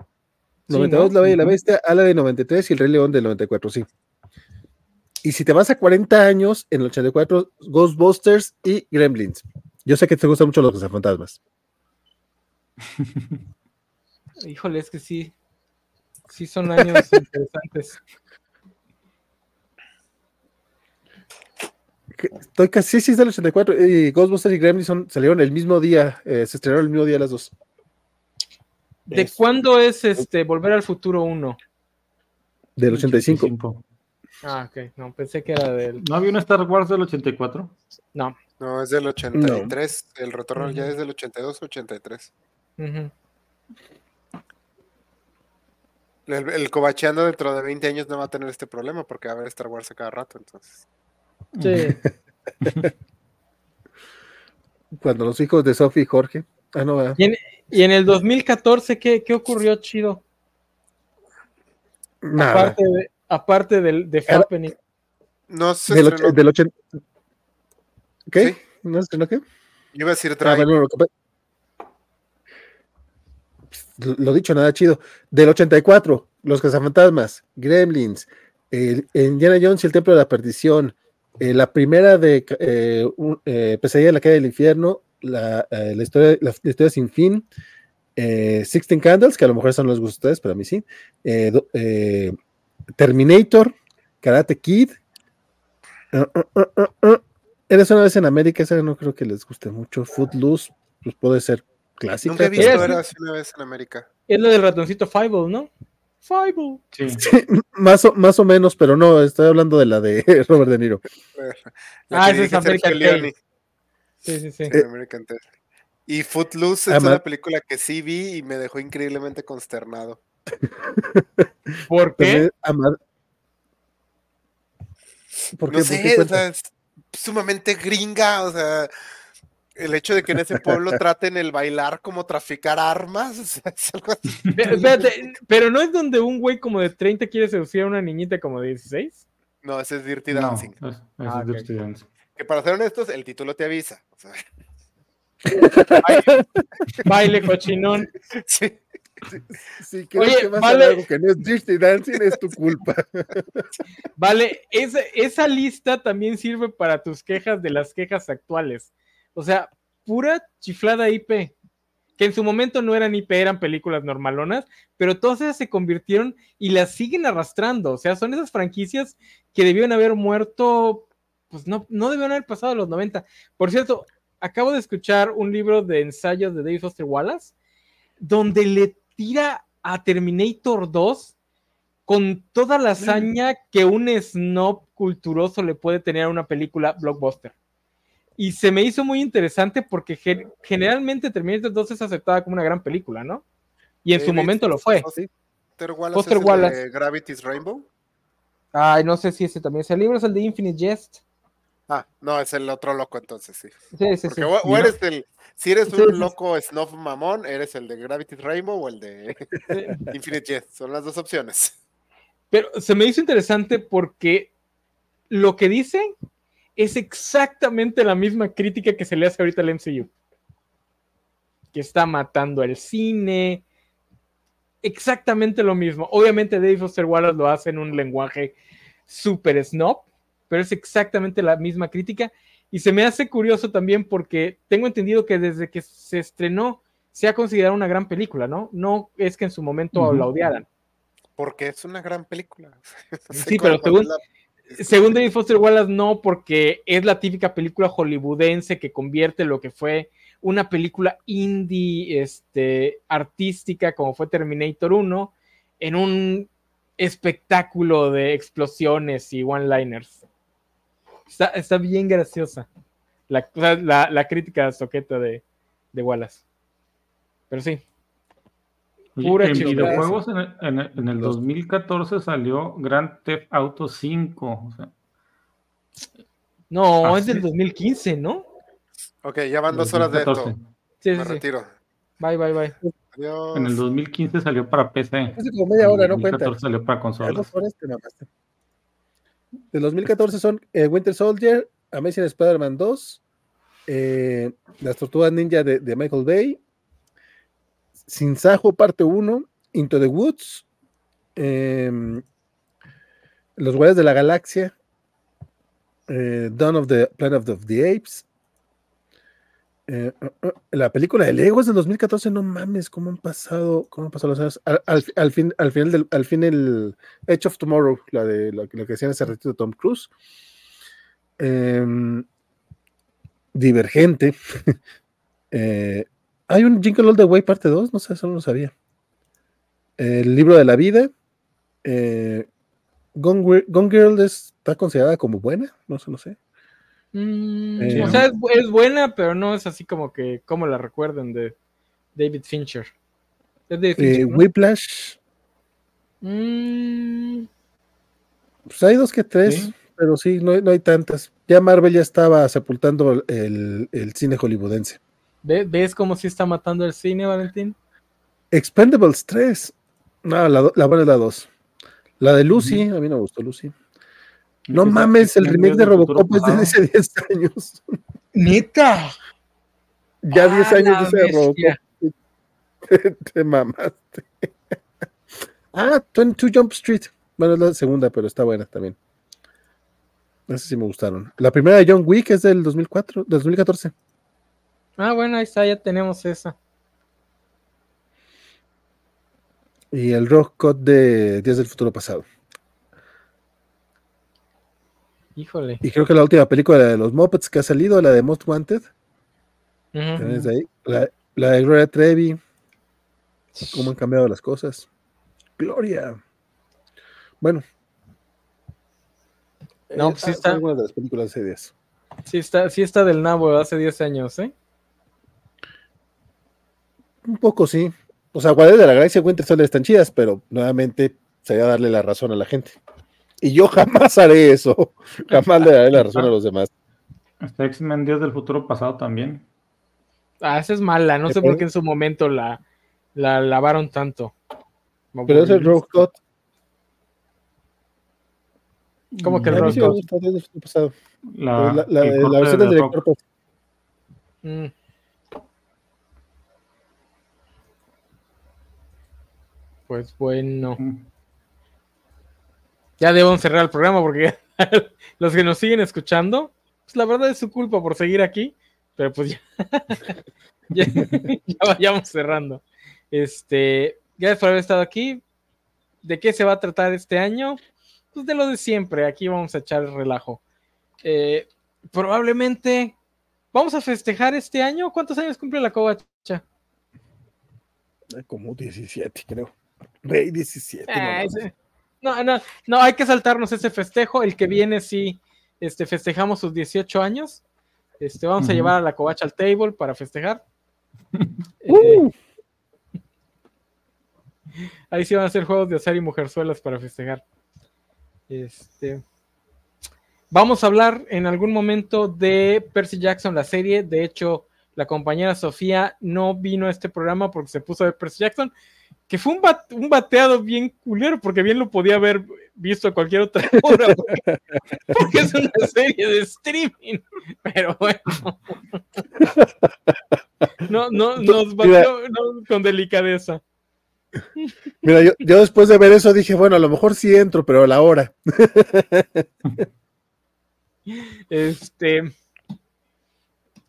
Sí, 92 ¿no? La Bella y la. Bestia, Ala de 93 y el Rey León del 94, sí. Y si te vas a 40 años, en el 84, Ghostbusters y Gremlins. Yo sé que te gustan mucho los cazafantasmas. Híjole, es que sí. Sí son años interesantes. Estoy casi, sí, sí, es del 84. Y Ghostbusters y Gremlins son, salieron el mismo día, eh, se estrenaron el mismo día las dos. ¿De Es- cuándo es este Volver al Futuro 1? Del 85. Ah, ok. No, pensé que era del. ¿No había un Star Wars del 84? No. No, es del 83. El retorno ya es del 82 83. Ujú. El, el cobacheando dentro de 20 años no va a tener este problema porque va a haber Star Wars a cada rato. Entonces, Sí. Cuando los hijos de Sophie y Jorge. Ah, no, ¿verdad? Y en, y en el 2014, ¿qué, qué ocurrió chido? Nada. Aparte, de, aparte del de Era- Happening. no se Del, del 80. ¿Qué? Sí. ¿No estrenó qué? Yo iba a decir Ah, bueno, lo, dicho, nada chido. Del 84, Los Cazafantasmas, Gremlins, el- Indiana Jones y el Templo de la Perdición, eh, la primera de eh, un- eh, Pesadilla en la calle del infierno, la, eh, la historia, la, la historia sin fin, eh, Sixteen Candles, que a lo mejor eso no les gusta a ustedes, pero a mí sí, eh, do- eh, Terminator, Karate Kid, ah, ah, ah, Eres una vez en América, esa no creo que les guste mucho. Footloose, pues puede ser clásica. Nunca he pero- visto Era- era hace una vez en América. Es lo del ratoncito Five, ¿no? Five. Sí. más, o, más o menos, pero no, estoy hablando de la de Robert De Niro. La Ah, ese es American Leone, Sí, sí, sí. Eh, American. Y Footloose es una película que sí vi y me dejó increíblemente consternado. ¿Por qué? No ¿Por qué sé, o sea, es sumamente gringa, o sea, el hecho de que en ese pueblo traten el bailar como traficar armas, o sea, es algo así. Ve- Espérate, pero no es donde un güey como de 30 quiere seducir a una niñita como de 16. No, ese es Dirty No, Dancing. es- es Ah. Dirty Dancing. Que para ser honestos, el título te avisa. o sea, Baile cochinón. sí. Si crees Oye, que vas vale. a algo que no es Dirty Dancing, es tu culpa. Vale, esa, esa lista también sirve para tus quejas de las quejas actuales. O sea, pura chiflada IP. Que en su momento no eran IP, eran películas normalonas, pero todas esas se convirtieron y las siguen arrastrando. O sea, son esas franquicias que debieron haber muerto, pues no, no debieron haber pasado a los 90. Por cierto, acabo de escuchar un libro de ensayos de David Foster Wallace, donde le tira a Terminator 2 con toda la hazaña que un snob culturoso le puede tener a una película blockbuster. Y se me hizo muy interesante porque gen- generalmente Terminator 2 es aceptada como una gran película, ¿no? Y en su momento lo fue. Foster Wallace Foster es el Wallace. de Gravity's Rainbow. Ay, no sé si ese también es el libro, es el de Infinite Jest. Ah, no, es el otro loco entonces, sí. Sí, sí, Porque sí. o, eres el, si eres un sí. loco snuff mamón, eres el de Gravity's Rainbow o el de. Infinite Jest. Son las dos opciones. Pero se me hizo interesante porque lo que dice es exactamente la misma crítica que se le hace ahorita al MCU. Que está matando el cine. Exactamente lo mismo. Obviamente Dave Foster Wallace lo hace en un lenguaje super snob, pero es exactamente la misma crítica. Y se me hace curioso también porque tengo entendido que desde que se estrenó se ha considerado una gran película, ¿no? No es que en su momento la odiaran. Porque es una gran película. Sí, pero según- la- Según David Foster Wallace, no, porque es la típica película hollywoodense que convierte lo que fue una película indie, este, artística, como fue Terminator 1, en un espectáculo de explosiones y one-liners. Está, está bien graciosa la, la, la crítica soqueta de, de Wallace. Pero sí, Pura en chingada. videojuegos, en el, en el- en el 2014 salió Grand Theft Auto 5. o sea, no, Ah, es del sí. 2015, ¿no? Ok, ya van dos horas de 2014. esto. Sí, Me sí, sí. retiro. Bye, bye, bye. Adiós. En el 2015 salió para PC. Hace como media hora, En no el cuenta. 2014 salió para consolas. dos horas te mamaste. De 2014 son eh, Winter Soldier, Amazing Spider-Man 2, eh, Las Tortugas Ninja de, de Michael Bay, Sin Sajo parte 1, Into the Woods, em, Los Guardias de la Galaxia, eh, Dawn of the Planet of the Apes, eh, uh, uh, la película de Lego es del 2014, no mames, cómo han pasado, cómo han pasado los años. Al, al- al fin, al final del, al fin el Edge of Tomorrow, la de lo, que- lo que decían hace ratito Tom Cruise. Em, Divergente. Eh, hay un Jingle All the Way parte 2, no sé, eso no lo sabía. El libro de la vida. Eh, Gone, Gone Girl está considerada como buena, no sé, no sé. Mm, Eh, o sea, es, es buena, pero no es así como que, como la recuerden de David Fincher. Es David Eh, Fincher, ¿no? Whiplash, Mm, pues hay dos que tres, Sí. pero sí, no, hay- no hay tantas. Ya Marvel ya estaba sepultando el, el cine hollywoodense. ¿ve- ¿Ves cómo sí está matando el cine, Valentín? Expendables 3. No, la, la buena es la 2. La de Lucy, a mí no me gustó Lucy. No mames, el remake de Robocop es de hace 10 años. ¡Neta! Ya 10 ¡Ah, años ese Robocop. bestia! Te mamaste. Ah, 22 Jump Street. Bueno, es la segunda, pero está buena también. Esas sí me gustaron. La primera de John Wick es del 2004, del 2014. Ah, bueno, ahí está, ya tenemos esa. Y el Rock Cut de Días del Futuro Pasado. Híjole. Y creo que la última película de los Muppets que ha salido, la de Most Wanted, ahí. La- La de Gloria Trevi. Cómo han cambiado las cosas. Gloria. Bueno. No, eh, pues sí ah, está. Algunas de las películas hace días. Sí está, sí está del nabo hace 10 años, ¿eh? Un poco sí. O sea, Guardianes de la Galaxia Winter Soldier están chidas, pero nuevamente sería darle la razón a la gente. Y yo jamás haré eso. Jamás le daré la razón a los demás. Está X-Men Días del Futuro Pasado también. Ah, esa es mala. No ¿Qué sé por qué en su momento la, la lavaron tanto. Pero es el Rogue Scott. ¿Cómo que el Rogue pasado. La, la, la- el la versión de del director. pues, Mm. Pues bueno. Mm. Ya debemos cerrar el programa porque los que nos siguen escuchando, pues la verdad es su culpa por seguir aquí, pero pues ya, ya, ya vayamos cerrando. Este, gracias por haber estado aquí. ¿De qué se va a tratar este año? Pues de lo de siempre. Aquí vamos a echar el relajo. Eh, probablemente vamos a festejar este año. ¿Cuántos años cumple la covacha? Como 17, creo. Rey 17. Ah, no, ese- No, no, no, hay que saltarnos ese festejo. El que viene, sí, este, festejamos sus 18 años. Este, vamos a llevar a la covacha al table para festejar. Eh, Uh, ahí sí van a ser juegos de azar y mujerzuelas para festejar. Este, vamos a hablar en algún momento de Percy Jackson, la serie. De hecho, la compañera Sofía no vino a este programa porque se puso a ver Percy Jackson, que fue un, bat- un bateado bien culero, porque bien lo podía haber visto a cualquier otra hora, porque, porque es una serie de streaming. Pero bueno. No, no, nos bateó no, con delicadeza. Mira, yo, yo después de ver eso dije, bueno, a lo mejor sí entro, pero a la hora. Este.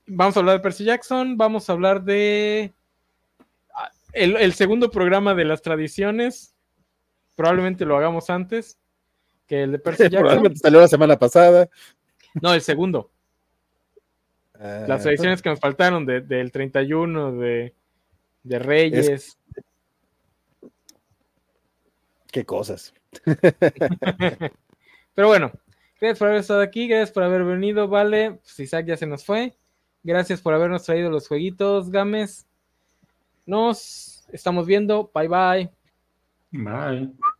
Vamos a hablar de Percy Jackson. Vamos a hablar de. El, el segundo programa de las tradiciones. Probablemente lo hagamos antes que el de Percy Jackson. Probablemente salió la semana pasada. No, el segundo. Ah, Las tradiciones que nos faltaron de- del 31, de, de Reyes. Qué cosas. Pero bueno, gracias por haber estado aquí. Gracias por haber venido. Vale, pues Isaac ya se nos fue. Gracias por habernos traído los jueguitos, Games. Nos estamos viendo. Bye bye. Bye.